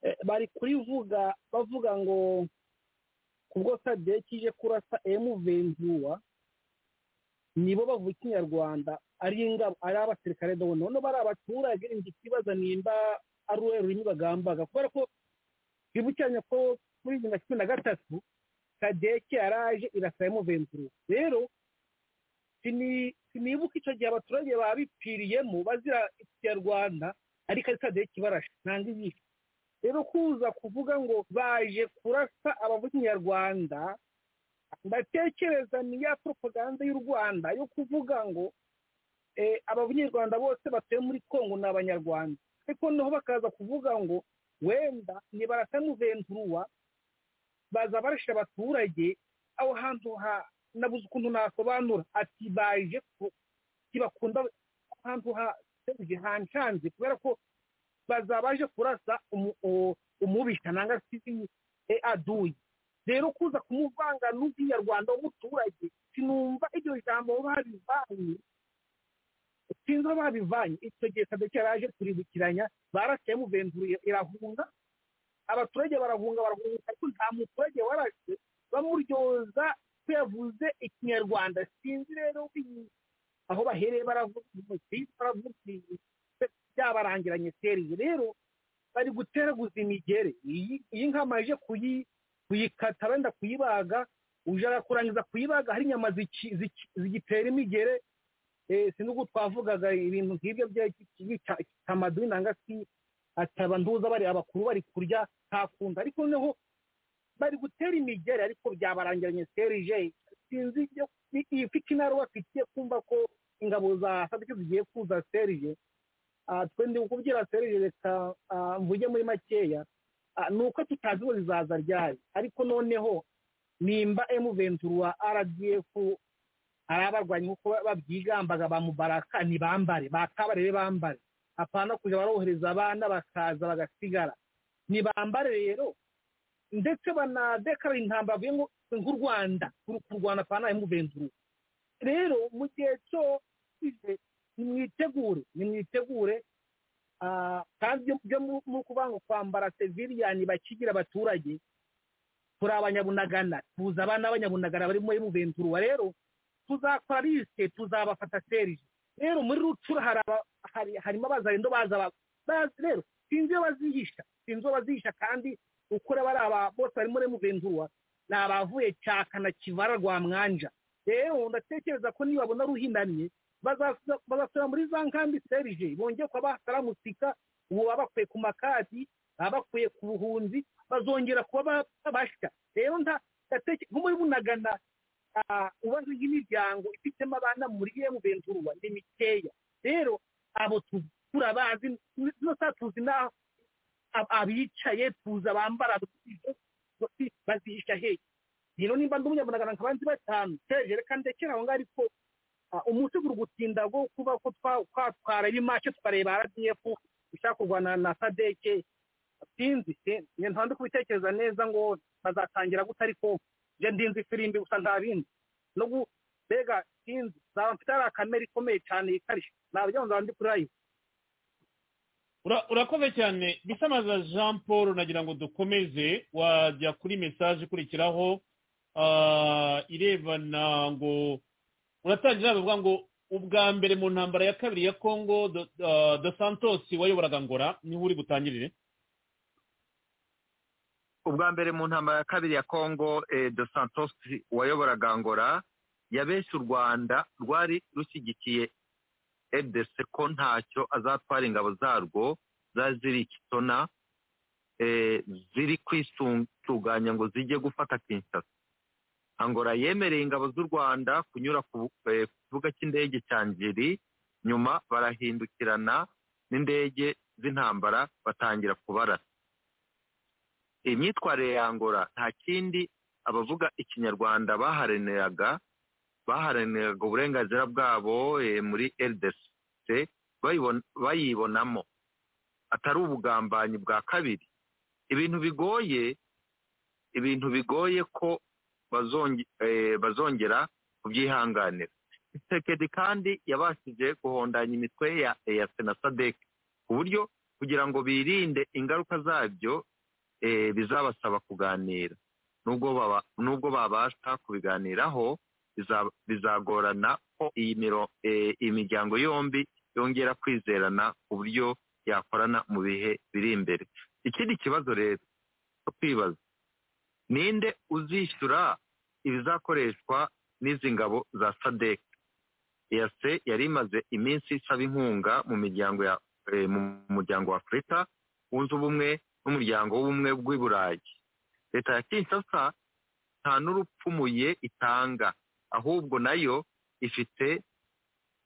eh, bari kurivuga bavuga ngo kubwo sadeki ije kurasa emu ventura nibo bavuga ikinyarwanda ari ingabo ari abasirikare do none bari abaturage ndi kibaza nimba ari uruhe rurimi bagambaga. Kubera ko twibukiranya ko muri bibiri na cumi na gatatu sadeki yaraje irasa emu ventura rero sinibuka icyo gihe abaturage baba bipfiriyemo bazira ikinyarwanda ariko ari sadeki barashe ntabwo ibishe rero kuza kuvuga ngo baje kurasa abavuga ikinyarwanda ndatekereza ni ya propaganda y'u rwanda yo kuvuga ngo eh, abanyarwanda bose batuye muri kongo ni abanyarwanda. Ariko noneho bakaza kuvuga ngo wenda nibarasa n'uventuruwa baza barashe abaturage aho hantu ha nabuze ukuntu nasobanura. Ati baje ku- ntibakunda ahantu ha serije hanshanze kubera ko bazaba baje kurasa umubisha nanga si e aduyi rero kuza kumuvanga n'ubwiyarwanda w'umuturage sinumva iryo jambo babivanye. Sinzi aho babivanye. Icyo gihe sadeke yaraje kuribukiranya barashe muvenduru irahunga. Abaturage barahunga barahunga ariko nta muturage warashe bamuryoza ko yavuze ikinyarwanda. Sinzi rero aho bahereye baravuga baravuga byabarangiranye seriye rero bari guteraguza imigere iyi nka amaje kuyi kuyikata wenda kuyibaga uje kurangiza kuyibaga hari inyama zigitera imigere. Eh, sinzi uko twavugaga ibintu nk'ibyo by'itamaduni nanga si ataba nduza bari abakuru bari kurya ntakunda ariko noneho bari gutera imigere ariko byabarangiranye. Serije sinzi ibyo iyi mfite inaro bafitiye kumva ko ingabo za sadike zigiye kuza serije Ah, twe ndi kukubwira serije reka ah, mvuge muri makeya. Ah, ni uko tutazi ngo zizaza ryari. Ariko noneho nimba emu ventura rdf ari abarwanyi nk'uko babyigambaga ba mubaraka ntibambare. Bakabarebe bambare. Apana kujya barohereza abana bakaza bagasigara. Ntibambare rero. Ndetse banadekarara intambara bavuye ngo nk'u rwanda kurwana apana emu ventura rero mu gihe cyo nimwitegure nimwitegure kandi ibyo- byo mu- ngo kwambara seviriyani bakigira abaturage turi abanyabunagana tuzi abana b'abanyabunagana bari muri muventurwa rero tuzakora lisite tuzabafata serije. Rero muri rucura harimo abazarindo baza rero sinzi iyo bazihisha sinzi iyo bazihisha kandi ukora bari aba bose bari muri muventurwa ni abavuye cyaka na kivara rwa mwanja rero ndatekereza ko nibabona ruhinamye bazasubira bazasubira muri za nkambi serije bongeye kuba bataramusika ubu baba bakuye ku makadi baba bakuye ku buhunzi bazongera kuba ba- babasha rero nko muri bunagana ah, ubaze nk'imiryango ifitemo abana muri emu venturwa ni mikeya rero abo tu- turabazi tuzi n'aho abicaye tuzi abambara bazihisha hehe rero nimba ndi umunyabunagana nkaba nzi batanu seje reka ndekere aho ngaho ariko ah, umunsi uri gutinda bwo kuba ko twa- twatwara ibimace tukareba rdf ishaka kurwana na sadeke sinzi sinzi. Njye nta ndi kubitekereza neza ngo bazatangira gute ariko njye ndinzi ifirimbi gusa nta bindi. No mbega sinzi. Zaba mfite ari akamere ikomeye cyane yikarishye na byo nzaba ndi kuri Ura- urakoze cyane. Bisamaza jean paul nagira ngo dukomeze wajya kuri mesaje ikurikiraho ah, irebana ngo uratangira bavuga ngo ubwa mbere mu ntambara ya kabiri ya congo Do- ah, santos wayoboraga ngora ni ho uri butangirire? Ubwa mbere mu ntambara ya kabiri ya congo eh, dos santos wayoboraga angola yabeshye u rwanda rwari rushyigikiye edc ko ntacyo azatwara ingabo zarwo zari ziri kitona eh, ziri kwisuganya ngo zijye gufata kinshasa. Angola yemereye ingabo z'u rwanda kunyura ku eh, kibuga cy'indege cya ngeri nyuma barahindukirana n'indege z'intambara batangira kubarasa imyitwarire ya angola nta kindi abavuga ikinyarwanda baharaniraga baharaniraga uburenganzira bwabo eh, muri rdc bayibon- bayibonamo. Atari ubugambanyi bwa kabiri. Ibintu bigoye ibintu bigoye ko eh, bazongera kubyihanganira. Tshisekedi kandi yabashije guhondanya imitwe ya EAC na SADC ku buryo kugira ngo birinde ingaruka zabyo eh, bizabasaba kuganira. Nubwo baba nubwo babasha kubiganiraho bizagorana ko iyi eh, miryango yombi yongera kwizerana ku buryo yakorana mu bihe biri imbere. Ikindi kibazo rero cyo kwibaza ninde uzishyura ibizakoreshwa n'izi ngabo za sadek? EAC yari imaze iminsi isaba inkunga mu miryango ya eh, mu muryango wa afurika wunze ubumwe n'umuryango w'ubumwe bw'i burayi. Leta ya kinshasa nta n'urupfumuye itanga. Ahubwo na yo ifite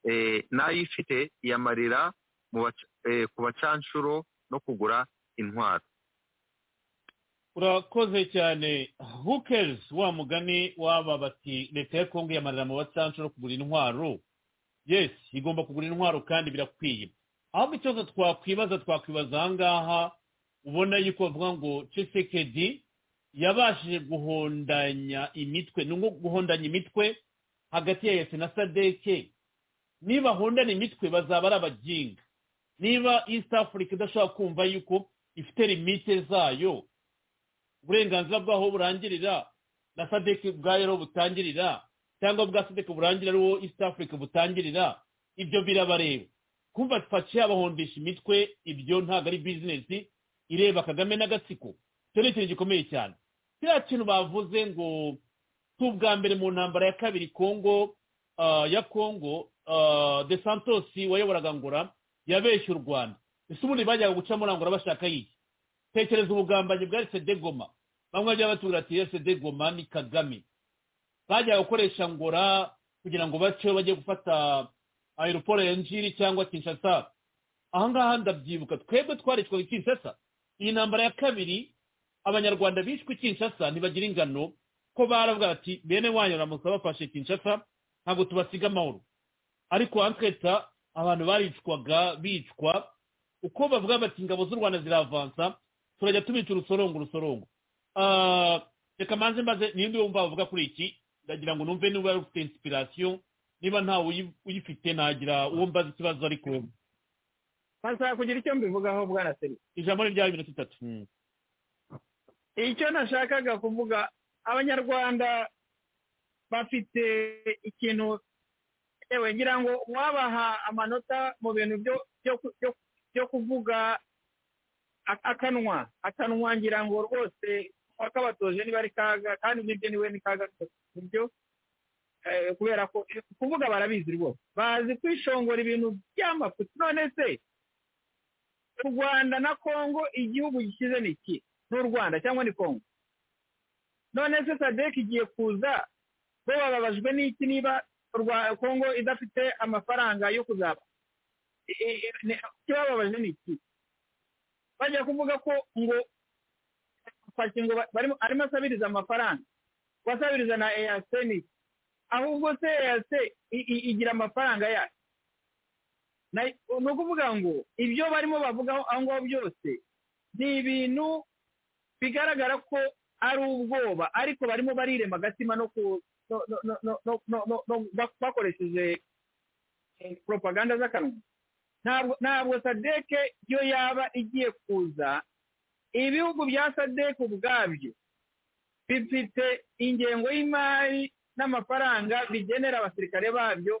eh, na yo ifite iyamarira eh, ku bacanshuro no kugura intwaro. Urakoze cyane. Hukers wa mugani waba bati leta ya kongo yamarira mu bacanshuro kugura intwaro? Yes igomba kugura intwaro kandi birakwiye. Ahubwo ikibazo twakwibaza twakwibaza aha ngaha ubona yuko bavuga ngo cisekedi yabashije guhondanya imitwe. Ni nko guhondanya imitwe hagati ya yesi na sadeke. Niba hondana imitwe bazaba ari abaginga niba east africa idashobora kumva yuko ifite limite zayo uburenganzira bwaho burangirira na sadeke ubwayo ariho butangirira cyangwa bwa sadeke burangira ariho east africa butangirira ibyo birabareba kumva faci yabahondesha imitwe ibyo ntabwo ari bizinesi ireba kagame n'agatsiko icyo ni ikintu gikomeye cyane. Kiriya kintu bavuze ngo si ubwa mbere mu ntambara ya kabiri kongo ah, ya kongo ah, de santos wayoboraga ngora yabeshye u rwanda. Ese ubundi bajyaga guca muri angora bashaka y'iki tekereza ubugambanyi bwa sede goma. Bamwe bajya batubwira ati sede goma ni kagame. Bajyaga gukoresha ngora kugira ngo bace bajye gufata aeroport ya njiri cyangwa kinshasa. Ahangaha ndabyibuka. Twebwe twaricwaga kinshasa iyi ntambara ya kabiri abanyarwanda bishwe kinshasa ntibagira ingano ko baravuga ati bene wanyu baramusa bafashe kinshasa ntabwo tubasiga amahoro. Ariko anketa abantu baricwaga bicwa uko bavuga bati ingabo z'u rwanda ziravansa turajya tubica urusorongo urusorongo. Ah, reka manze mbaze ninde wumva bavuga kuri iki? Ndagira ngo numve niba ufite inspiration niba ntawe uyi- uyifite nagira uwo mbaza ikibazo ariko. Nkasaba kugira icyo mbivugaho bwana seri ijambo ni rya iminota itatu icyo nashakaga kuvuga abanyarwanda bafite ikintu yewe ngira ngo wabaha amanota mu bintu byo byo ku- byo- byo kuvuga akanwa. Akanwa ngira ngo rwose wakabatoje niba ari kaga kandi ni byo ni we ni kaga buryo eh, kubera ko kuvuga barabizi rwose. Bazi kwishongora ibintu by'amafuti. None se u rwanda na kongo igihugu gikize ni iki? Ni u rwanda cyangwa ni kongo none se sadek igiye kuza bo bababajwe n'iki niba kongo idafite amafaranga yo kuzaba? Ikibababaje ni iki? Bajya kuvuga ko ngo arimo asabiriza amafaranga. Wasabiriza na eyase ahubwo se eyase igira amafaranga yayo ni ukuvuga ngo ibyo barimo bavugaho aho ngaho byose ni ibintu bigaragara ko ari ubwoba ariko barimo barirema agatima no ku bakoresheje poropaganda z'akanwa. Ntabwo sadeke yo yaba igiye kuza ibihugu bya sadeke ubwabyo bifite ingengo y'imari n'amafaranga bigenera abasirikare babyo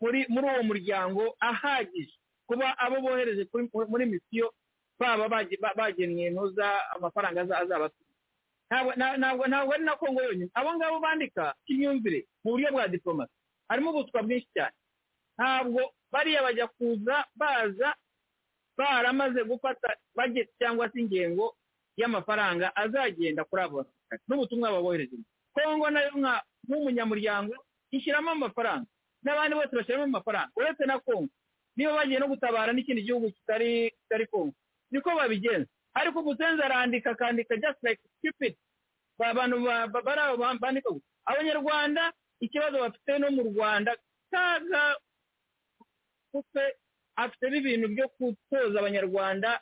muri uwo muryango ahagije. Kuba abo bohereje muri misiyo baba bage- ba- bagennye ntuza amafaranga aza- azabasiga ntabwo ntabwo ari na kongo yonyine. Abo ngabo bandika imyumvire mu buryo bwa diplomasi harimo ubuswa bwinshi cyane. Ntabwo bariya bajya kuza baza baramaze gufata bageti cyangwa se ingengo y'amafaranga azagenda kuri abo basirikare n'ubutumwa babohereje. Kongo na yo nk'umunyamuryango ishyiramo amafaranga. N'abandi bose bashyiramo amafaranga. Uretse na kongo. Niba bagiye no gutabara n'ikindi gihugu kitari kongo. Niko babigenza. Ariko umusenzi arandika akandika just like stupid. Abantu bari aho bandika abanyarwanda ikibazo bafite no mu rwanda kaga kuko afite n'ibintu byo gutoza abanyarwanda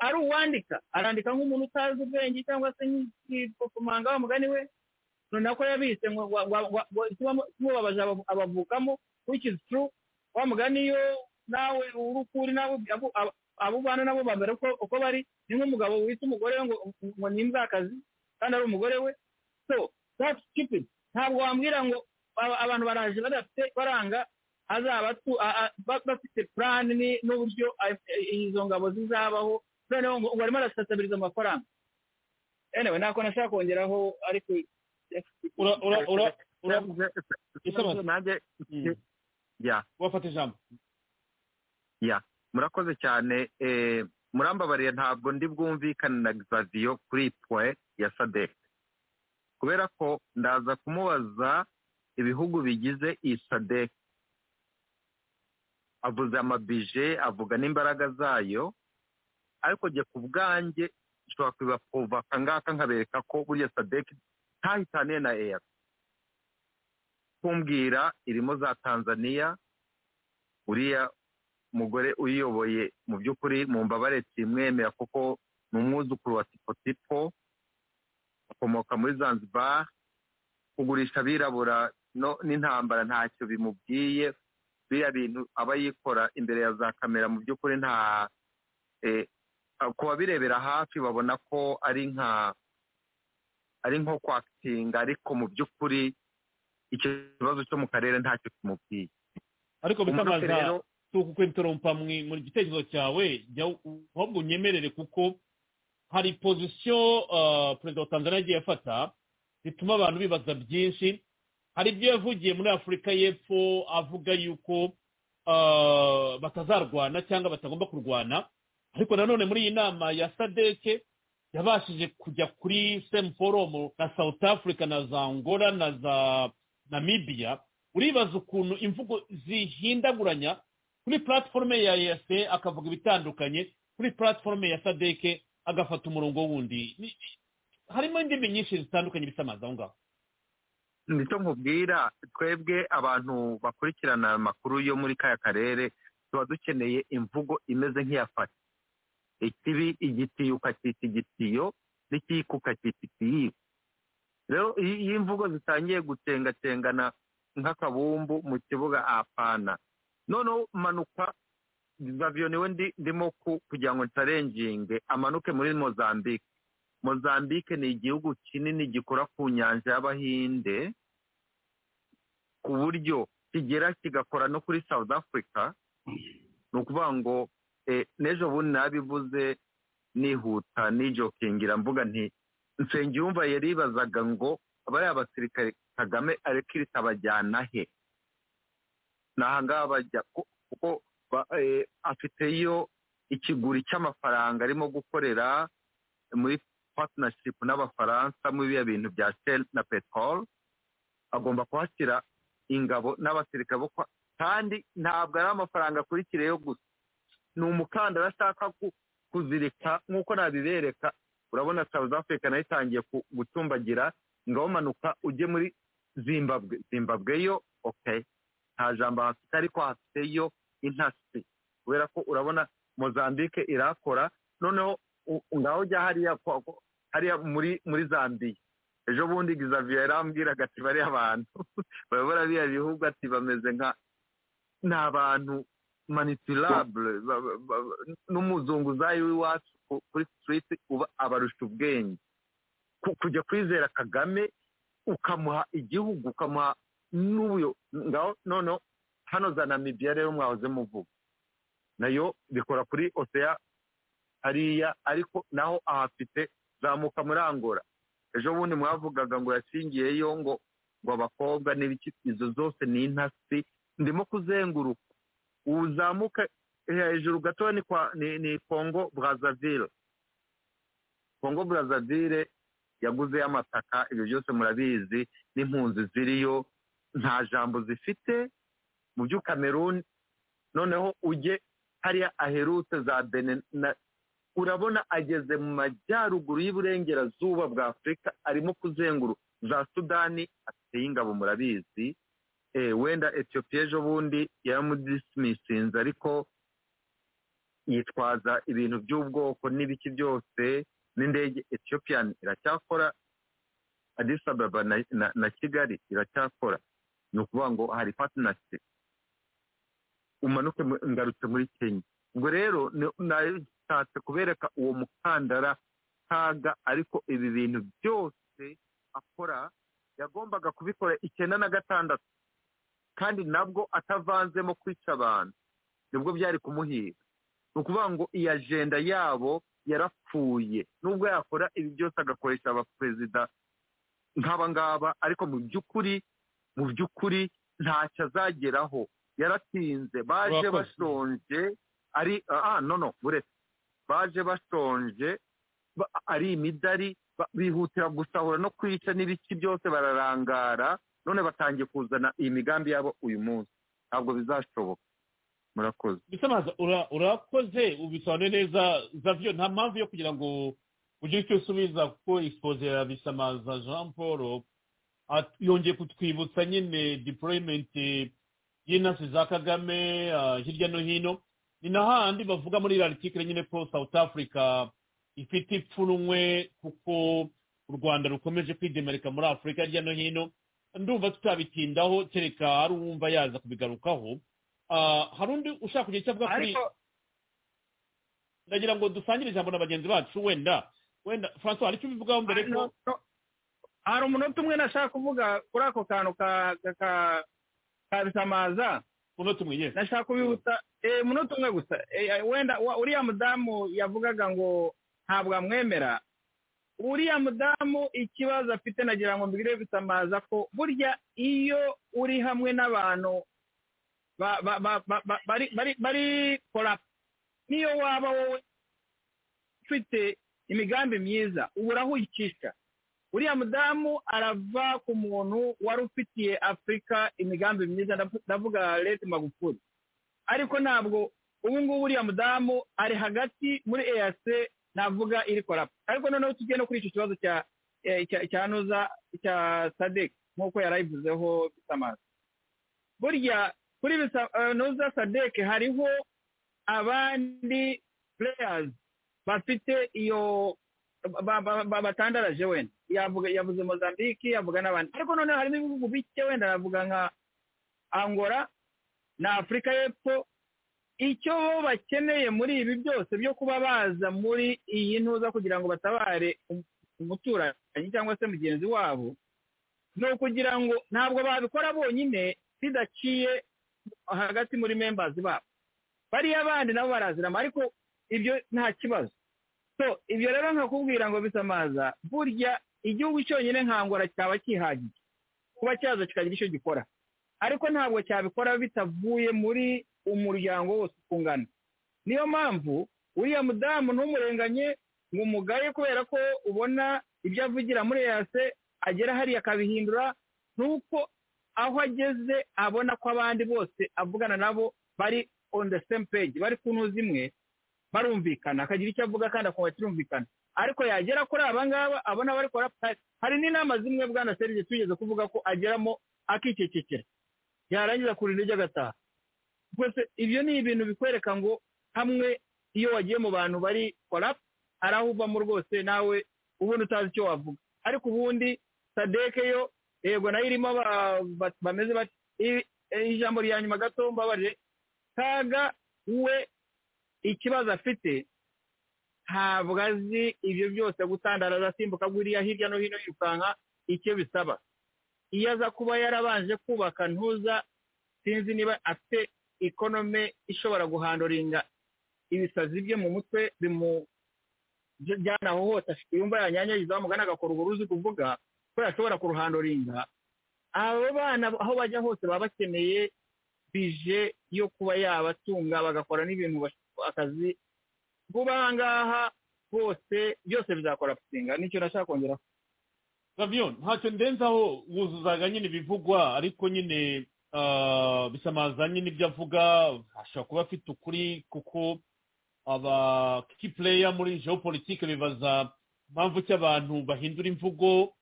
ari uwandika. Arandika nk'umuntu utazi ubwenge cyangwa se nk'igipopomanga wa mugani we noneho ko yabise kimubabaje abavukamo which is wa mugani yo nawe urukuri nawe abo bana nabo bambere uko bari ni nk'umugabo wita umugore we ngo ni imbwakazi kandi ari umugore we. So that's stupid. Ntabwo wambwira ngo abantu baraje badafite baranga azaba bafite plan n'uburyo izo ngabo zizabaho noneho ngo barimo arasasabiriza amafaranga. Anyway ntabwo nashaka kongeraho ariko wafata ijambo. Murakoze cyane murambabariye ntabwo ndi bwumvikane na xaviyo kuri pwe ya sadek. Kubera ko ndaza kumubaza ibihugu bigize iyi sadek. Avuze amabije avuga n'imbaraga zayo ariko jye ku bwanjye nshobora kubapova akangaka nkabereka ko buriya sadek ntahitaniye na eya kumbwira irimo za tanzania uriya umugore uyiyoboye. Mu by'ukuri mu mbabare simwemera kuko ni umwuzukuru wa tipotipo akomoka muri zanzibar. Kugurisha abirabura n'intambara ntacyo bimubwiye. Biriya bintu aba yikora imbere ya za kamera mu by'ukuri nta ku babirebera hafi babona ko ari nka ari nko kwakitinga ariko mu by'ukuri icyo kibazo cyo mu karere ntacyo kimubwiye. Ariko bitamaza si ukukwentorompa mu gitekerezo cyawe ahubwo unyemerere kuko hari pozisiyo perezida wa tanzania agiye afata zituma abantu bibaza byinshi. Hari ibyo yavugiye muri afurika y'epfo avuga yuko batazarwana cyangwa batagomba kurwana. Ariko nanone muri iyi nama ya sadeke yabashije kujya kuri semu foromu na south africa na za angola na za namibia uribaza ukuntu imvugo zihindaguranya kuri platiforume ya eyase akavuga ibitandukanye. Kuri platiforume ya sadeke agafata umurongo wundi. Harimo indimi nyinshi zitandukanye bisa amazi aho ngaho. Nicyo nkubwira twebwe abantu bakurikirana amakuru yo muri kaya karere tuba dukeneye imvugo imeze nk'iyafata ikibi igitiyo ukacyita igitiyo n'ikiyiko ukacyita ikiyiko. Rero iyo imvugo zitangiye gutengacengana nk'akabumbu mu kibuga apana. Noneho manuka gaviyo ni we ndimo kugira ngo nsarenginge amanuke muri mozambique. Mozambique ni igihugu kinini gikora ku nyanja y'abahinde ku buryo kigera kigakora no kuri south africa. Ni ukuvuga ngo n'ejo bundi nabivuze nihuta nijokingira mvuga nti nsengiyumva yaribazaga ngo bariya basirikare kagame arekirita bajyana he? Ni ahangaha bajya kuko afiteyo ikiguri cy'amafaranga arimo gukorera muri partnership n'abafaransa muri biriya bintu bya shell na petrol agomba kuhashyira ingabo n'abasirikare bo kandi ntabwo ari amafaranga akurikireyo gusa. Ni umukandara ashaka kuzirika nk'uko nabibereka urabona south africa na yo itangiye gucumbagira ngaho manuka ujye muri zimbabwe. Zimbabwe yo ok nta jambo hafite ariko hafiteyo intasi. Kubera ko urabona mozambique irakora noneho ngaho ujya hariya hariya muri muri zambiya ejo bundi gizaviya yarambwiraga ati bariya abantu bayobora biriya bihugu ati bameze nka ni abantu manipulable. N'umuzunguzayi w'iwacu kuri sitiriti uba abarusha ubwenge. Kujya kwizera kagame ukamuha igihugu ukamuha n'ubuyo ngaho noneho hano za namibiya rero mwahoze muvuga. Nayo bikora kuri oseya hariya ariko naho ahafite zamuka muri angora ejo bundi mwavugaga ngo yashingiyeyo ngo ngo abakobwa n'ibiki izo zose ni intasi ndimo kuzenguruka. Uzamuka hejuru gatoya ni kwa ni kongo brazaville kongo brazaville yaguzeyo amataka ibyo byose murabizi n'impunzi ziriyo nta jambo zifite mu by'ukameruni noneho ujye hariya aherutse za bene urabona ageze mu majyaruguru y'iburengerazuba bwa afurika arimo kuzenguruka za sudani. Afiteyo ingabo murabizi. Wenda etiyopiya ejo bundi yaramudisimisinze ariko yitwaza ibintu by'ubwoko n'ibiki byose n'indege etiyopiyani iracyakora adisababa na kigali iracyakora. Ni ukuvuga ngo hari patinasi umanuke ngarutse muri kenya. Ubwo rero nashatse kubereka uwo mukandara kaga ariko ibi bintu byose akora yagombaga kubikora icyenda na gatandatu. Kandi nabwo atavanzemo kwica abantu. Nibwo byari kumuhiga ni ukuvuga ngo iyi ajenda yabo yarapfuye. Nubwo yakora ibi byose agakoresha abaperezida nk'aba ngaba ariko mu by'ukuri mu by'ukuri ntacyo azageraho. Yaratinze baje bashonje ari ah no no buretse. Baje bashonje ari imidari bihutira gusahura no kwica n'ibiki byose bararangara none batangiye kuzana iyi migambi yabo uyu munsi. Ntabwo bizashoboka. Murakoze. Urakoze ubisobanuye neza zavyo nta mpamvu yo kugira ngo ugire icyo usubiza kuko expose ya bisamaza jean paul yongeye kutwibutsa nyine deployment y'intasi za kagame hirya no hino. Ni na handi bavuga muri iriya nyine ko south africa ifite ipfunwe kuko u rwanda rukomeje kwidemarika muri afurika hirya no hino. Ndumva tutabitindaho kereka hari uwumva yaza kubigarukaho. Hari undi ushaka kugira icyo avuga kuri ndagira ngo dusangire ijambo na bagenzi bacu wenda wenda francois hari icyo ubivugaho mbere ko hari umunota umwe nashaka kuvuga kuri ako kantu ka bisamaza? Umunota umwe yes nashaka kubibutsa umunota umwe gusa. Wenda uriya mudamu yavugaga ngo ntabwo amwemera. Uriya mudamu ikibazo afite nagira ngo mbigire bisamaza ko burya iyo uri hamwe n'abantu bari kora niyo waba wowe ufite imigambi myiza uba urahuyicisha uriya mudamu arava ku muntu wari ufitiye afurika imigambi myiza ndavuga leta magufuri ariko ntabwo ubu ngubu uriya mudamu ari hagati muri eyase navuga iri korapu ariko noneho tugiye no kuri icyo kibazo cya nuza cya sadek nk'uko yarayivuzeho bisamaza burya kuri nuza sadek hariho abandi pureyazi bafite iyo batandaraje wenda yavuze mozambique yavuga n'abandi. Ariko noneho harimo ibihugu bike wenda navuga nka angora na afurika y'epfo. Icyo bo bakeneye muri ibi byose byo kuba baza muri iyi ntuza kugira ngo batabare umuturanyi cyangwa se mugenzi wabo ni ukugira ngo ntabwo babikora bonyine bidaciye hagati muri membazi babo. Bariya bandi nabo barazirama ariko ibyo nta kibazo. So ibyo rero nkakubwira ngo bisamaza burya igihugu cyonyine nkangura cyaba cyihagije kuba cyaza kikagira icyo gikora. Ariko ntabwo cyabikora bitavuye muri umuryango wose ukungana niyo mpamvu uriya mudamu ntumurenganye ngo umugaye kubera ko ubona ibyo avugira muri yase agera hariya akabihindura nuko aho ageze abona ko abandi bose avugana nabo bari on the same page bari ku ntuzi imwe barumvikana akagira icyo avuga kandi akumva kirumvikana ariko yagera kuri aba ngaba abona bari kora hari n'inama zimwe bwana serije tugeze kuvuga ko ageramo akicecekera. Yarangiza kurinda ijya agataha. Rwose ibyo ni ibintu bikwereka ngo hamwe iyo wagiye mu bantu bari korapu hari aho uvamo rwose nawe ubundi utazi icyo wavuga. Ariko ubundi sadeke yo yego na yo irimo bameze bati ijambo rya nyuma gato mbabarire kaga we ikibazo afite ntabwo azi ibyo byose gutandaraza asimbuka buriya hirya no hino yirukanka icyo bisaba. Iyo aza kuba yarabanje kubaka ntuza sinzi niba afite ikonome ishobora guhandoringa ibisazi bye mu mutwe bimujyana aho hose afite yumva yanyanyagiza mugana agakora uburuzi kuvuga ko yashobora kuruhandoringa. Abo bana aho bajya hose baba bakeneye bije yo kuba yabatunga bagakora n'ibintu akazi vuba aha ngaha bose byose bizakora pusinga ni cyo nashaka kongeraho. Gaviyo ntacyo ndenzaho wuzuzaga nyine ibivugwa ariko nyine bisamaza nyine ibyo avuga ashobora kuba afite ukuri kuko aba key player muri geopolitike bibaza impamvu ki abantu bahindura imvugo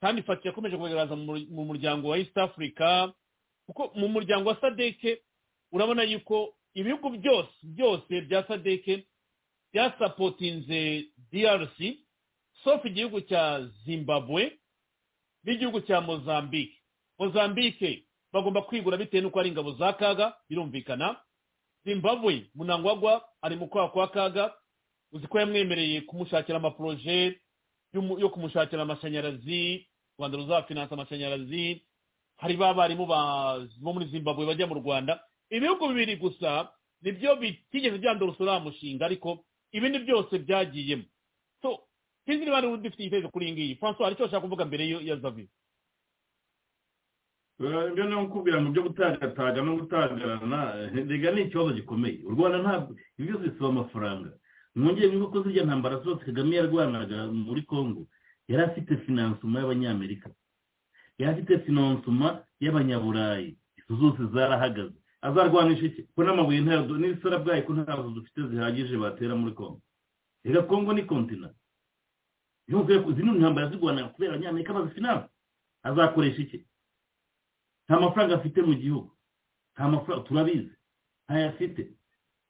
kandi fati yakomeje kugaragaza mu muryango wa east africa kuko mu muryango wa sadeke urabona yuko ibihugu byose byose bya sadeke byasapotinze drc sofu igihugu cya zimbabwe n'igihugu cya mozambique. Mozambique bagomba kwigura bitewe n'uko ari ingabo za kaga birumvikana. Zimbabwe munangwagwa ari mu kwaha kwa kaga. Uzi ko yamwemereye kumushakira amaporoje yo kumushakira amashanyarazi u rwanda ruzafinansa amashanyarazi. Hari ba barimu bo muri zimbabwe bajya mu rwanda. Ibihugu bibiri gusa ni byo bitigeze byandura uriya mushinga ariko ibindi byose byagiyemo. So sinzi niba niba dufite igitekerezo kuri iyi ngiyi. Francois hari icyo bashaka kuvuga mbere ya zavi ibyo ni ukubwira ngo byo gutagataga no gutagarana rega ni ikibazo gikomeye. U rwanda ntabwo ibi byose bisaba amafaranga. Mwongere nk'uko zirya ntambara zose kagame yarwanaga muri congo yari afite finansoma y'abanyamerika. Yari afite finansoma y'abanyaburayi. Izo zose zarahagaze. Azarwanisha iki? Ko n'amabuye n'ibisara bwayo ko ntabwo dufite zihagije batera muri congo. Reka congo ni kontina zino ntambara zirwanaga kubera abanyamerika bazifinansa azakoresha iki? Nta mafaranga afite mu gihugu. Nta mafaranga turabizi. Ntayo afite.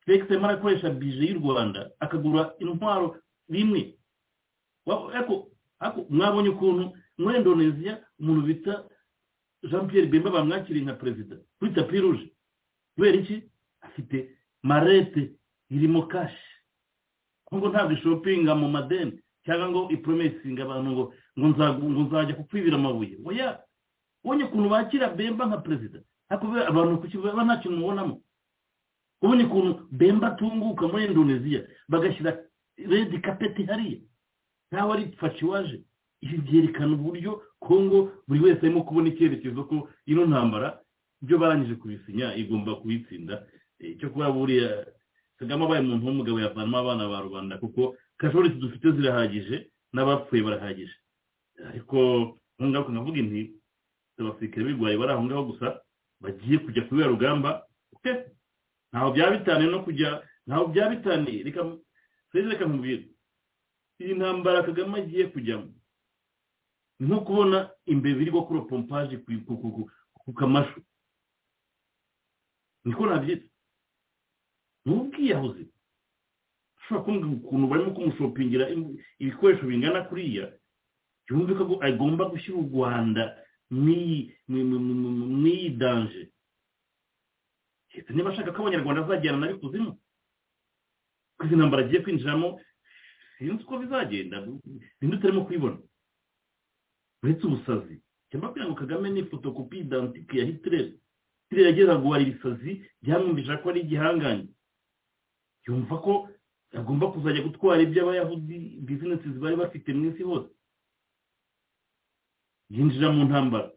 Felix arimo arakoresha bije y'u rwanda akagura intwaro rimwe. Mwabonye ukuntu muri indonesia umuntu bita jean Pierre bemba bamwakiriye nka perezida kuri tapi ruje kubera iki? Afite marete irimo kashi ngo ntabwo ishopinga mu madeni. Cyangwa ngo ipromesinga abantu ngo ngo nzajya kukwibira amabuye. Oya ubonye ukuntu bakira bemba nka perezida abantu ku kibuga nta kintu mubonamo. Ubonye ukuntu bemba atunguka muri indonesia bagashyira redi kapeti hariya. Ntawe ari fashi waje. Ibi byerekana uburyo kongo buri wese arimo kubona icyerekezo ko ino ntambara ibyo barangije kubisinya igomba kubitsinda. Icyo kuba buriya kagame abaye umuntu w'umugabo yavanamo abana ba rubanda kuko kajorisi dufite zirahagije n'abapfuye barahagije. Ariko ngaho nkavuga inti abasirikare b'irwaye bari aho ngaho gusa bagiye kujya kuri rugamba ntaho byaba bitaniye no kujya ntaho byaba bitaniye reka reka nkubwire. Iyi ntambara kagame agiye kujyamo ni nko kubona imbeba iri gukora pompaje ku kamashu niko nabyita ni ubwiyahuzi ushobora kumbwira ukuntu barimo kumushopingira ibikoresho bingana kuriya yumve ko agomba gushyira u rwanda mw'iyi danje niba ashaka ko abanyarwanda bazajyana na bikuzimu ko izi ntambara agiye kwinjiramo sinzi uko bizagenda. Ninde utarimo kubibona? Uretse ubusazi cyangwa kugira ngo kagame ni fotokopi idantike ya hitireri hitireri yageza guhara ibisazi byamwumvisha ko ari igihangange yumva ko agomba kuzajya gutwara iby'abayahudi bizinesi bari bafite mu isi hose. Yinjira mu ntambara.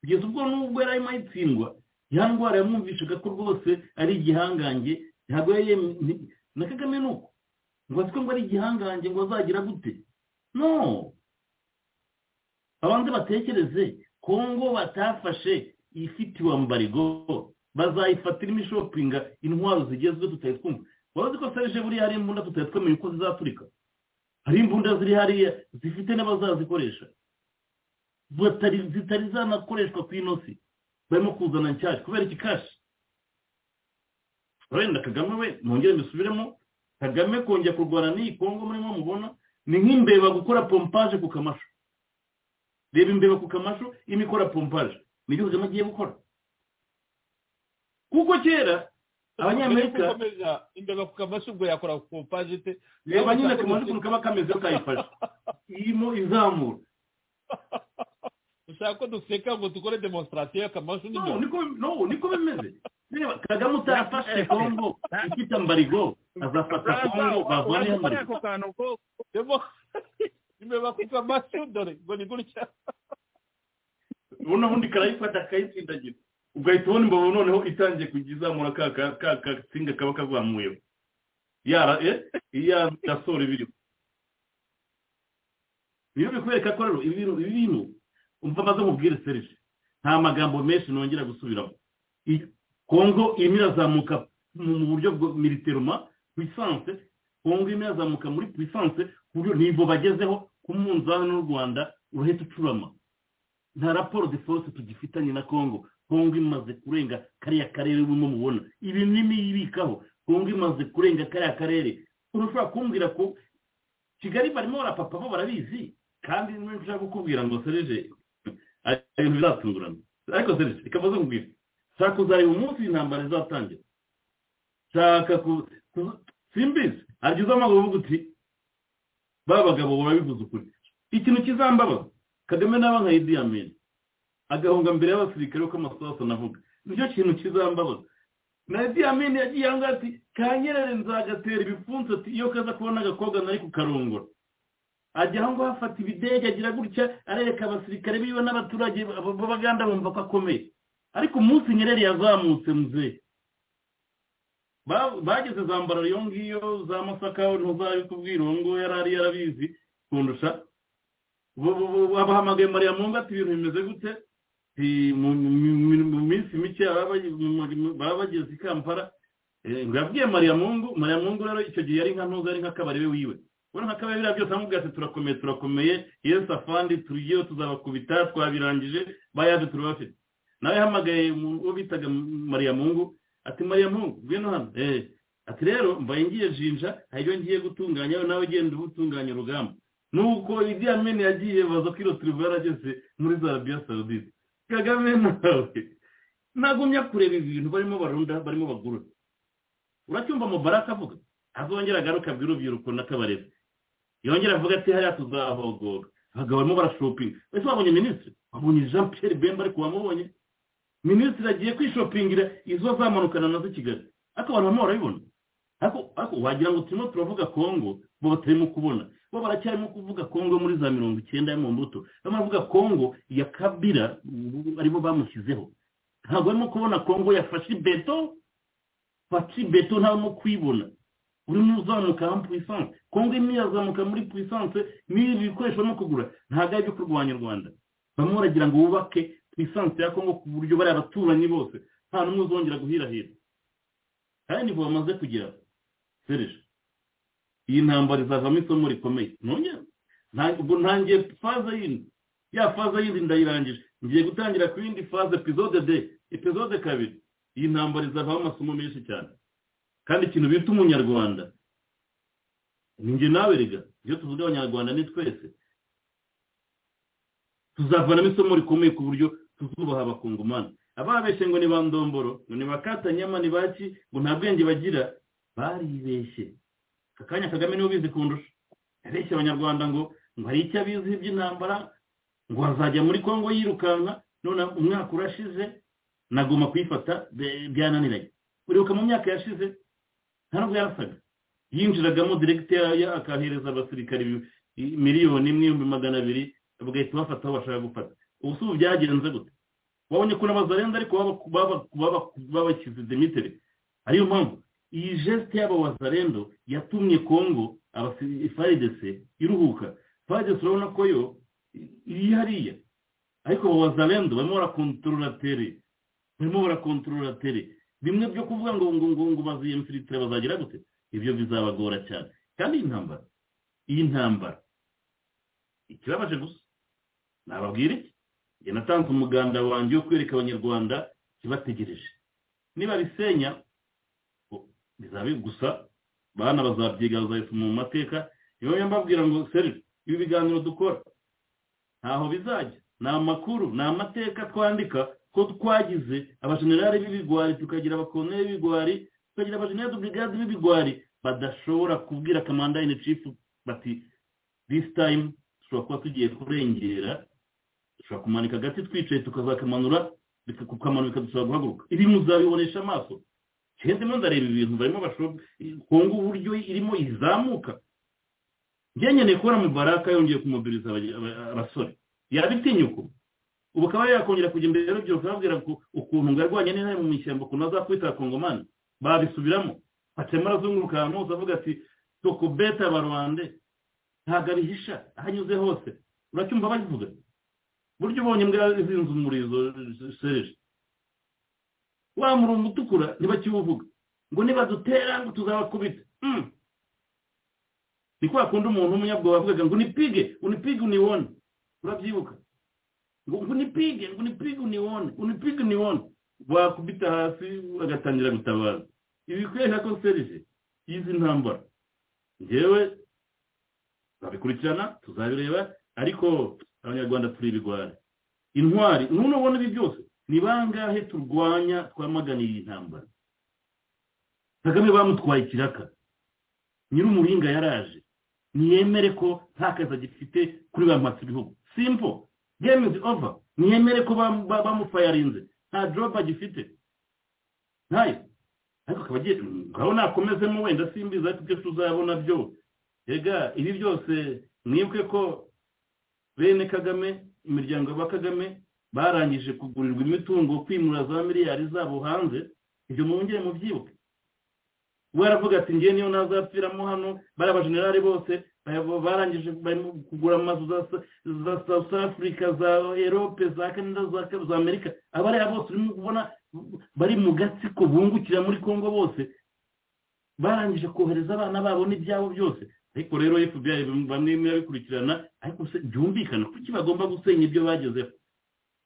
Kugeza ubwo nubwo yari arimo ayitsindwa ya ndwara yamwumvishaga ko rwose ari igihangange ntabwo yari na kagame ni uko ngo azi ko ngo ari igihangange ngo azagira gute? No! Abanze batekereze kongo batafashe ifitiwe mbarigo bazayifatira imishopinga intwaro zigezweho tutari twumva. Waba ko serije buriya hari imbunda tutari twemeye uko zizaturika? Hari imbunda ziri hariya zifite n'abazazikoresha zitari zanakoreshwa ku inosi. Barimo kuzana nshyashya kubera iki kashi? Wenda kagame we mwongere mbisubiremo kagame kongera kurwana n'iyi kongo murimo mubona ni nk'imbeba gukora pompaje ku kamashu reba imbeba ku kamashu irimo ikora pompaje agiye gukora kuko kera abanyamerika imbeba ku kamashu ubwo yakora pompaje te reba nyine akamashu ukuntu kaba kameze kayifashe irimo izamura ushaka ko duseka ngo dukore demonstrasiyo y'akamashu no niko bimeze reba kagame utafashe kongo ifite mbarigo azafata kongo bavane mbarigo imbeba ku kamashu dore ngo ni gutya ubundi ubundi karayifata akayitsindagira ugahita ubona imbavu noneho itangiye kujya izamura ka gatsinga kaba kazamuyeho. Yara iya gasore biriho. Niyo bikwereka ko rero ibi bintu umva amaze mubwire serije nta magambo menshi nongera gusubiramo. Kongo irimo irazamuka mu buryo militeruma puissance. Kongo imwe yazamuka muri puissance ku buryo nivo bagezeho ku munzani n'u rwanda urahita ucurama. Nta raporo de force tugifitanye na kongo kongo imaze kurenga kariya karere urimo mubona. Ibi n'imibikaho kongo imaze kurenga kariya karere. Ushobora kumbwira ko kigali barimo barapapa bo barabizi? Kandi nshaka kukubwira ngo sereje ibintu bizatungurana. Ariko sereje reka mbaze nkubwire shaka kuzareba umunsi intambara izatangira. Shaka simbizi. Harya uza amaguru uvuga uti ba bagabo barabivuze ukuri. Ikintu kizambabaza. Kagame n'aba nka idi amini agahunga mbere y'abasirikare uko amasasu navuga. Nicyo kintu kizambabaza. Na idi amini yagiye aho ngaho ati kanyerere nzagatera ibipfunsi ati iyo kaza kubona agakobwa nari kukarongora. Ajya aho ngaho afata ibidege agira gutya arereka abasirikare biwe n'abaturage b'abaganda bumva ko akomeye. Ariko umunsi nyerere yazamutse muzehe bageze za mbararo iyo ngiyo za masaka ntuzabikubwira uwo nguwo yari ari yarabizi kundusha babahamagaye mariya mungu ati ibintu bimeze gute? Mu minsi mike baba bageze i kampala. Ngo yabwiye mariya mungu mariya mungu rero icyo gihe yari nka ntuza ari nk'akabari we wiwe. Ubona nk'akabari biriya byose amubwira ati turakomeye turakomeye yesu afandi turiyeho tuzabakubita twabirangije bayade turabafite nawe yahamagaye uwo bitaga mariya mungu ati mariya mungu ngwino hano. Eee ati rero mbaye ngiye jinja hari ibyo ngiye gutunganya nawe ugenda ubutunganya urugamba. Nuko idi amini yagiye baza ko iro turivu yarageze muri za arabiya sawudite kagame nawe. Ntagumya kureba ibintu barimo barunda barimo bagura uracyumva mubaraka avuga? Azongera agaruka abwira urubyiruko n'akabarebe. Yongera avuga ati hariya tuzahogora abagabo barimo barashopinga. Ese wabonye minisitiri? Wabonye jean pierre bemba ariko wamubonye? Minisitiri agiye kwishopingira izo zamanukana na zo i kigali. Ariko abantu barimo barabibona. Wagira ngo turimo turavuga kongo bo batarimo kubona. Bo baracyarimo kuvuga kongo muri za mirongo icyenda mu mbuto. Barimo baravuga kongo ya kabira ari bo bamushyizeho. Ntabwo barimo kubona kongo yafashe beto? Fashe beto ntabwo kuyibona urimo uzamuka muri puissance. Kongo imwe yazamuka muri puissance n'ibi bikoresho barimo kugura. Ntabwo ari ibyo kurwanya u rwanda. Barimo baragira ngo wubake puissance ya kongo ku buryo bari abaturanyi bose. Nta n'umwe uzongera guhirahira. Kandi bamaze kugera. Sereje iyi ntambara izavamo isomo rikomeye. Ubwo ntangiye faze yindi. Ya faze yindi ndayirangije. Ngiye gutangira ku yindi faze epizode de epizode kabiri. Iyi ntambara izavamo amasomo menshi cyane. Kandi ikintu bita umunyarwanda. Ni njye nawe rega iyo tuvuga abanyarwanda ni twese. Tuzavanamo isomo rikomeye ku buryo tuzubaha abakungumani ababeshye ngo ni ba ndomboro ngo ni bakatanyama ni baki ngo nta bwenge bagira baribeshye. Aka kanya kagame ni we ubizi kundusha yabeshye abanyarwanda ngo ngo hari icyo abizi iby'intambara ngo azajya muri kongo yirukanka none umwaka urashize nagomba kuyifata byananiranye uribuka mu myaka yashize nta nubwo yarasaga yinjiragamo diregiteri akahereza abasirikari miliyoni imwe ibihumbi magana abiri bagahita bafata aho bashaka gufata ubu si ubu byagenze gute wabonye ko n'abazarenza ariko babashyize demitere ariyo mpamvu iyi jesite y'aba wazarendo yatumye kongo faridese iruhuka. Faridese urabona ko yo iri hariya ariko aba wazarendo barimo barakontorora tere barimo barakontorora tere bimwe byo kuvuga ngo ngo ngo ngo baziyemfiritire bazagira gute? Ibyo bizabagora cyane. Kandi iyi ntambara iyi ntambara ikibabaje gusa. Nababwira iki? Njye natanze umuganda wanjye wo kwereka abanyarwanda kibategereje niba bisenya bizabe gusa bana bazabyiga bazabisoma mu mateka niyo mbabwira ngo seri ibi biganiro dukora. Ntaho bizajya. Ni amakuru ni amateka twandika ko twagize abajenerali b'ibigwari tukagira abakoloneli b'ibigwari tukagira abajenerali brigade b'ibigwari badashobora kubwira kamanda in chief bati this time dushobora kuba tugiye kurengera dushobora kumanika agati twicaye tukazakamanura kukamanuka bikadusaba guhaguruka. Ibi muzabibonesha amaso. Ndimo ndareba ibintu barimo bashobora kongo uburyo irimo izamuka. Ngenye kubona mubaraka yongeye kumubiriza abasore. Yabitinyuka ubu akaba yakongera kujya imbere y'urubyiruko babwira ukuntu ngo yarwanye n'intare mu ishyamba ukuntu azakwita kongomani. Babisubiramo. Acemo arazunguruka ahantu hose avuga ati toko beta barwande. Ntabwo abihisha. Aho anyuze hose. Uracyumva babivuga buryo ubonye mbwa izinze umurizo sereje wa murongo utukura ntibakiwuvuga ngo nibadutera ngo tuzabakubita Mm. ni kwa kundi umuntu w'umunyabwoba avugaga ngo unipige unipige uniwone. Urabyibuka? Ngo unipige ngo unipige uniwone unipige uniwone. Wakubita hasi agatangira gutabaza. Ibi bikwereka ko serije y'izi ntambara. Ngewe tuzabikurikirana tuzabireba ariko abanyarwanda turi ibigwari. Intwari none ubona ibi byose? Ni bangahe turwanya twamaganiye iyi ntambara? Kagame bamutwaye ikiraka. Nyir'umuringa yaraje. Ntiyemere ko nta kazi agifite kuri ba mpatsi ibihugu simple. Game is over. Ntiyemere ko bam- ba- bamufayarinze. Nta job agifite. Ntayo ariko akaba agiye ngaho nakomezemo wenda simbizi ariko ibyo tuzabona byo. Rega ibi byose mwibuke ko bene kagame imiryango ya kagame barangije kugurirwa imitungo kwimura za miliyari zabo hanze ibyo mwongere mubyibuke. We aravuga ati ngewe niyo nazapfiramo hano bari abajenerali bose ba- barangije kugura amazu za south africa za erope za canada za amerika abariya bose urimo kubona bari mu gatsiko bungukira muri congo bose. Barangije kohereza abana babo n'ibyabo byose. Ariko rero fbi bamwe birabikurikirana ariko se byumvikana. Kuki bagomba gusenya ibyo bagezeho?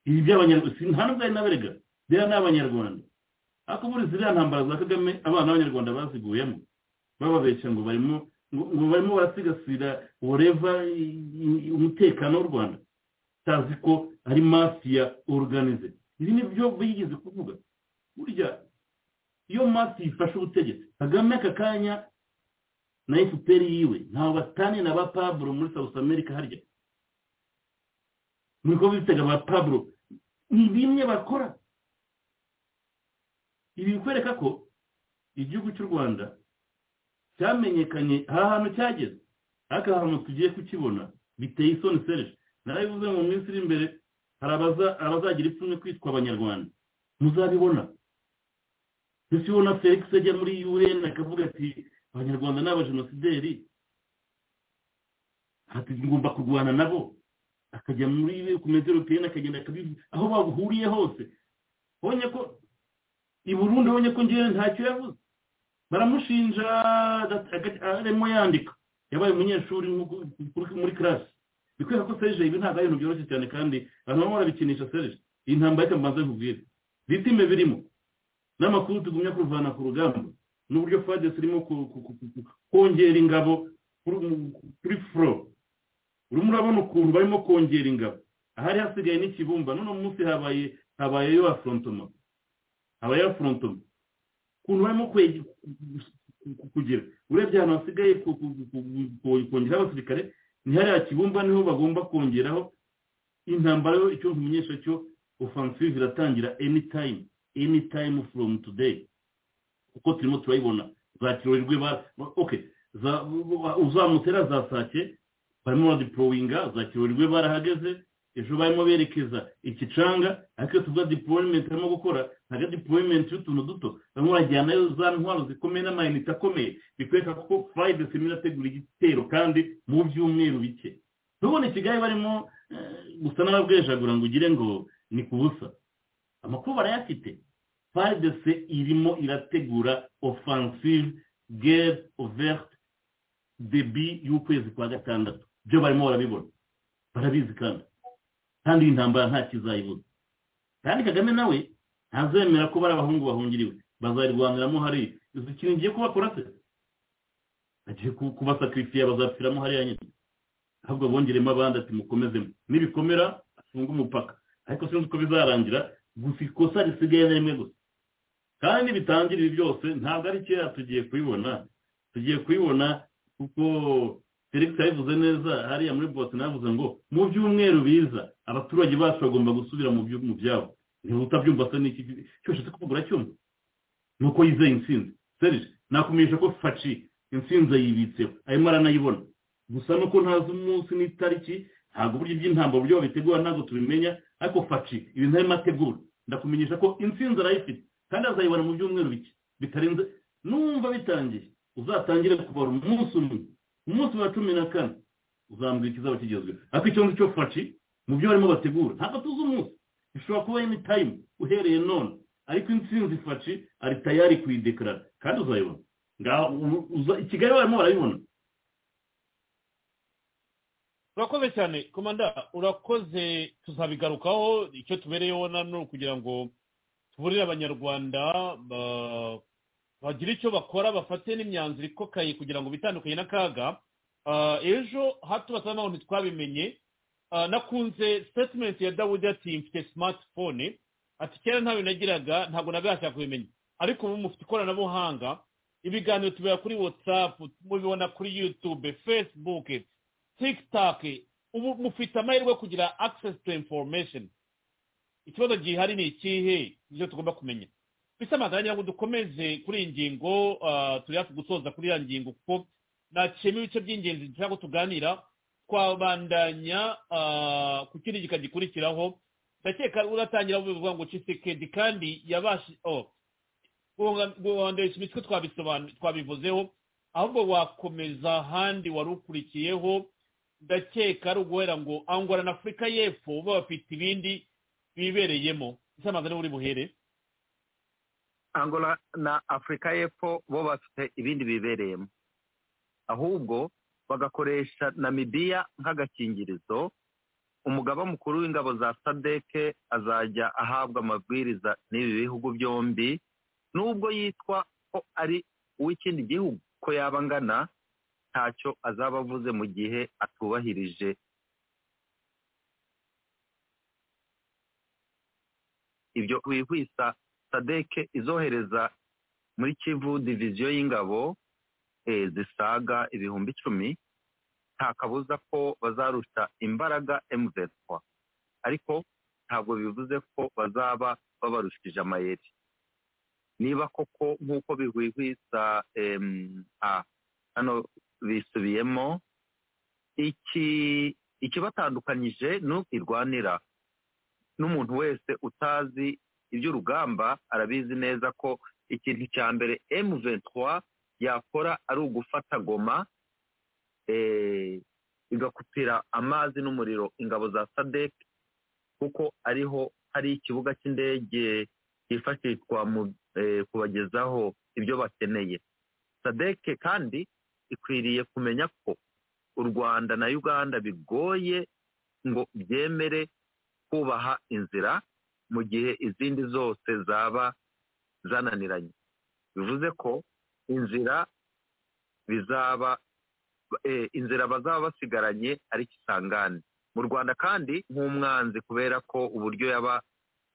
Ibi by'abanyarwanda si nta nubwo ari n'aberega biriya ni abanyarwanda ariko buri ziriya ntambara za kagame abana b'abanyarwanda baziguyemo. Bababeshya ngo barimo ngo barimo barasigasira woreva umutekano w'u rwanda. Utazi ko ari mafiya oruganize ibi ni byo bigeze kuvuga. Burya iyo mafiya ifashe ubutegetsi. Kagame aka kanya na fpr yiwe ntawe bataniye na ba pablo muri south america harya. Muri ko bitega ba ni bimwe bakora. Ibi bikwereka ko igihugu cy'u rwanda cyamenyekanye aha hantu cyageze. Ariko aha hantu tugiye kukibona biteye isoni serije narabivuze mu minsi iri imbere hari abaza- abazagira ipfunwe kwitwa abanyarwanda. Muzabibona. Ndetse ubona felix ajya muri un akavuga ati abanyarwanda ni abajenosideri ati ngomba kurwana nabo. Akajya muri ku mezeropeyeni akagenda aho bahuriye hose ubonye ko i burundi ubonye ko ngewe ntacyo yavuze baramushinja arimo yandika yabaye umunyeshuri muri karasi bikwereka ko serije ibi ntabwo ari ibintu byoroshye cyane kandi abantu barimo barabikinisha serije iyi ntambara reka mbanze nkubwire bitime birimo n'amakuru tugumya kuvana ku rugamba n'uburyo fadesi irimo kongera ingabo kuri furo urimo urabona ukuntu barimo kongera ingabo. Ahari hasigaye n'ikibumba. None munsi habaye habayeyo afrontoma. Habayeyo afrontoma. Ukuntu barimo kugira. Urebye ahantu hasigaye kongeraho abasirikare ni hariya kibumba ni ho bagomba kongeraho intambara yo icyo nkumenyesha cyo offensive iratangira anytime anytime from today. Kuko turimo turayibona. Za kirorerwe ba za uzamutera za sake barimo baradipurowinga za kirorerwe barahageze ejo barimo berekeza ikicanga ariko tuvuga deployment barimo gukora ntabwo deployment y'utuntu duto barimo barajyanayo za ntwaro zikomeye n'amayinite akomeye bikwereka ko friday irimo irategura igitero kandi mu byumweru bike ntubone kigali barimo gusa n'ababwejagura ngo ugire ngo ni ku busa amakuru barayafite fardc irimo irategura offensive guerre ouverte debi y'ukwezi kwa gatandatu byo barimo barabibona barabizi kandi. Kandi iyi ntambara nta kizayibuza kandi kagame nawe ntazemera ko bari abahungu bahungiriwe. Bazayirwaniramo hariya izi kintu ngiye kubakora se? Agiye ku- kubasakirifiya bazapfiramo hariya nyine ahubwo bongeremo abandi ati mukomezemo. Nibikomera afunge umupaka. Ariko sinzi uko bizarangira. Gusa ikosa risigaye na rimwe gusa. Kandi nibitangira ibi byose ntabwo ari kera tugiye kubibona. Tugiye kubibona kuko felix yabivuze neza hariya muri bose navuze ngo mu byumweru biza abaturage bacu bagomba gusubira mu byabo. Niba utabyumva se n'iki cyose se kuvuga uracyumva ni uko yizeye intsinzi. Serije nakumenyesha ko faci intsinzi ayibitseho arimo aranayibona. Gusa nuko ntazi umunsi n'itariki ntabwo uburyo by'intambara uburyo babitegura ntabwo tubimenya ariko faci ibintu arimo ategura ndakumenyesha ko intsinzi arayifite kandi azayibona mu byumweru bike. Bitarenze numva bitangiye uzatangire kubara umunsi umwe. Umunsi wa cumi na kane uzambwira ikizaba kigezweho. Ariko icyo ngicyo faci mu byo barimo bategura ntabwo tuzi umunsi. Bishobora kuba any time uhereye none. Ariko intsinzi faci ari tayari kuyidekarara. Kandi uzayibona. I kigali barimo barabibona. Urakoze cyane. Komanda urakoze. Tuzabigarukaho. Icyo tubereyeho nano kugira ngo tuburire abanyarwanda ba- bagire icyo bakora bafate n'imyanzuro ikokaye kugira ngo bitandukanye n'akaga. Ah, ejo hato basa naho ntitwabimenye Ah, nakunze statement ya dawudi ati mfite smartphone. Ati kera ntawe nagiraga ntabwo nabasha kubimenya. Ariko ubu mufite ikoranabuhanga ibiganiro tubera kuri whatsapp mubibona kuri youtube facebook tiktok ubu mufite amahirwe yo kugira access to information. Ikibazo gihari ni ikihe? Nicyo tugomba kumenya. Bisa amagana ngo dukomeze kuri iyi ngingo ah, turi hafi gusoza kuri iriya ngingo kuko naciyemo ibice by'ingenzi dushaka ko tuganira. Twabandanya ah, ku kindi gika gikurikiraho. Ndakeka uratangira bivuga ngo cisekedi kandi yabashi guhondesha imitwe twabivuzeho ahubwo wakomeza ahandi wari ukurikiyeho ndakeka ari uguhera ngo angola na afurika y'epfo bo bafite ibindi bibereyemo. Ese amazina uri buhere? Angola na afurika y'epfo bo bafite ibindi bibereyemo. Ahubwo bagakoresha namibiya nk'agakingirizo umugaba mukuru w'ingabo za sadeke azajya ahabwa amabwiriza n'ibi bihugu byombi nubwo yitwa ko ari uw'ikindi gihugu ko yaba angana ntacyo azaba avuze mu gihe atubahirije ibyo wihwisa sadeke izohereza muri kivu diviziyo y'ingabo eh, zisaga ibihumbi icumi nta kabuza ko bazarusha imbaraga M23 ariko ntabwo bivuze ko bazaba babarushije amayeri. Niba koko nk'uko bihwihwisa hano bisubiyemo iki ikibatandukanyije ni uko irwanira n'umuntu wese utazi iby'urugamba arabizi neza ko ikintu cya mbere M23 yakora ari ugufata goma eh, igakupira amazi n'umuriro ingabo za sadek kuko ariho hari ikibuga cy'indege cyifashishwa mu eh, kubagezaho ibyo bakeneye. Sadek kandi ikwiriye kumenya ko u rwanda na uganda bigoye ngo byemere kubaha inzira mu gihe izindi zose zaba zananiranye. Bivuze ko inzira bizaba eh, inzira bazaba basigaranye ari kisangane mu rwanda kandi nk'umwanzi kubera ko uburyo yaba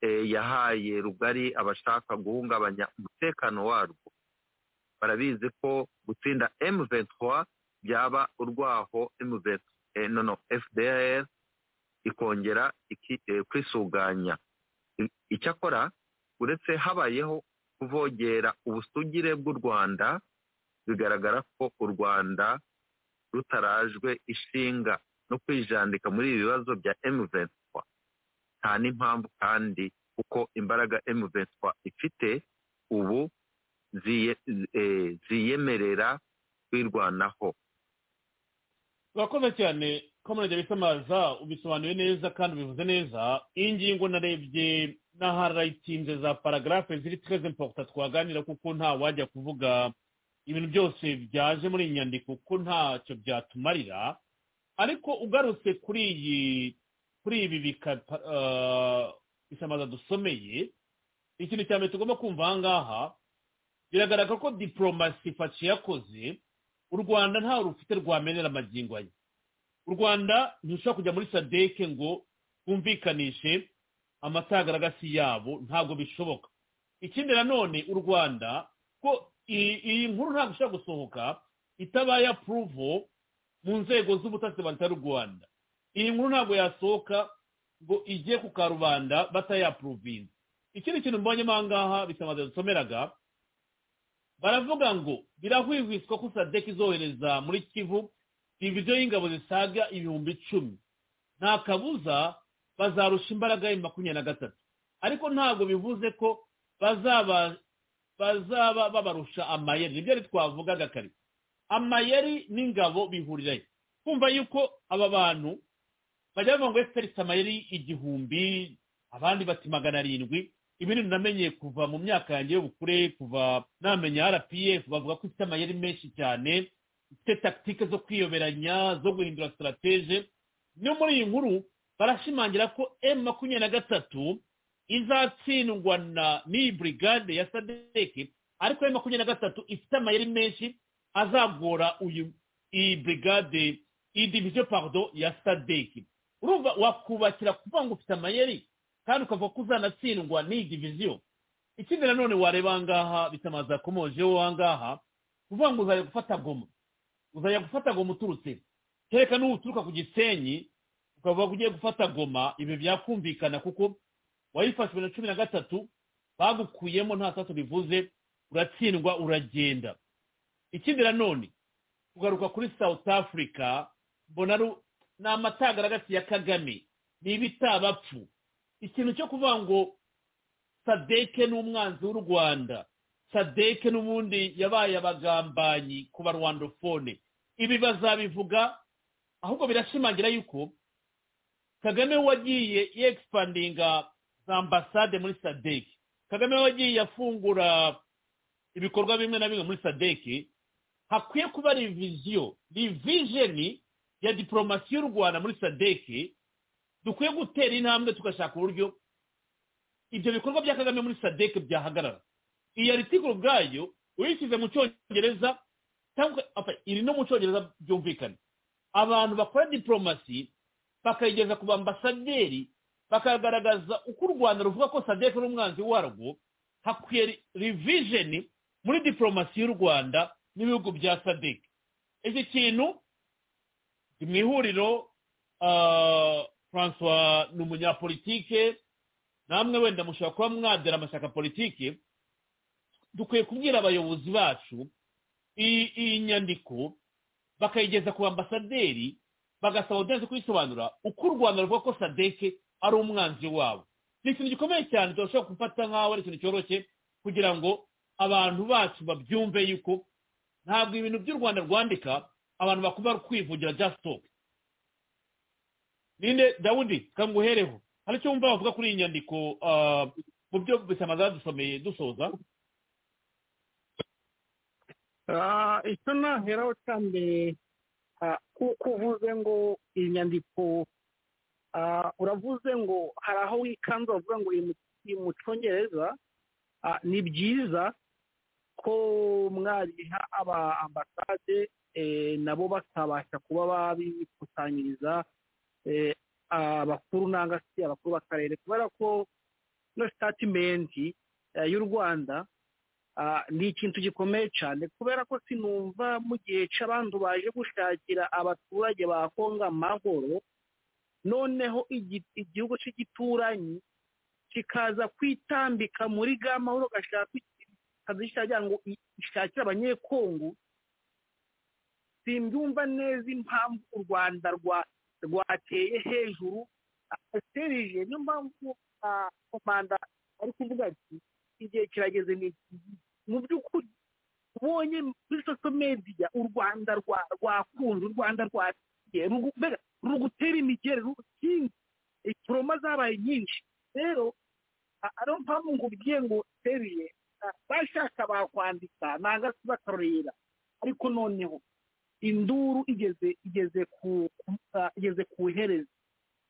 eh, yahaye rugari abashaka guhungabanya umutekano warwo barabizi ko gutsinda M23 byaba urwaho M23 eh, no no FDR ikongera kwisuganya. Icyakora uretse habayeho kuvogera ubusugire bw'u rwanda bigaragara ko u rwanda rutarajwe ishinga no kwijandika muri ibi bibazo bya M23. Nta n'impamvu kandi kuko imbaraga M23 ifite ubu eh, ziyemerera kwirwanaho. Urakoze cyane komerede bisamaza ubisobanuye neza kandi ubivuze neza iyi ngingo narebye n'aharayitinze za paragarafe ziri treze importa twaganira kuko nta wajya kuvuga ibintu byose byaje muri iyi nyandiko kuko ntacyo byatumarira. Ariko ugarutse kuri iyi kuri ibi bika bisamaza dusomeye ikintu cya mbere tugomba kumva aha ngaha biragaragara ko diporomasi faci yakoze u rwanda ntawe rufite rwamenera amagingo aya. U rwanda ntirushobora kujya muri sadeke ngo bumvikanishe amatagaragasi yabo ntabwo bishoboka. Ikindi nanone u rwanda ko iyi nkuru ntabwo ishobora gusohoka itabaye apuruvo mu nzego z'ubutasi leta y'u rwanda. Iyi nkuru ntabwo yasohoka ngo ijye ku karubanda batayapuruvinze ikindi kintu mbonyemo aha ngaha bisamaze dusomeraga. Baravuga ngo birahwihwiswa ko sadek izohereza muri kivu diviziyo y'ingabo zisaga ibihumbi icumi. Nta kabuza bazarusha imbaraga ya makumyabiri na gatatu. Ariko ntabwo bivuze ko bazaba bazaba babarusha amayeri. Nibyo ari twavugaga kare amayeri n'ingabo bihurirayo. Kumva yuko aba bantu bajya bavuga ngo ifite amayeri igihumbi? Abandi bati magana arindwi. Ibintu namenye kuva mu myaka yanjye y'ubukure kuva namenya rpf bavuga ko ifite amayeri menshi cyane. Ifite takitike zo kwiyoberanya zo guhindura sitarateje no muri iyi nkuru barashimangira ko emu makumyabiri na gatatu izatsindwa na n'iyi burigade ya sadeke ariko emu makumyabiri na gatatu ifite amayeri menshi azagora uyu iyi burigade iyi diviziyo pardo ya sadeke urumva wakubakira kuvuga ngo ufite amayeri kandi ukavuga ko uzanatsindwa n'iyi diviziyo ikindi nanone wareba ahangaha bitamaza yakomojeho ahangaha kuvuga ngo uzajya gufata goma. Uzajya gufata goma uturutse. Kereka n'ubu uturuka ku gisenyi ko ugiye gufata goma ibi byakumvikana kuko wayifashe bibiri na cumi na gatatu bagukuyemo nta saso bivuze uratsindwa uragenda. Ikindi nanone kugaruka kuri south africa mbona ni amatagaragati ya kagame ni ibitabapfu. Ikintu cyo kuvuga ngo sadeke ni umwanzi w'u rwanda. Sadeke n'ubundi yabaye abagambanyi ku barwandofone ibi bazabivuga ahubwo birashimangira yuko kagame wagiye yegipandinga za ambasade muri sadeke kagame wagiye afungura ibikorwa bimwe na bimwe muri sadeke hakwiye kuba reviziyo rivijeni ya diporomasi y'u rwanda muri sadeke dukwiye gutera intambwe tugashaka uburyo ibyo bikorwa bya kagame muri sadeke byahagarara. Iyi aritikuru ubwayo uyishyize mu cyongereza cyangwa iri no mu cyongereza byumvikana abantu bakora diporomasi bakayigeza ku bambasaderi bakagaragaza uko u rwanda ruvuga ko sadeke ari umwanzi warwo hakwiye rivijeni muri diporomasi y'u rwanda n'ibihugu bya sadeke iki kintu ni mu ihuriro francois ni umunyapolitike namwe wenda mushobora kuba mwadera amashyaka politike dukwiye kubwira abayobozi bacu iyi nyandiko bakayigeza ku bambasaderi bagasaba udenze kuyisobanura uko u rwanda ruvuga ko sadeke ari umwanzi wabo. Ni ikintu gikomeye cyane turashobora gufata nk'aho ari ikintu cyoroshye kugira ngo abantu bacu babyumve yuko ntabwo ibintu by'u rwanda rwandika abantu bakunda kwivugira just talk. Ninde? Dawudi kanguhereho. Hari icyo wumva bavuga kuri iyi nyandiko mu byo bisamaza dusomeye dusoza? Icyo naheraho cyane kuko uvuze ngo iyi nyandiko uravuze ngo hari aho wikanze bavuga ngo mu cyongereza ni byiza ko mwariha aba ambasade nabo bakabasha kuba babikusanyiriza abakuru nanga se abakuru b'akarere kubera ko ino sitatimenti y'u rwanda ni ikintu gikomeye cyane kubera ko sinumva mu gihe cy'abantu baje gushakira abaturage ba kongo amahoro noneho igihugu cy'igituranyi kikaza kwitambika muri ga mahoro gashaka ngo ishakire abanyekongo. Simbyumva neza impamvu u rwanda rwateye hejuru serije niyo mpamvu komanda ari kuvuga ati igihe kirageze ni mu by'ukuri ubonye muri soso mediya u rwanda rwakunze u rwanda rwatiye ruri gutera imigeri rukingi iforoma zabaye nyinshi. Rero ariyo mpamvu ngo ubwiye ngo seriye bashaka bakwandika nanga se bakarorera ariko noneho induru igeze igeze ku igeze ku iherezo.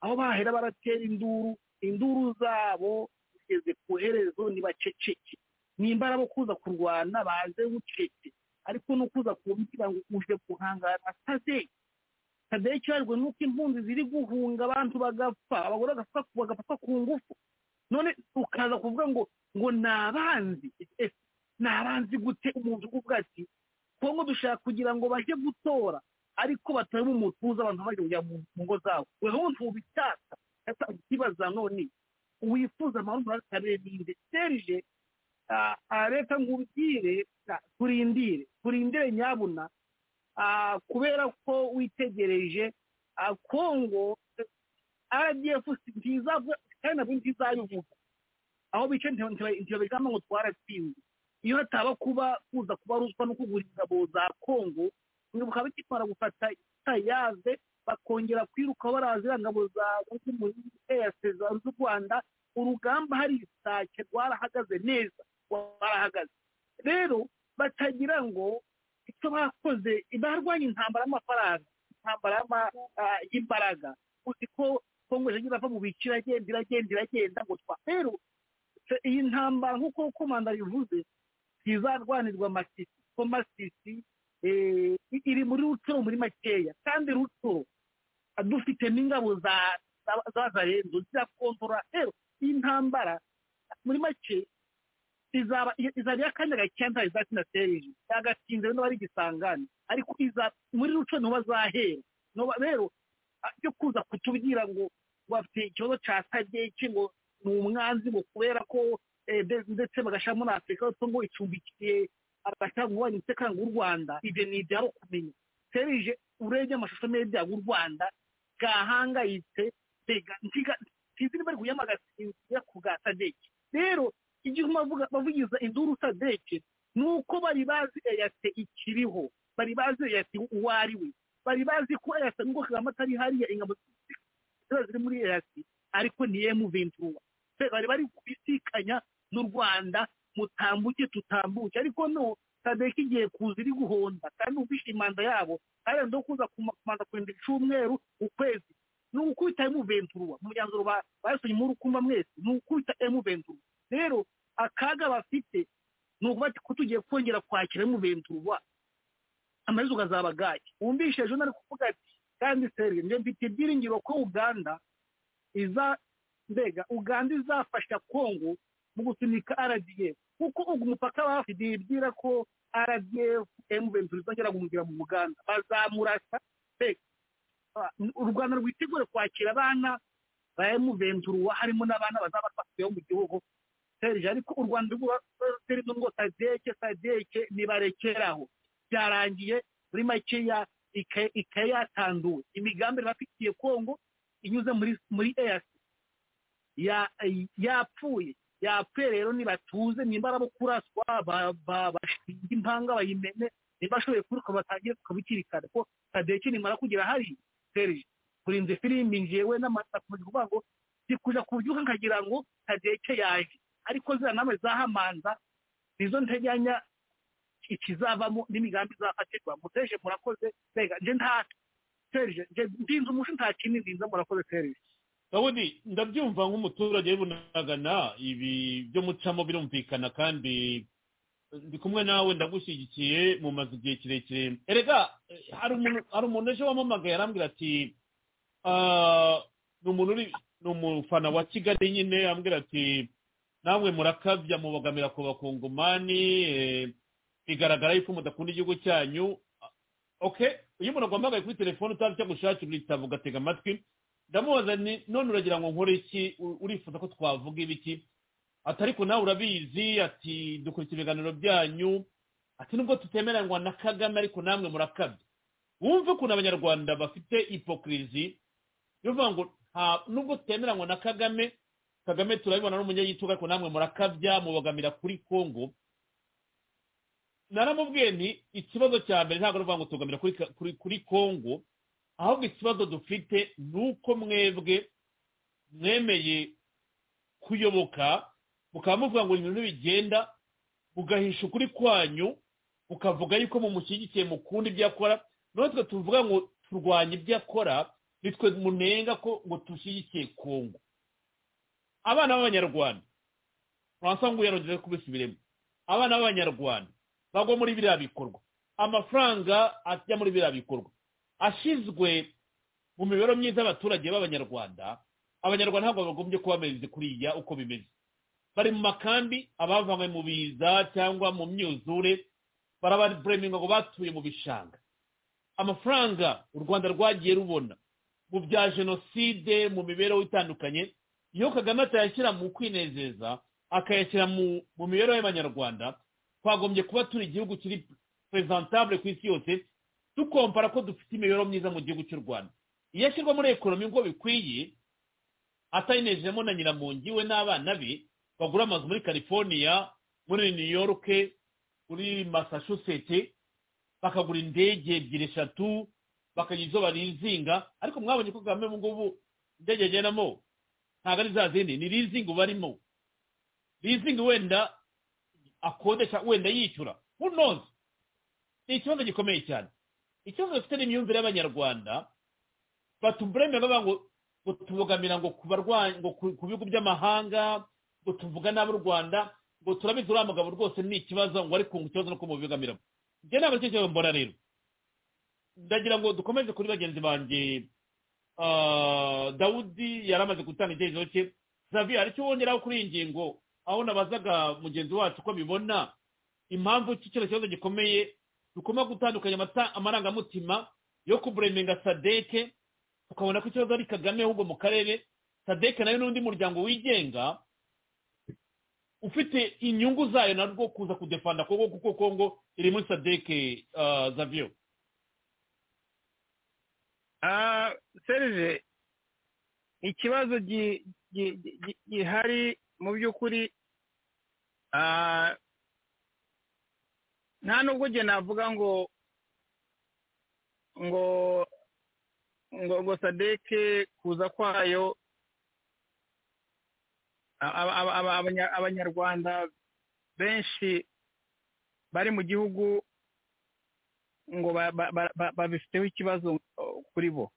Aho bahera baratera induru induru zabo zigeze ku iherezo ntibaceceke nimba abo kuza kurwana baze bucece. Ariko no kuza kumbwira ngo uje guhangana kaze cyarwe nuko impunzi ziri guhunga abantu bagapfa. Abagore bagapfa ku ngufu. None ukaza kuvuga ngo ngo ni abanzi ni abanzi gute umuntu uvuga ati kongo dushaka kugira ngo bajye gutora. Ariko batari mu mutuzo abantu bajya kujya mu ngo zabo. Weho ntubishaka ikibaza none wifuza amahoro muri akarere ninde. Serije reka ngo ubwire turindire turindire nyabuna kubera ko witegereje kongo rdf ntizavuga kandi nabwo ntizabivuga aho bicaye ntibabigamba ngo twaratsinze iyo hataba kuba kuza kuba ruswa no kugura ingabo za kongo bakaba bakimara gufata yaze bakongera kwiruka barazira ngabo za z'u rwanda urugamba hari isake rwarahagaze neza rwarahagaze rero batagira ngo icyo bakoze barwanya intambara y'amafaranga intambara y'imbaraga uzi ko kongo yagiye ava mu bice iragenda iragenda iragenda ngo twa rero iyi ntambara nk'uko komanda bivuze ntizarwanirwa masisi ko masisi iri muri ruturo muri makeya kandi ruturo dufitemo ingabo za zazarenzo zirakontora rero iyi ntambara muri make izaba akanya gake nta izakina serije yagatinze rero bari gisangane ariko iza muri ruco ni ho bazahera rero byo kuza kutubwira ngo bafite ikibazo cya sadeke ngo ni umwanzi ngo kubera ko ndetse bagashyira muri afurika ngo icumbikiye mu bubanyi umutekano w'u rwanda. Ibyo ni ibyaro kumenya. Serije urebye amashusho meza y'u rwanda bwahangayitse ntizi bari kuyamagaza ku bwa sadeke rero igihe bavugiza induru sadeke ni uko bari bazi eyate ikiriho bari bazi eyate uwo ari we bari bazi ko eyate nubwo kagame atari hariya ingabo ziba ziri muri eyate ariko ni emu bari bari kubisikanya n'u rwanda mutambuke tutambuke. Ariko no sadeke igiye kuza iri guhonda kandi ufishe imanda yabo kandi ndo kuza kumanza kurinda icyumweru ukwezi ni ukubita emu ventura mu myanzuro basonye muri ukumva mwese ni ukubita emu ventura rero akaga bafite ni ukuba ko tugiye kongera kwakira emu ventura amaherezo ukazaba gake. Wumvishe ejo nari kuvuga ati kandi seri njye mfite ibyiringiro ko uganda iza mbega uganda izafasha kongo mu gusunika rdf kuko ugu umupaka hafi bibwira ko rdf emu ventura izongera guhungira mu uganda. Bazamurasa mbega. U rwanda rwitegure kwakira abana ba emu ventura harimo n'abana bazaba bafatiyeho mu gihugu. Serije ariko u rwanda rurimo ngo sadeke sadeke nibarekeraho byarangiye muri makeya ikaye yatanduwe. Imigambi bafitiye kongo inyuze muri eyasi yapfuye. Yapfuye rero nibatuze nimba arabo kuraswa bashinga impanga bayimene niba ashoboye kuruka batangiye tukabikirikana ko sadeke nimara kugera hari serije kurinze filimbi njewe n'amasakomeje kuvuga ngo zikuja kubyuka nkagira ngo sadeke yaje. Ariko ziriya nama zahamanza nizo nteganya ikizavamo n'imigambi izafatirwa muteje murakoze. Mbega nje nta serije ndinze umushi nta kindi ndinze murakoze serije dawudi ndabyumva nk'umuturage w'ibunagana ibi byo mucamo birumvikana kandi ndi kumwe nawe ndagushyigikiye mu mazu igihe kirekire. Erega hari umuntu ejo wamamagaye arambwira ati ni umuntu uri ni umufana wa kigali nyine. Ambwira ati namwe murakabya mubagamira ku bakongomani bigaragara yuko mudakunda igihugu cyanyu. Oke iyo umuntu aguhamagaye kuri telefone utazi icyo agushakira uritavu ugatega amatwi ndamubaza none uragira ngo nkore iki? Urifuza ko twavuga ibiki? Ati ariko nawe urabizi ati dukurikira ibiganiro byanyu. Ati nubwo tutemeranywa na kagame ariko namwe murakabya wumve ukuntu abanyarwanda bafite ipokirizi bivuga ngo nubwo tutemeranywa na kagame kagame turabibona n'umunyagitugu ariko namwe murakabya mubagamira kuri kongo naramubwiye ni ikibazo cya mbere ntabwo ruvuga ngo tugamira kuri kongo ahubwo ikibazo dufite ni uko mwebwe mwemeye kuyoboka mukaba muvuga ngo ibintu bigenda mugahisha ukuri kwanyu mukavuga yuko mumushyigikiye mukunda ibyo akora. Natwe tuvuga ngo turwanya ibyo akora nitwe munenga ko ngo dushyigikiye kongo abana b'abanyarwanda. Francois ngo yarongere kubisubiremo. Abana b'abanyarwanda. Bagwa muri biriya bikorwa. Amafaranga ajya muri biriya bikorwa. Ashyizwe mu mibereho myiza y'abaturage b'abanyarwanda. Abanyarwanda ntabwo bagombye kuba bameze kuriya uko bimeze. Bari mu makambi abavanywe mu biza cyangwa mu myuzure barababureminga ngo batuye mu bishanga. Amafaranga u rwanda rwagiye rubona mu bya jenoside mu mibereho itandukanye iyo kagame atayashyira mu kwinezeza akayashyira mu mibereho y'abanyarwanda twagombye kuba turi igihugu kiri presentabule ku isi yose dukompara ko dufite imibereho myiza mu gihugu cy'u rwanda. Iyo ashyirwa muri ekonomi ngo bikwiye atayinejejemo na nyiramongi we n'abana be bagura amazu muri california muri new york muri massachusetts bakagura indege ebyiri eshatu bakagira izo barizinga ariko mwabonye ko kagame ngubu indege agendamo ntabwo ari za zindi ni lizingi barimo. Lizingi wenda akodesha wenda yishyura. Who ni ikibazo gikomeye cyane. Ikibazo dufite n'imyumvire y'abanyarwanda. Batubureme bavuga ngo ngo tubogamira ngo ku barwayi ngo ku bihugu by'amahanga ngo tuvuga nabi u rwanda ngo turabizi uriya mugabo rwose ni ikibazo ngo ariko ikibazo nuko mubigamiramo njye ntabwo ari cyo kibazo mbona rero. Ndagira ngo dukomeze kuri bagenzi banjye dawudi yari amaze gutanga icyerekezo cye. Zavi hari icyo wongeraho kuri iyi ngingo aho nabazaga mugenzi wacu ko bibona impamvu kino kibazo gikomeye tugomba gutandukanya amarangamutima yo kuburemenga sadeke tukabona ko ikibazo ari kagame ahubwo mu karere. Sadeke na yo n'undi muryango wigenga ufite inyungu zayo narwo kuza kudefanda kongo kuko kongo iri muri sadeke zaviyo serije ikibazo gihari mu by'ukuri nta nubwo njye navuga ngo ngo ngo ngo sadeke kuza kwayo abanyarwanda benshi bari mu gihugu ngo babifiteho ikibazo kuri bo.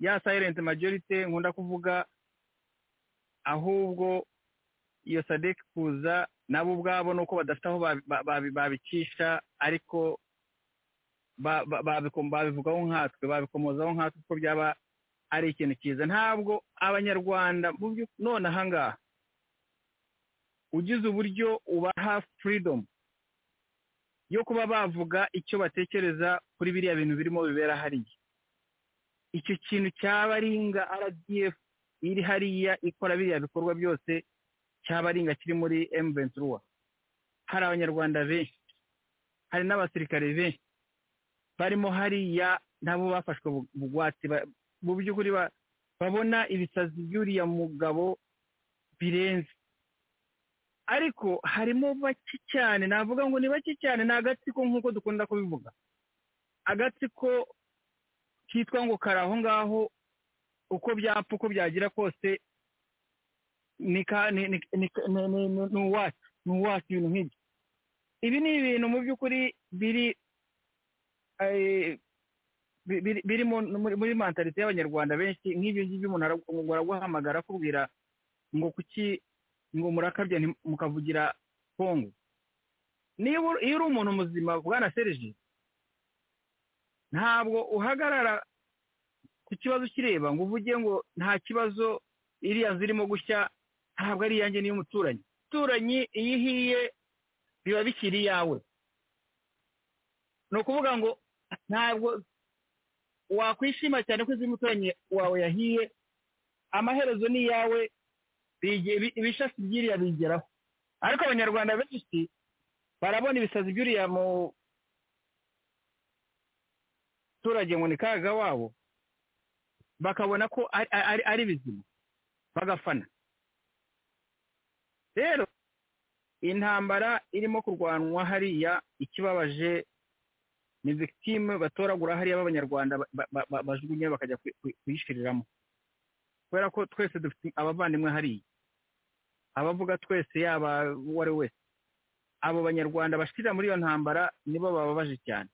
Ya silent majority nkunda kuvuga ahubwo iyo sadeke kuza nabo ubwabo nuko badafite aho babicisha ariko babivugaho nkatwe babikomozaho nkatwe ko byaba ari ikintu cyiza. Ntabwo abanyarwanda none ahangaha ugize uburyo ubaha freedom. Yo kuba bavuga icyo batekereza kuri biriya bintu birimo bibera hariya. Icyo kintu cyaba aringa rdf iri hariya ikora biriya bikorwa byose cyaba aringa kiri muri emventura hari abanyarwanda benshi hari n'abasirikare benshi. Barimo hariya nabo bafashwe bugwate mu by'ukuri babona ibisazi by'uriya mugabo birenze. Ariko harimo bake cyane. Navuga ngo ni bake cyane ni agatsiko nk'uko dukunda kubivuga. Agatsiko kitwa ngo kari aho ngaho uko byapfa uko byagira kose ni uwacu ni uwacu ibintu nk'ibyo. Ibi ni ibintu mu by'ukuri biri biri muri mentalite y'abanyarwanda benshi. Nk'ibyo ngibyo umuntu araguhamagara akubwira ngo kuki ngo murakabya mukavugira kongo. Iyo uri umuntu muzima bwana serije ntabwo uhagarara ku kibazo ukireba ngo uvuge ngo nta kibazo iriya nzu irimo gushya ntabwo ari iyanjye n'iy'umuturanyi umuturanyi iyo ihiye biba bikiri iyawe. Ni ukuvuga ngo ntabwo wakwishima cyane ko umuturanyi wawe yahiye amaherezo ni iyawe ibishasi by'iriya bigeraho. Ariko abanyarwanda benshi barabona ibisazi by'uriya mu muturage ngo ni kaga wabo bakabona ko ari bizima bagafana. Rero intambara irimo kurwanwa hariya ikibabaje ni victime batoragura hariya b'abanyarwanda bajugunye bakajya kuyishiriramo kubera ko twese dufite abavandimwe hariya. Abavuga twese yaba uwo ari we wese. Abo banyarwanda bashirira muri iyo ntambara nibo bababaje cyane.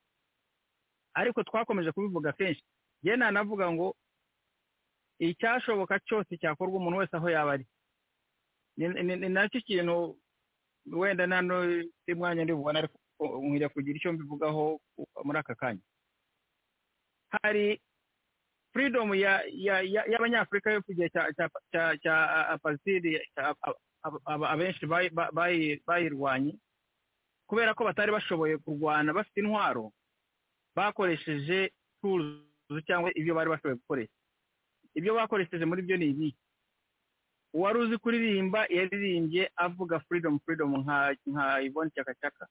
Ariko twakomeje kubivuga kenshi. Yewe nanavuga ngo icyashoboka cyose cyakorwa umuntu wese aho yaba ari. Ni na cyo kintu wenda nano mwanya ndibubona ariko nkwiriye kugira icyo mbivugaho muri aka kanya. Hari freedom y'abanyafurika yo ku gihe cya apasitiri abenshi bayirwanye kubera ko batari bashoboye kurwana bafite intwaro bakoresheje turuzi cyangwa ibyo bari bashoboye gukoresha. Ibyo bakoresheje muri byo ni ibi. Uwari uzi kuririmba yaririmbye avuga freedom freedom nka ivone cyakacyaka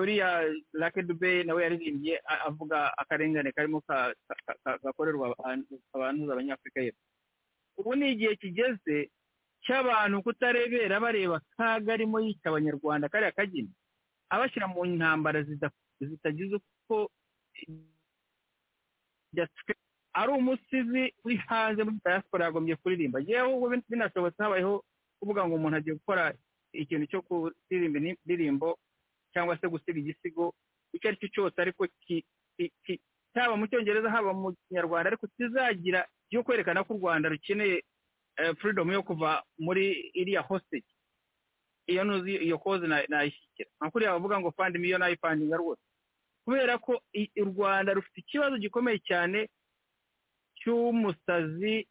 uriya lake dube nawe yaririmbye avuga akarengane karimo gakorerwa abantu abanyafurika y'epfo. Ubu ni igihe kigeze cy'abantu kutarebera bareba kaga arimo yica abanyarwanda kariya kagina abashyira mu ntambara zitagize uko ari umusizi uri hanze muri diaspora yagombye kuririmba. Yewe ubwo binashobotse habayeho kuvuga ngo umuntu agiye gukora ikintu cyo kuririmba indirimbo cyangwa se gusiga igisigo icyo ari cyo cyose ariko cyaba mu cyongereza haba mu kinyarwanda ariko kizagira cyo kwerekana ko u rwanda rukeneye freedom yo kuva muri iriya hostage. Iyo ntuzi iyo koze nayishyikira. Nka kuriya bavuga ngo fandi miyo nayipandinga rwose. Kubera ko u rwanda rufite ikibazo gikomeye cyane cy'umusazi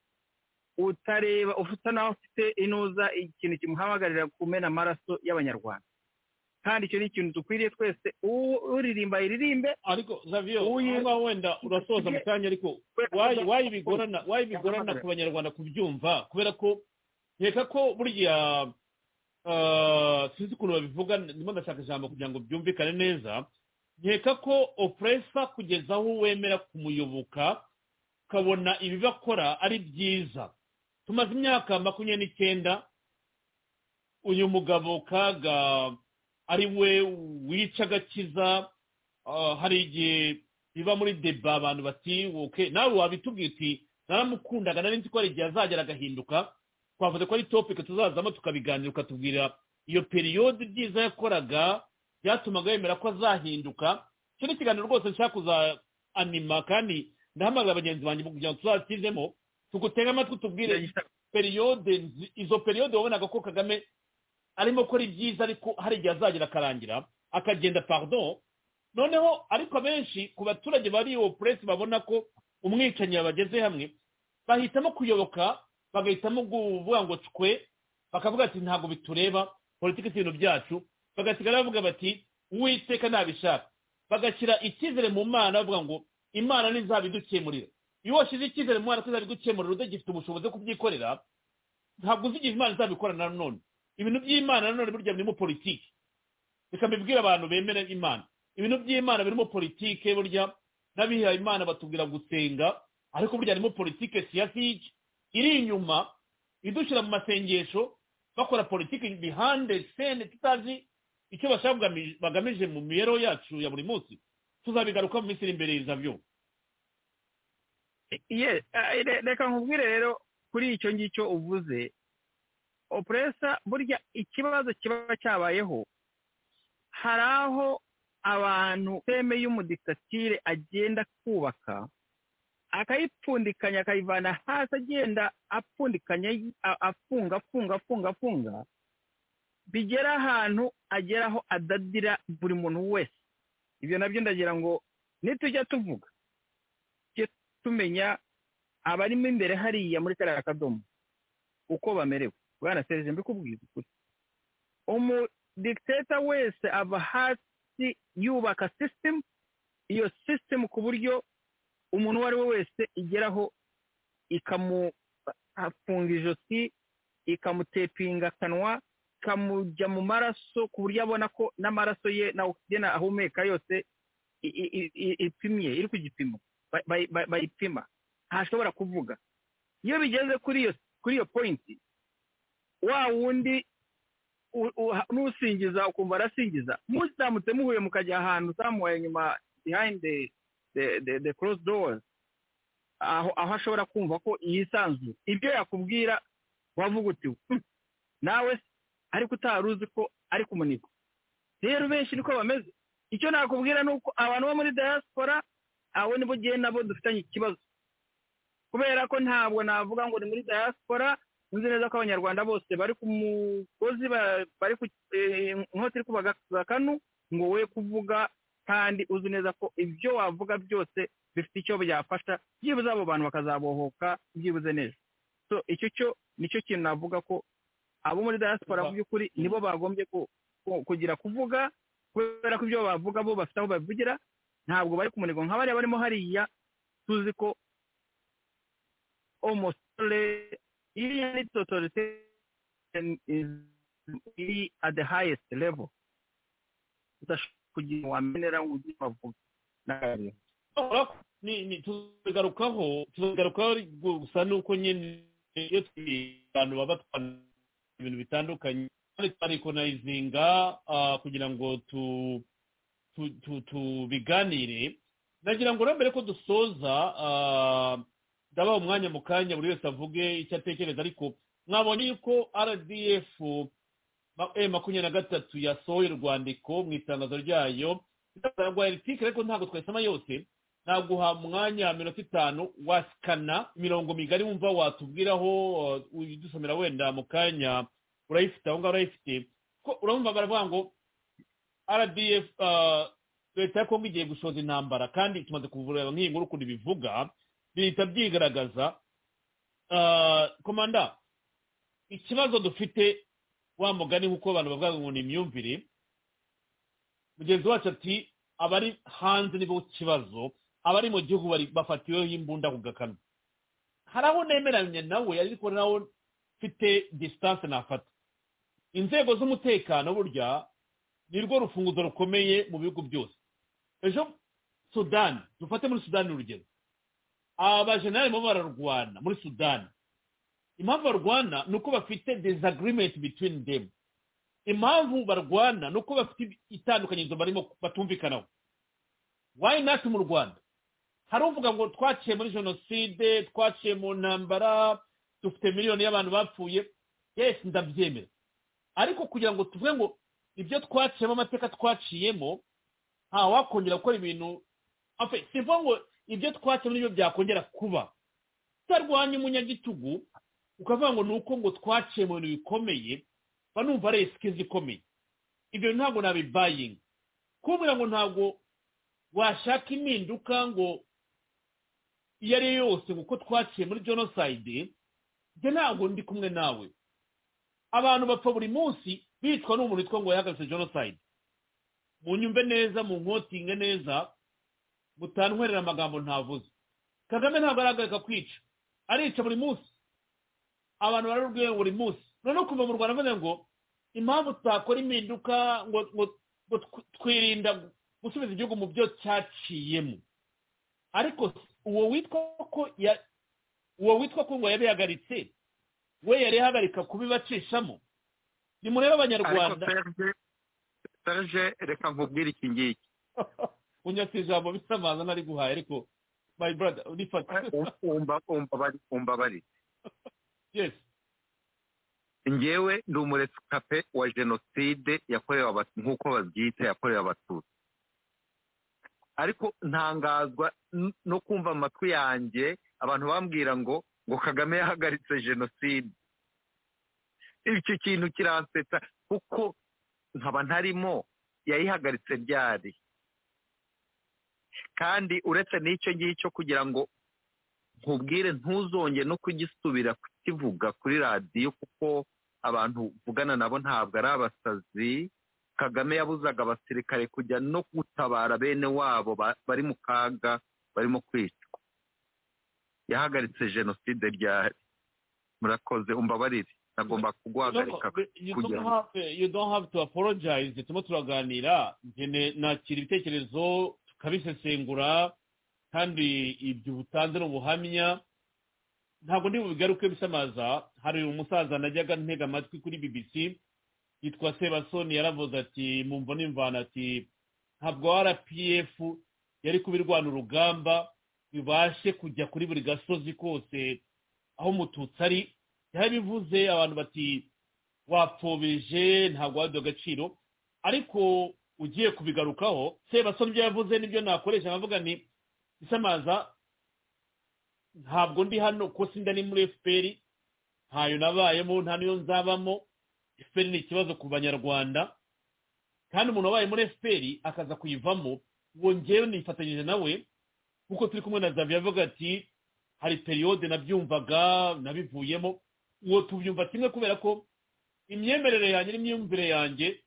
utareba ufite naho ufite inuza ikintu kimuhamagarira kumena amaraso y'abanyarwanda. Kandi icyo ni ikintu dukwiriye twese uririmba iririmbe. Ariko zavio ngaho wenda urasoza mu kanya ariko wayibigorana wayibigorana ku banyarwanda kubyumva kubera ko nkeka ko burya sinzi ukuntu babivuga ndimo ndashaka ijambo kugira ngo byumvikane neza. Nkeka ko opuresa kugeza aho wemera kumuyoboka ukabona ibibakora ari byiza. Tumaze imyaka makumyabiri n'icyenda uyu mugabo kaga ari we wica agakiza hari igihe biba muri deba abantu bati woke nawe wabitubwira uti naramukundaga nari nzi ko hari igihe azagera agahinduka. Twavuze ko ari topike tuzazamo tukabiganira ukatubwira iyo periyode byiza yakoraga byatumaga yemera ko azahinduka. Icyo ni ikiganiro rwose nshaka kuza anima kandi ndahamagara bagenzi banjye kugira ngo tuzakizemo tugutege amatwi tubwire periyode izo periyode wabonaga ko kagame arimo gukora ibyiza ariko hari igihe azagera akarangira akagenda pardon. Noneho ariko abenshi ku baturage bari iyo puresi babona ko umwicanyi yabageze hamwe bahitamo kuyoboka bagahitamo kuvuga ngo twe bakavuga ati ntabwo bitureba politiki si ibintu byacu. Bagasigara bavuga bati uwiteka ntabishaka. Bagashyira icyizere mu mana bavuga ngo imana ntizabidukemurira. Iyo washyize icyizere mu mwana ko izabidukemurira udagifite ubushobozi bwo kubyikorera ntabwo uzi igihe imana izabikora na none. Ibintu by'imana nanone burya birimo politiki. Reka mbibwire abantu bemera imana ibintu by'imana birimo politiki burya n'abihaye imana batubwira gusenga ariko burya harimo politiki siyasi iri inyuma idushyira mu masengesho bakora politiki bihande sene tutazi icyo bashaka bagamije mu mibereho yacu ya buri munsi. Tuzabigaruka mu minsi iri imbere zabyo reka nkubwire rero kuri icyo ngicyo uvuze. Opuresa burya ikibazo kiba cyabayeho hari aho abantu teme y'umudikatire agenda kubaka akayipfundikanya akayivana hasi agenda apfundikanya afunga afunga afunga afunga bigera ahantu ageraho adadira buri muntu wese. Ibyo na byo ndagira ngo nitujya tuvuga. Tujye tumenya abarimo imbere hariya muri kariya kadomo uko bamerewe. Bwana serije mbikubwiza ukuri. Umudikiteta wese ava hasi yubaka sisitemu iyo sisitemu ku buryo umuntu uwo ari we wese igeraho ikamufunga ijosi ikamutepinga akanwa ikamujya mu maraso ku buryo abona ko n'amaraso ye na ogisijeni ahumeka yose ipimye iri ku gipimo bayipima. Ntashobora kuvuga. Iyo bigeze kuri iyo pointi wa wundi n'usingiza ukumva arasingiza muzamutse muhuye mukajya ahantu uzamuye inyuma behind the the the closed doors aho aho ashobora kumva ko yisanzuye. Ibyo yakubwira wavuga uti nawe ariko utari uzi ko ari kumunigo rero benshi niko bameze. Icyo nakubwira ni uko abantu bo muri diaspora abo nibo ugiye nabo dufitanye ikibazo. Kubera ko ntabwo navuga ngo ni muri diaspora nzi neza ko abanyarwanda bose bari ku mugozi bari ku inkota iri kubaga kanu ngo we kuvuga kandi uzi neza ko ibyo wavuga byose bifite icyo byafasha byibuze abo bantu bakazabohoka byibuze neza so icyo cyo ni cyo kintu navuga ko abo muri diaspora mu by'ukuri nibo bagombye kugira kuvuga kubera ko ibyo bavuga bo bafite aho babivugira ntabwo bari ku munigo nka bariya barimo hariya tuzi ko omusore iriya ni totorite iri at the highest level. Udashobora kugira wamenera uburyo bavuga tuzigarukaho tuzigarukaho gusa nuko nyine iyo abantu baba batwara ibintu bitandukanye kandi twarikonayizinga kugira ngo tubiganire nagira ngo rero mbere ko dusoza ah, ndabaha umwanya mu kanya buri wese avuge icyo atekereza ariko mwabonye yuko rdf eh, makumyabiri na gatatu yasohoye urwandiko mu itangazo ryayo. Rwa eritike ariko ntabwo twayisoma yose. Naguha umwanya minota itanu wasikana imirongo migari wumva watubwiraho uh, udusomera wenda mu kanya. Urayifite aho ngaho urayifite. Ko urumva baravuga ngo rdf uh, leta ya kongo igiye gushoza intambara kandi tumaze kuvura nk'iyi nkuru ukuntu ibivuga bihita byigaragaza Uh, komanda ikibazo dufite wa mugani nk'uko abantu bavuga ngo ni imyumvire mugenzi wacu ati abari hanze nibo kibazo abari mu gihugu bafatiweho imbunda ku gakanu hari aho nemeranya nawe ariko nawe mfite disitanse nafata. Inzego z'umutekano burya ni rwo rufunguzo rukomeye mu bihugu byose. Ejo sudani dufate muri sudani urugero. Abajenerali bo bararwana muri sudani impamvu barwana ni uko bafite disagreement between them. Impamvu barwana ni uko bafite itandukanyirizo barimo batumvikanaho. Why not mu rwanda? Hari uvuga ngo twaciye muri jenoside twaciye mu ntambara dufite miliyoni y'abantu bapfuye. Yes ndabyemera. Ariko kugira ngo tuvuge ngo ibyo twaciyemo amateka twaciyemo nta wakongera gukora ibintu. Si ukuvuga ngo ibyo twaciyemo ni byo byakongera kuba. Utarwanya umunyagitugu ukavuga ngo ni uko ngo twaciye mu bintu bikomeye mba numva ari esikizi ikomeye ibyo ntabwo nabibayinga kubwira ngo ntabwo washaka impinduka ngo iyo ari yo yose kuko twaciye muri jenoside njye ntabwo ndi kumwe nawe. Abantu bapfa buri munsi bicwa n'umuntu witwa ngo yahagaritse jenoside munyumve neza mu nkotinge neza mutantwerera amagambo ntavuze. Kagame ntabwo arahagarika kwica. Arica buri munsi. Abantu bararubwiye buri munsi. Noneho kuva mu rwanda avuga ngo impamvu tutakora impinduka ngo ngo ngo tw- twirinda gusubiza igihugu mu byo cyaciyemo. Ariko uwo witwa ko ya uwo witwa ko ngo yabihagaritse we yari yahagarika kubibacishamo nimurebe abanyarwanda. Reka nkubwire iki ngiki. unyatse ijambo bisamaza nari guhaye ariko my brother urifata bari umva bari. Yes. Njyewe ndi umuresikape wa jenoside yakorewe nk'uko babyita yakorewe abatutsi. Ariko ntangazwa no kumva mu matwi yanjye abantu bambwira ngo ngo kagame yahagaritse jenoside. Icyo kintu kiransetsa kuko nkaba ntarimo yayihagaritse ryari? Kandi uretse n'icyo ngicyo kugira ngo nkubwire ntuzonge no kugisubira kukivuga kuri radiyo kuko abantu uvugana nabo ntabwo ari abasazi. Kagame yabuzaga abasirikare kujya no gutabara bene wabo ba- bari mu kaga barimo kwicwa. Yahagaritse jenoside ryari? Murakoze umbabarire. Nagomba kuguhagarika kugira ngo you don't have to apologize. Turimo turaganira. Nakira ibitekerezo tukabisesengura kandi ibyo butanze ni ubuhamya ntabwo ndi bubigaruke bisamaza. Hari umusaza najyaga ntega amatwi kuri bbc yitwa sebasoni yaravuze ati mumva n'imvana ati ntabwo rpf yari kubirwana urugamba bibashe kujya kuri buri gasozi kose aho umututsi ari. Bivuze abantu bati wapfobeje ntabwo waduha agaciro. Ariko ugiye kubigarukaho sebasoni ibyo yavuze ni byo nakoresha nkavuga ni isamaza ntabwo ndi hano ko sinda ni muri fpr ntayo nabayemo nta niyo nzabamo. Fpr ni ikibazo ku banyarwanda. Kandi umuntu wabaye muri fpr akaza kuyivamo uwo ngewe nifatanyije nawe kuko turi kumwe na Xavier avuga ati hari periyode nabyumvaga nabivuyemo. Uwo tubyumva kimwe kubera ko imyemerere yanjye n'imyumvire yanjye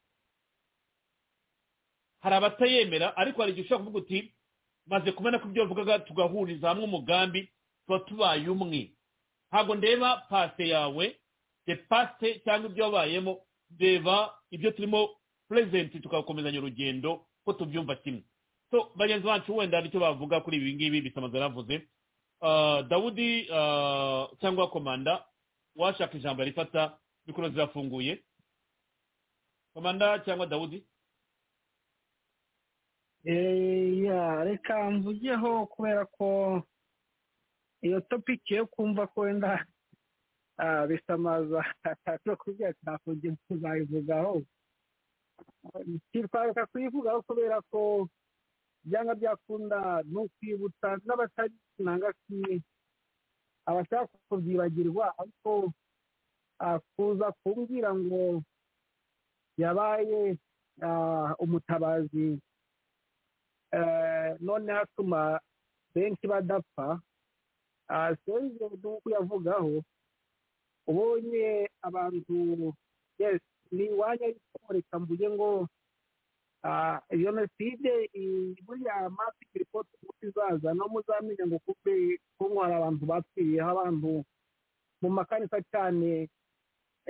hari abatayemera ariko hari igihe ushobora kuvuga uti maze kumena ko ibyo bavugaga tugahuriza hamwe umugambi tuba tubaye umwe. Ntabwo ndeba pase yawe de pase cyangwa ibyo wabayemo ndeba ibyo turimo purezenti tugakomezanya urugendo ko tubyumva kimwe. So bagenzi bacu wenda hari icyo bavuga kuri ibi ngibi bisamaza yaravuze Ah, dawudi ah, cyangwa komanda washaka ijambo rifata mikoro zirafunguye. Komanda cyangwa dawudi? Reka mvugeho kubera ko iyo topiki yo kumva ko wenda bisamaza no kubwira twakunze tuzayivugaho twaruka kuyivugaho kubera ko byanga byakunda ni ukwibutsa n'abatari nanga abashaka kubyibagirwa ariko kuza kumbwira ngo yabaye umutabazi none hatuma benshi badapfa. Serivisi nk'uko yavugaho ubonye abantu ni iwanya ariko mvuge ngo jenoside buriya mapiki ripoti uko izaza no muzamenya ngo kuko hari abantu bapfiriyeho abantu mu makanisa cyane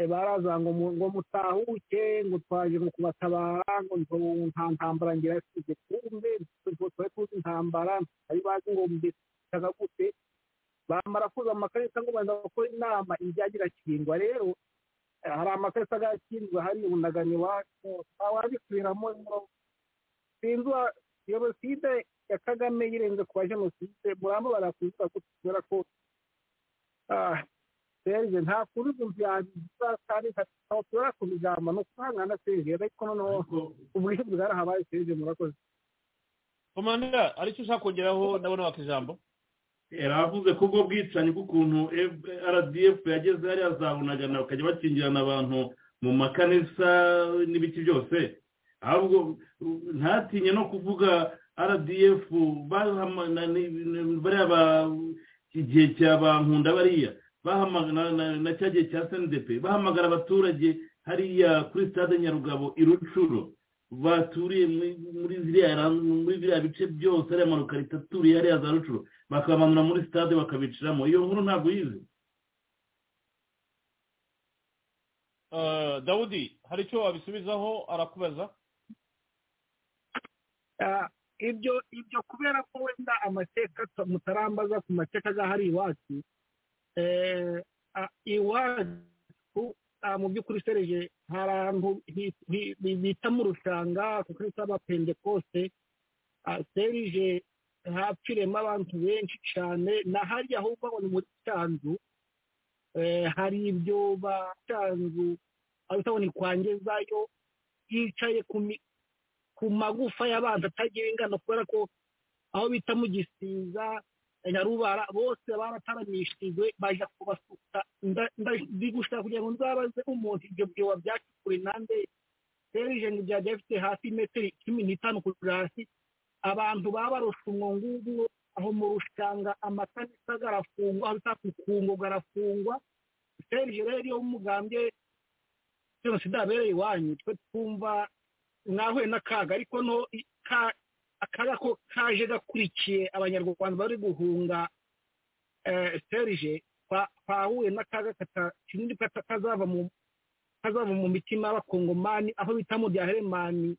baraza ngo mutahuke ngo twaje ngo kubatabara ngo nta ntambara ngira yasize kumbe twari tuzi intambara ari bazi ngo mbitaga gute? Bamara kuza mu makarita ngo benda gukora inama ibyagira kingwa rero hari amakarita agakingwa hari ubunagani iwacu wabisubiramo sinzi jenoside ya kagame yirenze ku bajenoside muramba barakuzuza kubera ko serge nta kuri ubu byagiza kandi ntaho tubara ku bijambo ni ukuhangana serge ariko noneho ubwishyu bwarahabaye serge murakoze. Komanda ari cyo ushaka kongeraho ndabona waka ijambo? Yaravuze ko ubwo bwicanyi bw'ukuntu rdf yageze hariya za bunagana bakajya bakingirana abantu mu makanisa n'ibiki byose. Ahubwo ntatinye no kuvuga rdf bariya igihe cya bankunda bariya. Na cya gihe cya sndp bahamagara abaturage hariya kuri stade nyarugabo i rucuro. Baturiye muri ziriya bice byose hariya amarukarita aturiye hariya za rucuro. Bakabamanura muri stade bakabiciramo. Iyo nkuru ntabwo uyizi. Dawudi hari icyo wabisubizaho? Arakubaza. Ibyo ibyo kubera ko wenda amateka mutarambaza ku mateka agahari iwacu iwacu mu by'ukuri sereje hari ahantu bita mu rushanga kuko ari abapentekoste serije hapfiremo abantu benshi cyane na hariya ahubwo ngo ni muri cyanzu hari ibyo bacanzu aho utabona ikwangezayo yicaye ku magufa y'abantu atagira ingano kubera ko aho bita mu gisiza nyarubara bose barataramishijwe bajya kubasuka. Ndi gushaka kugira ngo nzabaze umuntu. Ibyo byoba byacukura inande serije ngo byajya bifite hafi metero cumi n'itanu kugera hasi. Abantu baba barusha umwungu aho mu rushanga amakanisa garafungwa aho bita ku kungo garafungwa. Serije rero iyo umugambye jenoside yabereye iwanyu. Twe twumva mwahuye n'akaga ariko no akaga ko kaje gakurikiye abanyarwanda bari guhunga serije twahuye n'akaga kinini kazava mu mitima y'abakongomani aho bita mu bya heremani.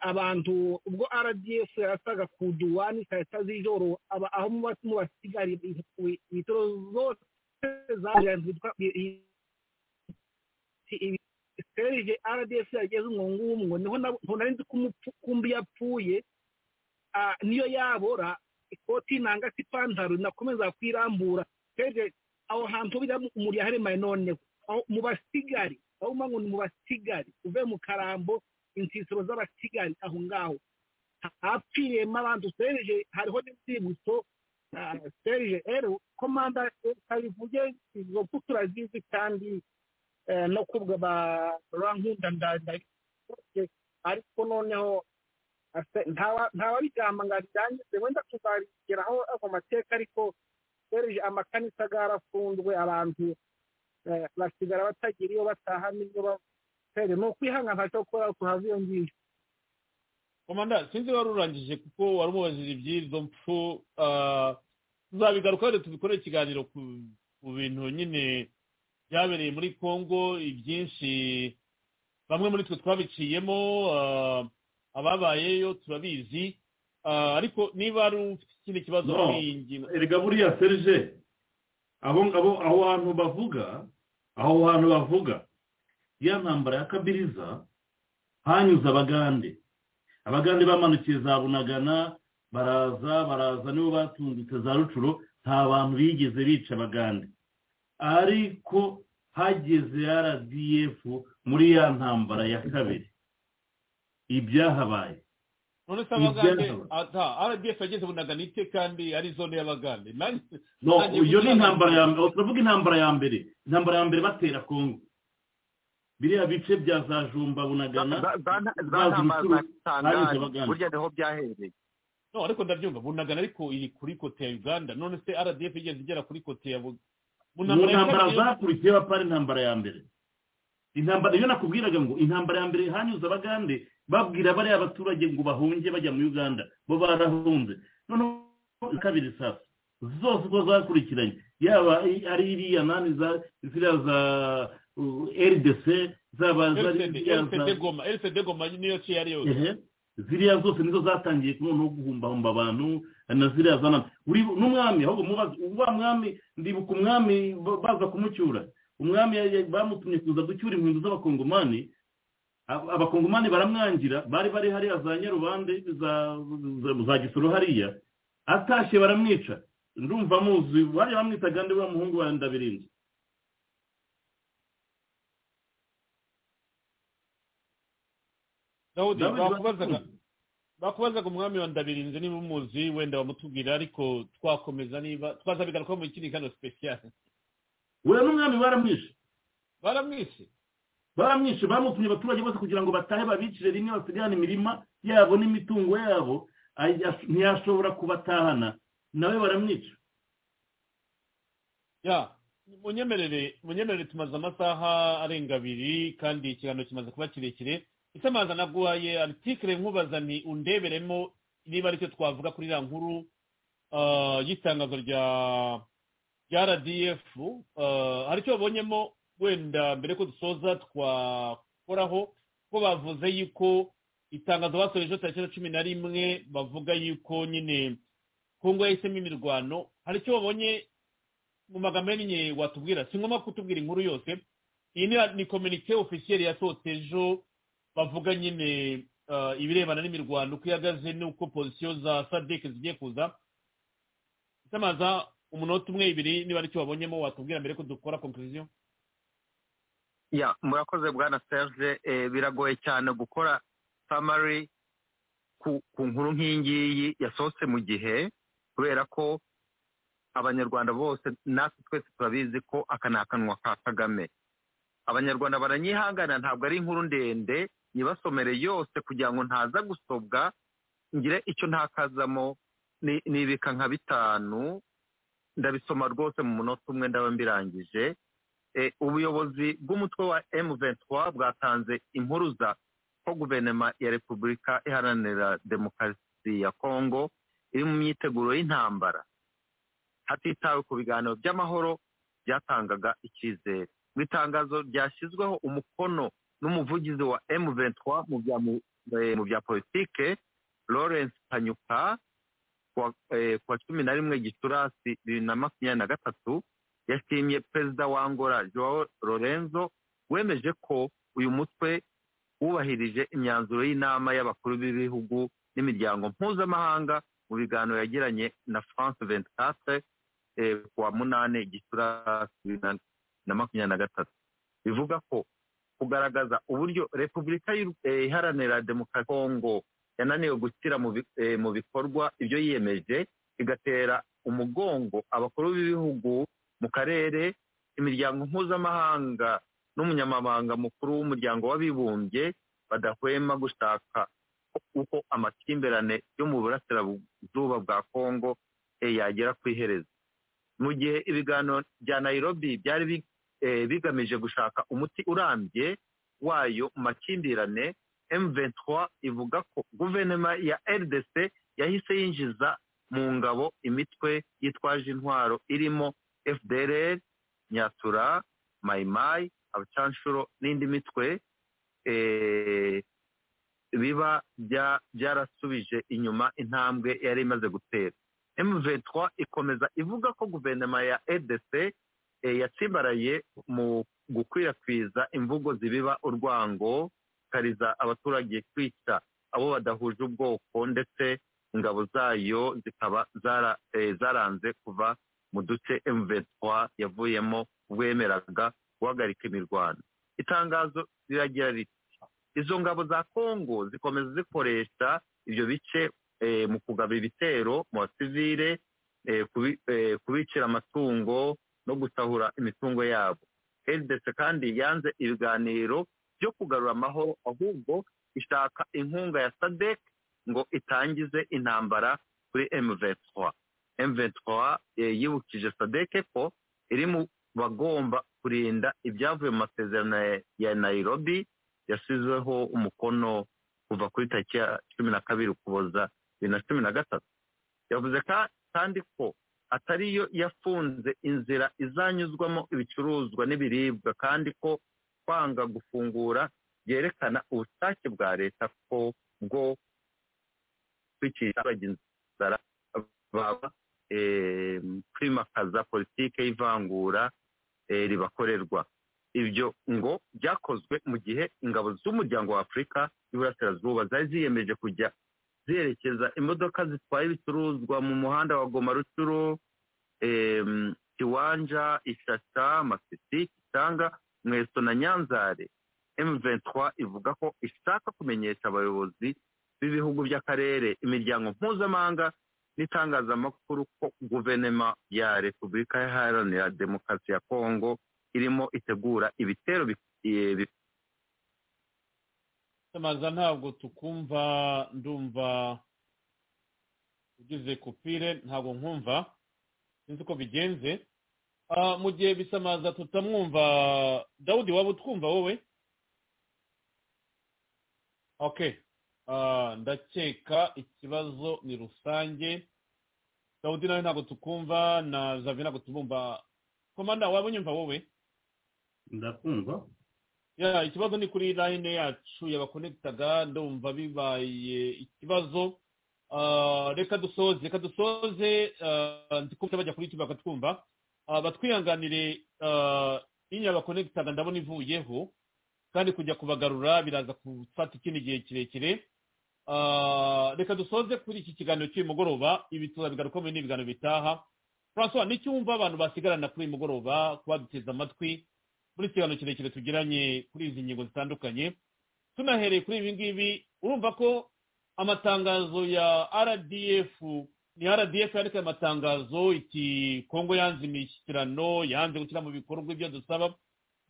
Abantu ubwo rdf yasaga ku duwani saa sita z'ijoro aho mu basigari ibitaro zose serije rdf yageze umwungu w'umwe ni ho nari nzi ko umukumbi yapfuye niyo yabora ikoti nanga se ipantaro nakomeza kwirambura. Serije aho hantu bijya umuri yaharemaye noneho mu basigari aho ngo ni mu basigari uvuye mu karambo insisiro z'abasigari aho ngaho. Hapfiriyemo abantu serije hariho n'inzibutso serije rero komanda kabivuge izo mfu turazizi kandi no kubwa ba rankunda ndanda ariko noneho ntawabijyamba ngo abirangize wenda tuzabigeraho ayo mateka ariko serije amakanisa garafunzwe abantu basigara batagira iyo bataha n'ibyo bafere ni ukwihangana cyo gukora tuhava iyo ngiyo komanda sinzi wari urangije kuko wari umubajije iby'izo mpfu tuzabigaruka rero tubikorere ikiganiro ku bintu nyine byabereye muri congo ibyinshi bamwe muri twe twabiciyemo ababayeyo turabizi ariko niba ari ufite ikindi kibazo muri iyi ngingo. Erega buriya serije aho aho hantu bavuga aho hantu bavuga ya ntambara ya kabiriza hanyuze abagande. Abagande bamanukiye za bunagana baraza baraza nibo batungutse za rucuro nta bantu bigeze bica abagande. Ariko hageze rdf muri ya ntambara ya kabiri. Ibyahabaye. None se abagande ata rdf yageze bunagana ite kandi ari zone y'abagande? Iyo ni intambara ya mbere turavuga intambara ya mbere. Intambara ya mbere batera kongo biriya bice bya za jumba bunagana bazi ntambara za ibicuro, bahize kisangani abagande. burya ni ho byahereye. No ariko ndabyumva bunagana ariko iri kuri kote ya uganda. None se rdf igeze igera kuri kote ya mu ntambara zakurikiye bapara intambara ya mbere. Intambara iyo nakubwiraga ngo intambara ya mbere hanyuze abagande babwira bariya baturage ngo bahunge bajya muri uganda bo barahunze. Noneho kabiri sasa zose uko zakurikiranye yaba ari iriya nani za ziriya za uh, rdc zaba zari LCD ziriya za- LCD goma LCD goma niyo ci yari yose. Ehe ziriya zose nizo zatangiye noneho guhumbahumba abantu na ziriya zana uri n'umwami ahubwo mubaze wa mwami ndibuka umwami ba- baza kumucyura. Umwami bamutumye kuza gucyura impundu z'abakongomani. Ab- abakongomani baramwangira bari bari hariya za nyarubande za gisoro hariya. Atashye baramwica. Ndumva muzi bari bamwitaga ndi wa muhungu wa ndabirinzi? Dawudi bakubazaga. Bakubazaga umwami wa ndabirinze niba umuzi wenda wamutubwira ariko twakomeza niba twazabigarukaho mu kindi kano special. We n'umwami baramwishe? Baramwishe. Baramwishe bamutumye abaturage bose kugira ngo batahe babicire rimwe basigane imirima yabo n'imitungo yabo ntiyashobora kubatahana. Nawe baramwica? Ya munyemerere munyemerere tumaze amasaha arenga abiri kandi ikiganiro kimaze kuba kirekire. Ese maza naguhaye article nkubaza nti undeberemo niba ari cyo twavuga kuri iriya nkuru ah, y'itangazo rya rya rdf hari icyo babonyemo wenda mbere ko dusoza twakoraho ko bavuze yuko itangazo basoreje tariki cumi na rimwe bavuga yuko nyine kongo yahisemo imirwano. Hari icyo babonye mu magambo yanyine watubwira? Si ngombwa kutubwira inkuru yose. Iyi ni kominike ofisiyeri yasohotse ejo bavuga nyine uh, ibirebana n'imirwano. Uko ihagaze n'uko pozisiyo za sadek zigiye kuza. Isamaza umunota umwe ibiri niba ari cyo wabonyemo watubwira mbere ko dukora conclusion? Ya murakoze bwana serge. Eh, biragoye cyane gukora summary ku ku nkuru nk'iyi ngiyi yasohotse mu gihe kubera ko abanyarwanda bose natwe twese turabizi ko aka ni akanwa ka kagame. Abanyarwanda baranyihanganira ntabwo ari inkuru ndende nyibasomere yose kugira ngo ntaza gusobwa ngire icyo ntakazamo ni- nibika nka bitanu ndabisoma rwose mu munota umwe ndaba mbirangije. Eh, ubuyobozi bw'umutwe wa M23 bwatanze impuruza ko guverinoma ya repubulika iharanira demokarasi ya kongo iri mu myiteguro y'intambara. Hatitawe ku biganiro by'amahoro byatangaga icyizere. Mu itangazo ryashyizweho umukono n'umuvugizi wa M23 mu bya eh, politike Lawrence Kanyuka kuwa eh, cumi na rimwe gicurasi bibiri na makumyabiri na gatatu yashimye perezida wa angola joao lorenzo wemeje ko uyu mutwe wubahirije imyanzuro y'inama y'abakuru b'ibihugu n'imiryango mpuzamahanga mu biganiro yagiranye na france 24 eh, kuwa munani gicurasi bibiri na makumyabiri na gatatu. Bivuga ko kugaragaza uburyo repubulika eh, iharanira demokarasi kongo yananiwe gushyira eh, mu bikorwa ibyo yiyemeje igatera umugongo abakuru b'ibihugu mu karere imiryango mpuzamahanga n'umunyamabanga mukuru w'umuryango w'abibumbye badahwema gushaka uko amakimbirane yo mu burasirazuba bwa kongo eh, yagera ku iherezo mu gihe ibiganiro bya nairobi byari bigamije gushaka umuti urambye wayo makimbirane M23 ivuga ko guverinoma ya RDC yahise yinjiza mu ngabo imitwe yitwaje intwaro irimo FDLR, Nyatura, Maimai, Abacanshuro n'indi mitwe. Eh, biba bya- byarasubije inyuma intambwe yari imaze gutera. M23 ikomeza ivuga ko guverinoma ya RDC eh, yatsimbaraye mu gukwirakwiza imvugo zibiba urwango kariza abaturage kwica abo badahuje ubwoko ndetse ingabo zayo zikaba eh, zaranze kuva mu duce M23 yavuyemo wemeraga guhagarika imirwano. Itangazo riragira riti izo ngabo za kongo zikomeza zikoresha ibyo bice eh, mu kugaba ibitero mu basivile eh, kubi- eh, kubicira amatungo no gusahura imitungo yabo. Rdc kandi yanze ibiganiro byo kugarura amahoro ahubwo ishaka inkunga ya sadek ngo itangize intambara kuri M23. M23 eh, yibukije sadek ko iri mu bagomba kurinda ibyavuye mu masezerano ya- Nairobi yashyizweho umukono kuva kuri tariki ya cumi na kabiri ukuboza bibiri na cumi na gatatu. Yavuze ka- kandi ko atari yo yafunze inzira izanyuzwamo ibicuruzwa n'ibiribwa kandi ko kwanga gufungura byerekana ubushake bwa leta ko bwo kwicisha abagenzi inzara baba kwimakaza politike y'ivangura eh, ribakorerwa. Ibyo ngo byakozwe mu gihe ingabo z'umuryango wa afurika y'uburasirazuba zari ziyemeje kujya zerekeza imodoka zitwaye ibicuruzwa mu muhanda wa goma rucuru em, kiwanja ishasha masisi kitanga mweso na nyanzare. M23 ivuga ko ishaka kumenyesha abayobozi b'ibihugu by'akarere imiryango mpuzamahanga n'itangazamakuru ko guverinoma ya repubulika iharanira demokarasi ya kongo irimo itegura ibitero bi- eh, samaza ntabwo tukumva ndumva ugize kupire ntabwo nkumva. Sinzi uko bigenze. Ah, mu gihe bisamaza tutamwumva. Dawudi waba utwumva wowe? Okay Ah, ndakeka ikibazo ni rusange. Dawudi nawe ntabwo tukumva na javi ntabwo tubumva. Komanda waba unyumva wowe? Ndakumva. Ikibazo ni kuri line yacu yabakonekitaga ndumva bibaye ikibazo. Ah, reka dusoze reka dusoze ah, ndi kumva bajya kuri youtube bakatwumva Ah, batwihanganire ah, inya bakonekitaga ndabona ivuyeho kandi kujya kubagarura biraza gufata ikindi gihe kirekire. Reka dusoze kuri iki kiganiro cy'uyu mugoroba ibi tuzabigarukaho mu bindi biganiro bitaha. Francois n'icyo wumva abantu basigarana kuri uyu mugoroba kuba duteze amatwi? Muri ikiganiro kirekire tugiranye kuri izi ngingo zitandukanye tunahereye kuri ibi ngibi urumva ko amatangazo ya rdf ni rdf yandika amatangazo iti kongo yanze imishyikirano yanze gushyira mu bikorwa ibyo dusaba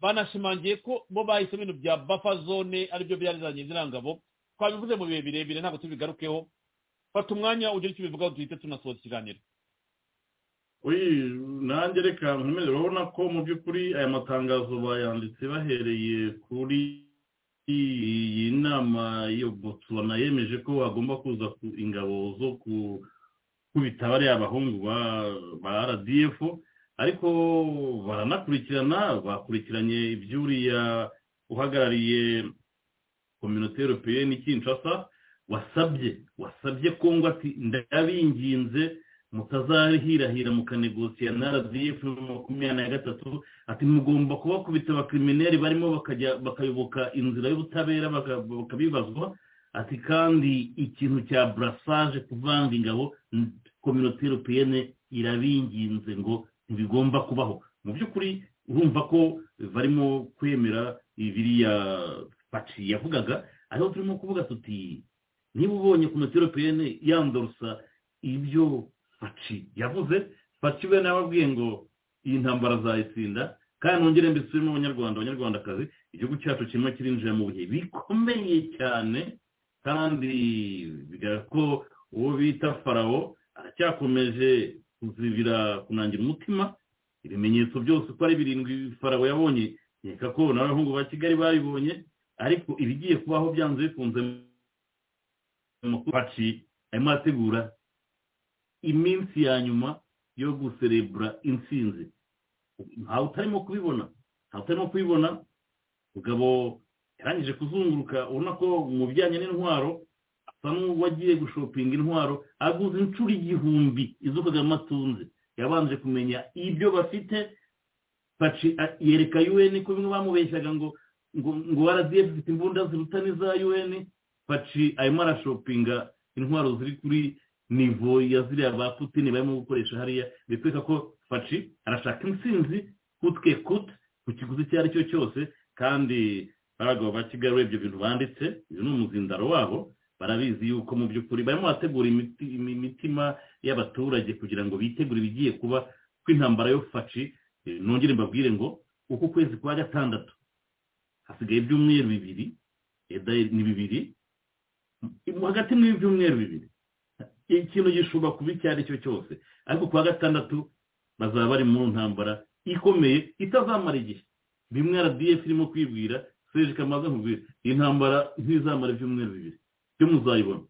banashimangiye ko bo bahisemo ibintu bya bafa zone ari byo byarizanye zirangabo twabivuze mu bihe birebire ntabwo tubigarukeho. Fata umwanya ugire icyo ubivugaho duhite tunasoza ikiganiro nanjye reka nkomeze urabona ko mu by'ukuri aya matangazo bayanditse bahereye kuri iyi nama yo botswana yemeje ko hagomba kuza ku- ingabo zo gukubita bariya bahungu ba- ba rdf ariko baranakurikirana bakurikiranye iby'uriya uhagarariye kominote europeyeni kinshasa wasabye wasabye kongo ati ndabinginze mutazahirahira mukanegosiya na rdf makumyabiri na gatatu ati mugomba kubakubita abakrimineri barimo bakajya bakayoboka inzira y'ubutabera baka- bakabibazwa ati kandi ikintu cya burasage kuvanga ingabo kominote europeyene irabinginze ngo ntibigomba kubaho. Mu by'ukuri urumva ko barimo kwemera biriya paci yavugaga ariho turimo kuvuga tuti niba ubonye kominote europeyene yandorusa ibyo paci yavuze paci we nababwiye ngo iyi ntambara azayitsinda kandi nongere mbisubiremo abanyarwanda abanyarwandakazi igihugu cyacu kirimo kirinjira mu bihe bikomeye cyane kandi bigaragara ko uwo bita farawo aracyakomeje kuzibira kunangira umutima. Ibimenyetso byose uko ari birindwi farawo yabonye nkeka ko n'abahungu ba kigali babibonye ariko ibigiye kubaho byanze bikunze mu paci arimo arategura iminsi ya nyuma yo guserebura intsinzi. Ntawe utarimo kubibona. Ntawe utarimo kubibona. Mugabo yarangije kuzunguruka ubona ko mu bijyanye n'intwaro asa n'uwagiye gushopinga intwaro aguze inshuro igihumbi izo kagame atunze yabanje kumenya ibyo bafite paci yereka un ko bimwe bamubeshyaga ngo ngo rdf ifite imbunda ziruta n'iza un faci arimo arashopinga intwaro ziri kuri nivo ya ziriya ba putini barimo gukoresha hariya bitwereka ko faci arashaka intsinzi kutwe kut ku kiguzi icyo ari cyo cyose kandi abagabo ba kigali ibyo bintu banditse uyu ni umuzindaro wabo barabizi yuko mu by'ukuri barimo barategura imitima y'abaturage kugira ngo bitegure ibigiye kuba kw'intambara yo faci nongere mbabwire ngo uku kwezi kwa gatandatu hasigaye ibyumweru bibiri ni bibiri hagati y'ibyumweru bibiri. Ikintu gishobora kuba icyo ari cyo cyose. Ariko kuwa gatandatu bazaba bari mu ntambara ikomeye itazamara igihe. Bimwe rdf irimo kwibwira seje kamaze nkubwira iyi ntambara ntizamara ibyumweru bibiri. Byo muzayibona.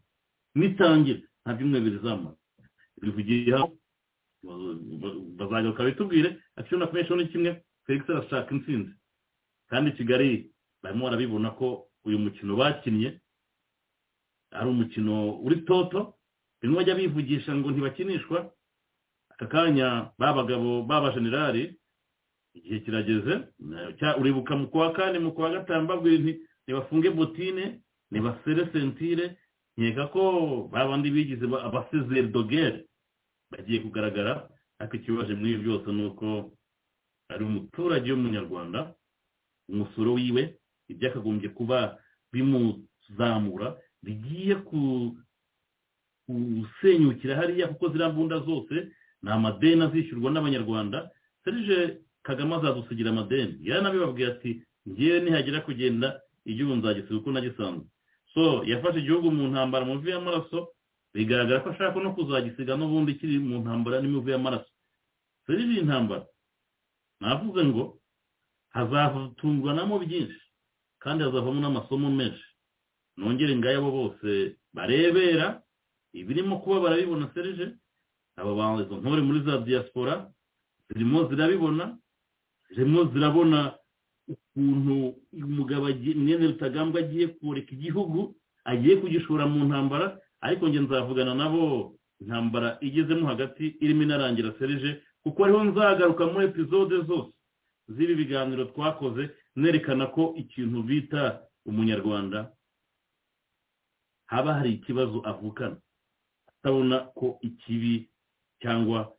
Nitangira nta byumweru bibiri izamara bivugiye aho bazagaruka bitubwire akishoni na komishoni ni kimwe? Felix arashaka intsinzi. Kandi kigali barimo barabibona ko uyu mukino bakinnye ari umukino uri toto bimwe bajya bivugisha ngo ntibakinishwa aka kanya ba bagabo b'abajenerali igihe kirageze uribuka mu kwa kane mu kwa gatanu babwira nti ntibafunge botine ntibasere sentire. Nkeka ko babandi bigize abasezeri dogere bagiye kugaragara ariko ikibazo muri ibi byose ni uko ari umuturage w'umunyarwanda umusoro wiwe ibyakagombye kuba bimuzamura bigiye gusenyukira hariya kuko ziriya mbunda zose ni amadeni azishyurwa n'abanyarwanda. Serije kagame azadusigira amadeni yaranabibabwiye ati ngewe nihagera kugenda igihugu nzagisiga uko nagisanzwe. So yafashe igihugu mu ntambara mu muvi y'amaraso bigaragara ko ashaka no kuzagisiga n'ubundi kiri mu ntambara n'imivu y'amaraso. Serije iyi ntambara navuze ngo hazatungwanamo byinshi kandi hazavamo n'amasomo menshi. Nongere ngayabo bose barebera ibirimo kuba barabibona serije aba bantu izo ntore muri za diaspora zirimo zirabibona zirimo zirabona ukuntu umugabo mwene rutagambwa agiye kureka igihugu agiye kugishora mu ntambara ariko njye nzavugana nabo intambara igezemo hagati irimo inarangira serije kuko ariho nzagaruka muri epizode zose. Z'ibi biganiro twakoze nerekana ko ikintu bita umunyarwanda haba hari ikibazo avukana. Atabona ko ikibi cyangwa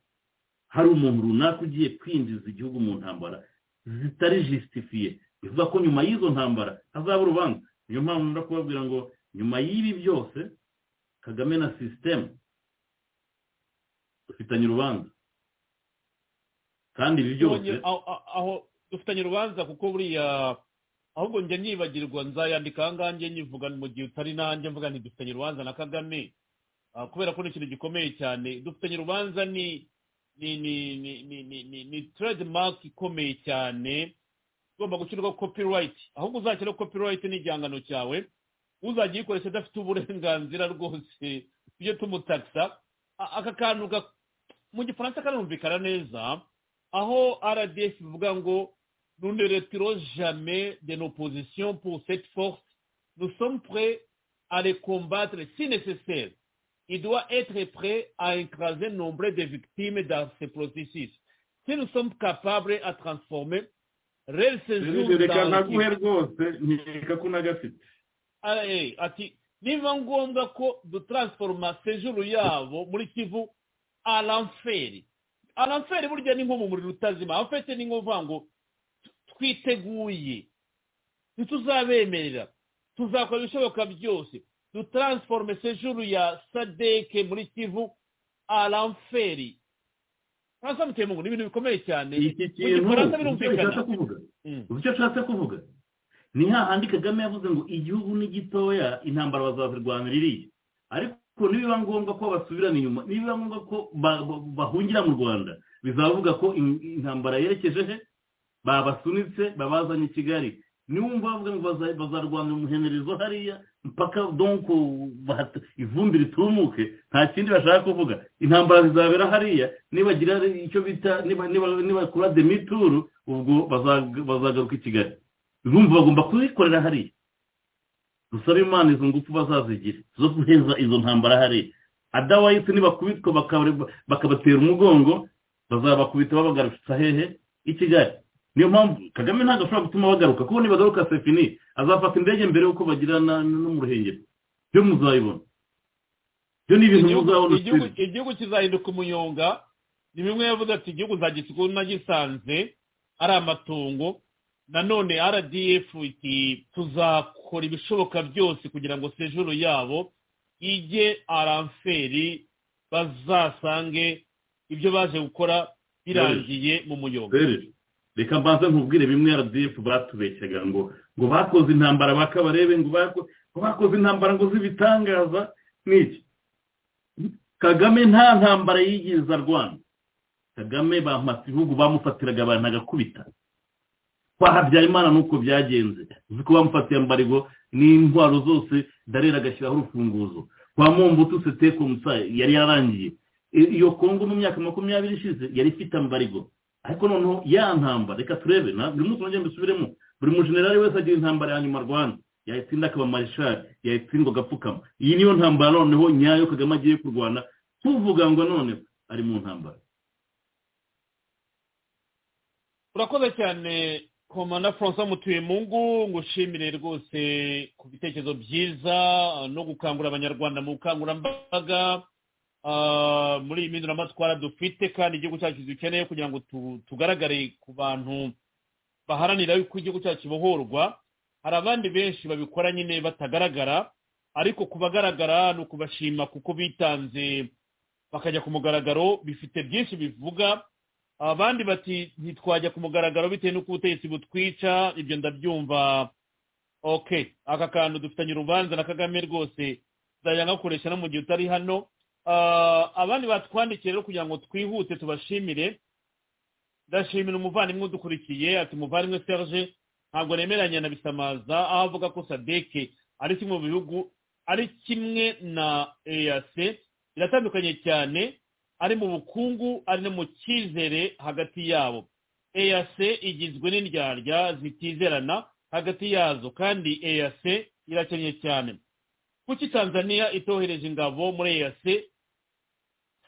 hari umuntu runaka ugiye kwinjiza igihugu mu ntambara zitari jisitifiye bivuga ko nyuma y'izo ntambara hazaba urubanza niyo mpamvu nda kubabwira ngo nyuma y'ibi byose kagame na sisitemu dufitanye urubanza. Kandi ibi byose aho dufitanye urubanza kuko buriya ahubwo njya nibagirwa nzayandika ahangaha njye nyivuga mu gihe utari nanjye mvuga nti dufitanye urubanza na kagame. Kubera ko ni ikintu gikomeye cyane. Dufitanye urubanza ni ni ni ni ni ni ni ni trademark ikomeye cyane. Ugomba gushyirwaho copyright. Ahubwo uzashyiraho copyright n'igihangano cyawe uzajya uyikoresha adafite uburenganzira rwose. Tujye tumutakisa aka kantu mu gifaransa karumvikana neza. Aho rdf bivuga ngo nous ne retirons jamais de nos positions pour cette force. Nous sommes prêts à les combattre si nécessaire. Il doit être prêt à écraser nombre de victimes dans ce processus. Si nous sommes capables à transformer réel séjour ati niba ngombwa ko dutransforma sejuru yabo muri kivu a l'enferi a l'enferi burya ni nko mu muriro utazima afite ni nko ngo twiteguye. Ntituzabemerera tuzakora ibishoboka byose dutransforme sejuru ya sadeke muri kivu a l'enferi fransa mutemungu ni ibintu bikomeye cyane iki kintu icyo ashatse kuvuga ni hahandi kagame yavuze ngo igihugu ni gitoya intambara bazazirwanira iriya ariko nibiba ngombwa ko basubirana inyuma nibiba ngombwa ko bahungira mu rwanda bizavuga ko intambara yerekeje he? Babasunitse babazanye i kigali. Niwumva bavuga ngo bazarwanira umuhenerezo hariya mpaka donko ivumbi ritumuke. Nta kindi bashaka kuvuga. Intambara zizabera hariya nibagira icyo bita nibakora demituru ubwo bazagaruka i kigali. Bumva bagomba kuzikorera hariya. Dusaba imana izo ngufu bazazigira zo guheza izo ntambara hariya. Adawayisi nibakubitwa bakabatera umugongo bazabakubita babagarutsa hehe i kigali. Niyo mpamvu kagame ntabwo ashobora gutuma bagaruka kuko nibagaruka sefini azafata indege mbere y'uko bagira no mu ruhengeri. Byo muzabibona byo ni ibintu muzabona igihugu kizahinduka umuyonga ni bimwe yavuze ati igihugu zagisigaye nagisanze ari amatungo nanone rdf iti tuzakora ibishoboka byose kugira ngo sejuru yabo ijye aramferi bazasange ibyo baje gukora birangiye mu muyonga reka mbanza nkubwire bimwe rdf batubeshyaga ngo ngo bakoze intambara bakabarebe ngo bakoze intambara ngo z'ibitangaza. N'iki kagame nta ntambara yigiza rwanda kagame bamasa ibihugu bamufatiraga abantu agakubita. Kwa habyarimana nuko byagenze. Uzi ko bamufatiye mbarigo n'intwaro zose darera agashyiraho urufunguzo. Kwa mombutu seteko musaye yari yarangiye. Iyo kongo mu myaka makumyabiri ishize yari ifite ambarigo ariko noneho ya ntambara reka turebe buri munsi nongera mbisubiremo. Buri mujenerali wese agira intambara ya nyuma rwanda yayitsinda akaba marishari yayitsindwa agapfukama. Iyi niyo ntambara noneho nyayo kagame agiye kurwana. Tuvuga ngo noneho ari mu ntambara. Urakoze cyane komanda francois mutuyemungu ngushimire rwose ku bitekerezo byiza no gukangurira abanyarwanda mu bukangurambaga. Muri iyi mpinduramatwara dufite kandi igihugu cyacu dukeneye kugira ngo tugaragare ku bantu baharanira yuko igihugu cyacu kibohorwa. Hari abandi benshi babikora nyine batagaragara ariko ku bagaragara ni ukubashima kuko bitanze bakajya ku mugaragaro bifite byinshi bivuga. Abandi bati ntitwajya ku mugaragaro bitewe n'uko ubutegetsi butwica. Ibyo ndabyumva. Oke aka kantu dufitanye urubanza na kagame rwose nzajya ngakoresha no mu gihe utari hano. Abandi batwandikiye rero kugira ngo twihute tubashimire. Ndashimira umuvandimwe udukurikiye ati umuvandimwe serge ntabwo nemeranya na bisamaza aho avuga ko sadeke ari kimwe mu bihugu ari kimwe na eyase biratandukanye cyane ari mu bukungu ari no mu cyizere hagati yabo. Eyase igizwe n'indyarya zitizerana hagati yazo kandi eyase irakennye cyane. Kuki tanzania itohereje ingabo muri eyase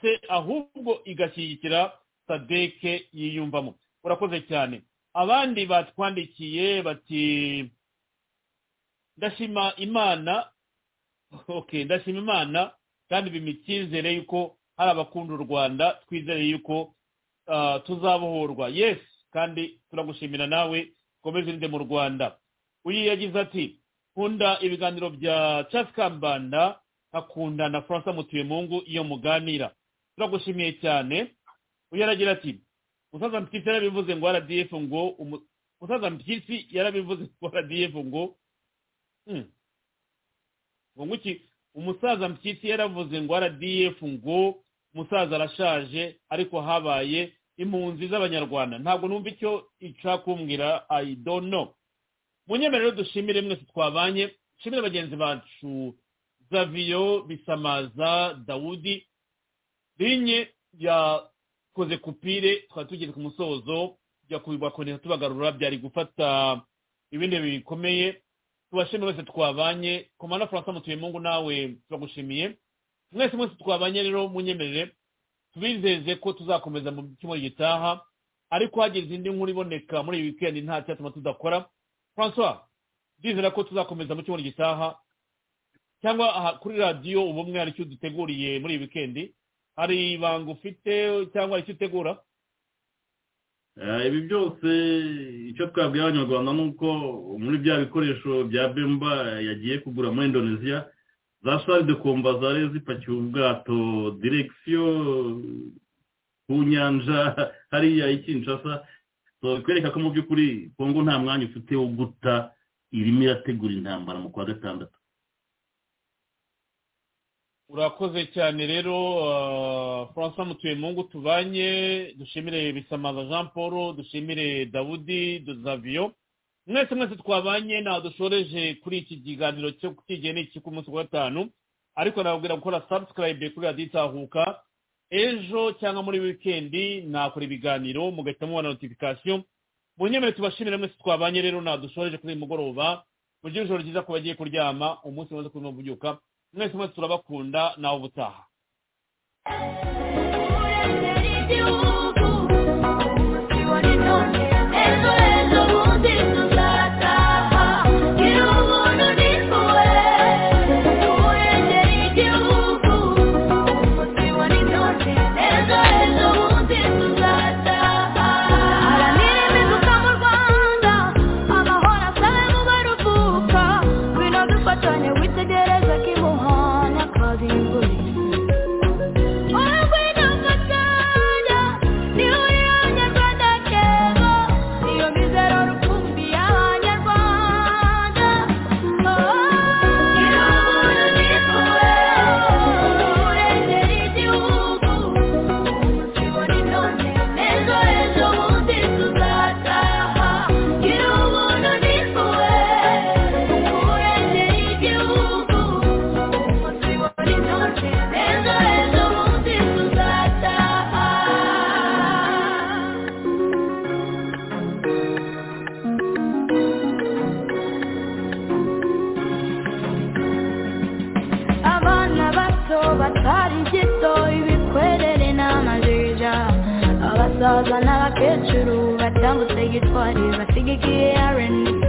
se ahubwo igashyigikira sadeke yiyumvamo. Urakoze cyane. Abandi batwandikiye bati ndashima imana. Ok ndashima imana kandi icyizere yuko hari abakunda u rwanda twizere yuko tuzabohorwa. Yesi kandi turagushimira nawe komeze urinde mu rwanda. Uyu yagize ati nkunda ibiganiro bya Charles kambanda nkakunda na francois mutuyemungu iyo muganira. Turagushimiye cyane. Uyu aragira ati musaza mpyisi yarabivuze ngo rdf ngo musaza mpyisi yarabivuze ngo rdf ngo ngo nguki umusaza mpyisi yaravuze ngo rdf ngo umusaza arashaje ariko habaye impunzi z'abanyarwanda. Ntabwo numva icyo ishaka kumbwira i don't know. Munyemerero dushimire mwese twabanye dushimire bagenzi bacu zaviyo bisamaza dawudi rinye yakoze kupire twari tugeze ku musozo tujya kubakondera tubagarura byari gufata ibindi bikomeye. Tubashimire mwese twabanye. Komanda francois mutuyemungu nawe turagushimiye. Mwese mwese twabanye rero munyemerere. Tubizeze ko tuzakomeza mu cyumweru gitaha ariko hagize indi nkuru iboneka muri iyi wikendi nta cyatuma tudakora. Francois ndizera ko tuzakomeza mu cyumweru gitaha cyangwa kuri radiyo ubumwe hari icyo duteguriye muri iyi wikendi hari ibanga ufite cyangwa icyo utegura? Ibi byose icyo twabwiye abanyarwanda ni uko muri bya bikoresho bya bemba yagiye kugura muri indonesia za shari de komba zari zipakiye ubwato direkisiyo ku nyanja hariya ikinshasa kwereka ko mu by'ukuri kongo nta mwanya ufite wo guta irimo irategura intambara mu kwa gatandatu. Urakoze cyane rero francois mutuyemungu tubanye. Dushimire bisamaza jean paul dushimire dawudi duzaviyo mwese mwese twabanye ntaho dushoreje kuri iki kiganiro cyo kigiye n'iki ku munsi wa gatanu. Ariko nababwira gukora subscribe kuri radiyo itahuka. Ejo cyangwa muri wikendi nakora ibiganiro mugahita mubona notification. Mu nyemere tubashimire mwese twabanye rero ntaho dushoreje kuri uyu mugoroba. Mugire ijoro ryiza ku bagiye kuryama umunsi mwiza kuri mubyuka mwese mwese turabakunda nawe ubutaha. Nowadays I figure caring